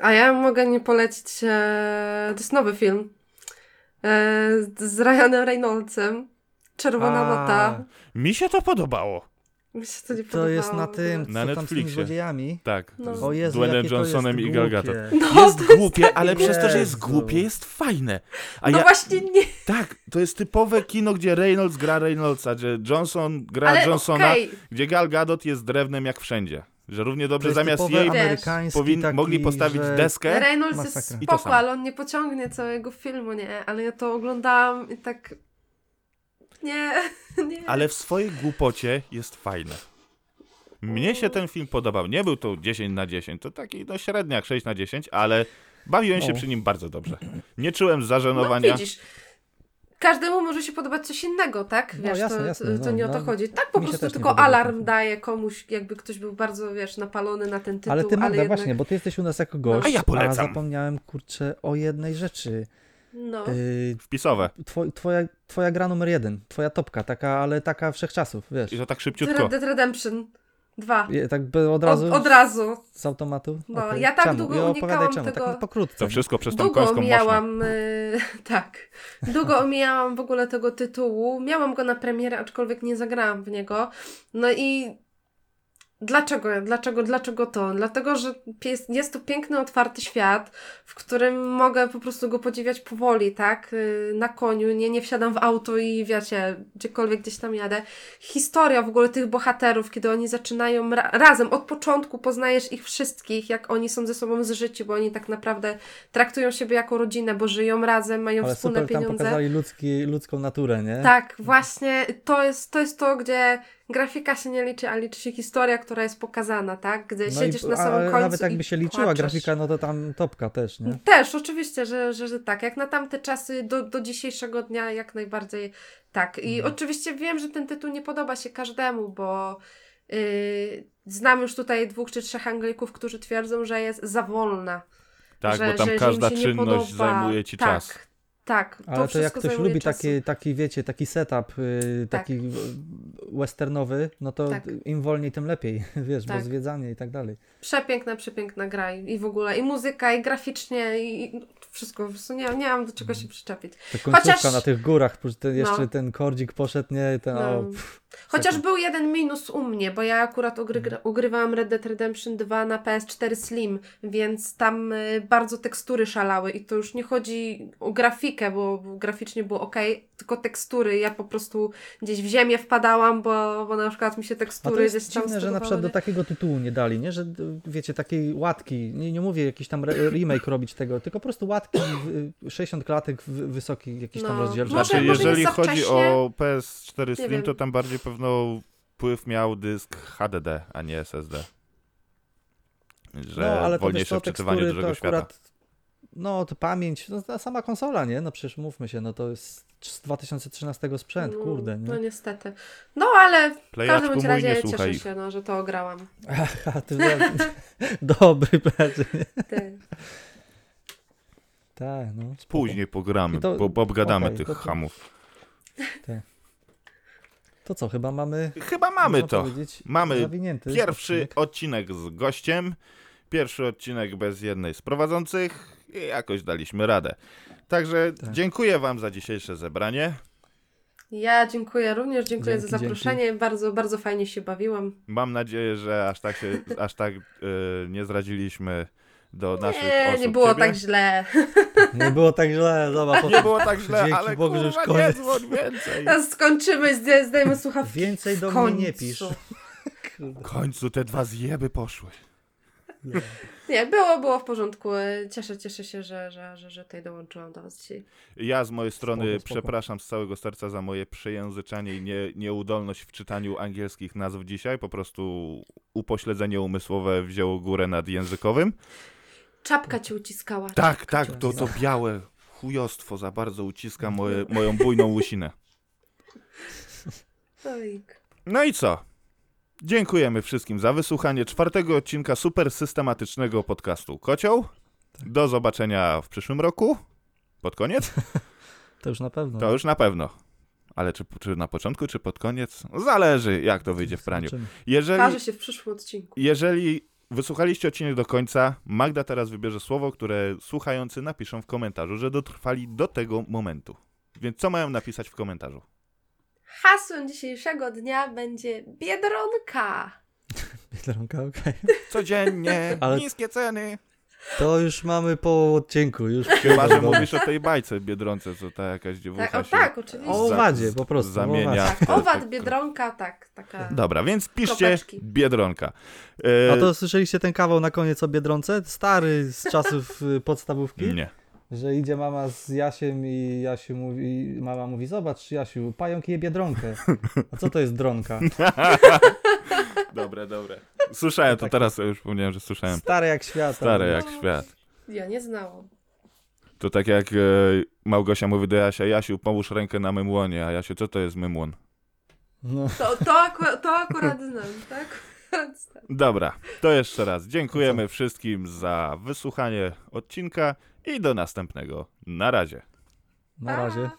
A ja mogę nie polecić, e, to jest nowy film e, z Ryanem Reynoldsem. Czerwona A, Lota. Mi się to podobało. Mi się to nie To jest na tym, Na co tam z tymi Netflixie. złodziejami. Tak, No. z O Jezu, Dwaynem jakie to Johnsonem i Gal Gadot. głupie. No, Jest głupie, tak ale przez to, że jest głupie, jest fajne. A No ja, właśnie nie, tak, to jest typowe kino, gdzie Reynolds gra Reynoldsa, że Johnson gra ale Johnsona, okej. gdzie Gal Gadot jest drewnem jak wszędzie. Że równie dobrze zamiast jej powin- taki, mogli postawić że... deskę. Reynolds jest Masakra. Spoko, ale on nie pociągnie całego filmu, nie? Ale ja to oglądałam i tak... Nie, nie. ale w swojej głupocie jest fajne. Mnie się ten film podobał. Nie był to 10 na 10, to taki no średniak 6 na 10, ale bawiłem się No. przy nim bardzo dobrze. Nie czułem No zażenowania. widzisz, każdemu może się podobać coś innego, tak? No, Wiesz, jasne, to, jasne, to, to no, nie o to no. chodzi. Tak po się prostu tylko alarm daje komuś, jakby ktoś był bardzo, wiesz, napalony na ten tytuł, Ale ty Magda, jednak... właśnie, bo ty jesteś u nas jako gość, A ja polecam. zapomniałem, kurczę, o jednej rzeczy. No. Yy, Wpisowe. two, twoja, twoja gra numer jeden, twoja topka, taka, ale taka wszechczasów, wiesz. I to tak szybciutko. Red Dead Redemption 2. Je- Tak od razu, Od, od razu. z automatu? No, Okej. ja tak czemu? długo opowiadaj unikałam czemu, tego- tak pokrótce. To wszystko przez tą Długo omijałam, y, tak, długo omijałam w ogóle tego tytułu. Miałam go na premierę, aczkolwiek nie zagrałam w niego. No i dlaczego, dlaczego, dlaczego to? Dlatego, że jest, jest to piękny, otwarty świat, w którym mogę po prostu go podziwiać powoli, tak? Y, Na koniu, nie, nie wsiadam w auto i wiecie, gdziekolwiek gdzieś tam jadę. Historia w ogóle tych bohaterów, kiedy oni zaczynają ra razem, od początku poznajesz ich wszystkich, jak oni są ze sobą zżyci, bo oni tak naprawdę traktują siebie jako rodzinę, bo żyją razem, mają Ale wspólne super tam pieniądze. pokazali ludzki, ludzką naturę, nie? Tak, właśnie to jest, to jest to, gdzie grafika się nie liczy, a liczy się historia, która jest pokazana, tak? Gdzie No siedzisz i, na samym ale końcu nawet jakby się liczyła płaczesz. grafika, no to tam topka też, nie? Też, oczywiście, że, że, że tak. Jak na tamte czasy, do, do dzisiejszego dnia, jak najbardziej tak. I Mhm. oczywiście wiem, że ten tytuł nie podoba się każdemu, bo yy, znam już tutaj dwóch czy trzech Anglików, którzy twierdzą, że jest za wolna. Tak, że, bo tam że, każda czynność zajmuje ci tak, czas. Tak, Ale to, jak ktoś lubi czasu. taki, taki, wiecie, taki setup, yy, Tak. taki westernowy, no to Tak. im wolniej, tym lepiej, wiesz, Tak. bo zwiedzanie i tak dalej. Przepiękna, przepiękna gra i, w ogóle i muzyka, i graficznie, i, wszystko. Po prostu nie, nie mam do czego się przyczepić. Ta końcówka Chociaż- na tych górach, ten, jeszcze No. ten kordzik poszedł, nie, ten, No. o, pff, Chociaż był jeden minus u mnie, bo ja akurat ugry, ugrywałam Red Dead Redemption 2 na PS4 Slim, więc tam y, bardzo tekstury szalały i to już nie chodzi o grafikę, bo graficznie było ok, tylko tekstury. Ja po prostu gdzieś w ziemię wpadałam, bo, bo na przykład mi się A tekstury to gdzieś jest tam dziwne, że na przykład do stosowały. takiego tytułu nie dali, nie? Że wiecie, takiej łatki, nie, nie mówię jakiś tam re- remake robić tego, tylko po prostu łatki, w- 60 klatek, w- wysoki jakiś tam No. rozdzielczość. Może- Znaczy, może jeżeli chodzi o PS4 Nie Slim, wiem. to tam bardziej pewno wpływ miał dysk HDD, a nie SSD. Że No, ale to wiesz wolniejsze co, wczytywanie tekstury dużego to świata. No to pamięć, no, ta sama konsola, nie? No przecież mówmy się, no to jest z 2013 sprzęt, No, kurde, No nie? niestety. No ale w każdym bądź razie nie cieszę słuchaj. się, no, że to ograłam. A ty dobry plecy. Ty. Tak, no. spoko. Później pogramy, to- bo, bo obgadamy okej, tych to- hamów. To co, chyba mamy. Chyba mamy to. Mamy zawinięty Pierwszy odcinek. odcinek z gościem. Pierwszy odcinek bez jednej z prowadzących i jakoś daliśmy radę. Także Tak. dziękuję Wam za dzisiejsze zebranie. Ja dziękuję również, dziękuję Dzięki, za zaproszenie. Bardzo, bardzo fajnie się bawiłam. Mam nadzieję, że aż tak, się, aż tak e, nie zradziliśmy do naszych Nie, osób. nie było Ciebie? tak źle. Nie było tak źle, zobacz, Nie było tak źle, Dzięki ale Bogu, że już kurwa, nie koniec. dzwoń więcej. Teraz skończymy, zdej- zdejmę słuchawki. więcej do mnie nie pisz. W końcu te dwa zjeby poszły. Nie, było, było w porządku. Cieszę, cieszę się, że, że, że, że tutaj dołączyłam do Was dzisiaj. Ja z mojej strony Spoko, spoko. przepraszam z całego serca za moje przejęzyczanie i nie, nieudolność w czytaniu angielskich nazw dzisiaj. Po prostu upośledzenie umysłowe wzięło górę nad językowym. Czapka cię uciskała. Tak, tak, to, to białe chujostwo za bardzo uciska moje, moją bujną łysinę. No i co? Dziękujemy wszystkim za wysłuchanie czwartego odcinka super systematycznego podcastu Kocioł. Do zobaczenia w przyszłym roku. Pod koniec? To już na pewno. To już na pewno. Ale czy, czy na początku, czy pod koniec? Zależy, jak to wyjdzie w praniu. Jeżeli, Okaże się w przyszłym odcinku. jeżeli wysłuchaliście odcinek do końca, Magda teraz wybierze słowo, które słuchający napiszą w komentarzu, że dotrwali do tego momentu. Więc co mają napisać w komentarzu? Hasłem dzisiejszego dnia będzie Biedronka. Biedronka, okej. Codziennie, Ale- niskie ceny. To już mamy po odcinku, już Chyba, że mówisz o tej bajce Biedronce, co ta jakaś dziewucha Tak, o tak, oczywiście. O owadzie, po prostu, zamienia. Tak, owad, Biedronka, tak, taka... Dobra, więc piszcie Kropeczki. Biedronka. E, A to słyszeliście ten kawał na koniec o Biedronce? Stary z czasów y, podstawówki? Nie. Że idzie mama z Jasiem i Jasiu mówi, mama mówi, zobacz Jasiu, pająk je Biedronkę. A co to jest dronka? Dobre, dobre. Słyszałem to Tak. teraz, już wspomniałem, że słyszałem. Stare jak świat. Stare jak świat. Ja nie znałam. To tak jak e, Małgosia mówi do Jasia, Jasiu, połóż rękę na mym łonie, a Jasiu, co to jest mymłon? No. To, to, aku- to akurat znam, tak? Dobra, to jeszcze raz dziękujemy wszystkim za wysłuchanie odcinka i do następnego. Na razie. Na razie.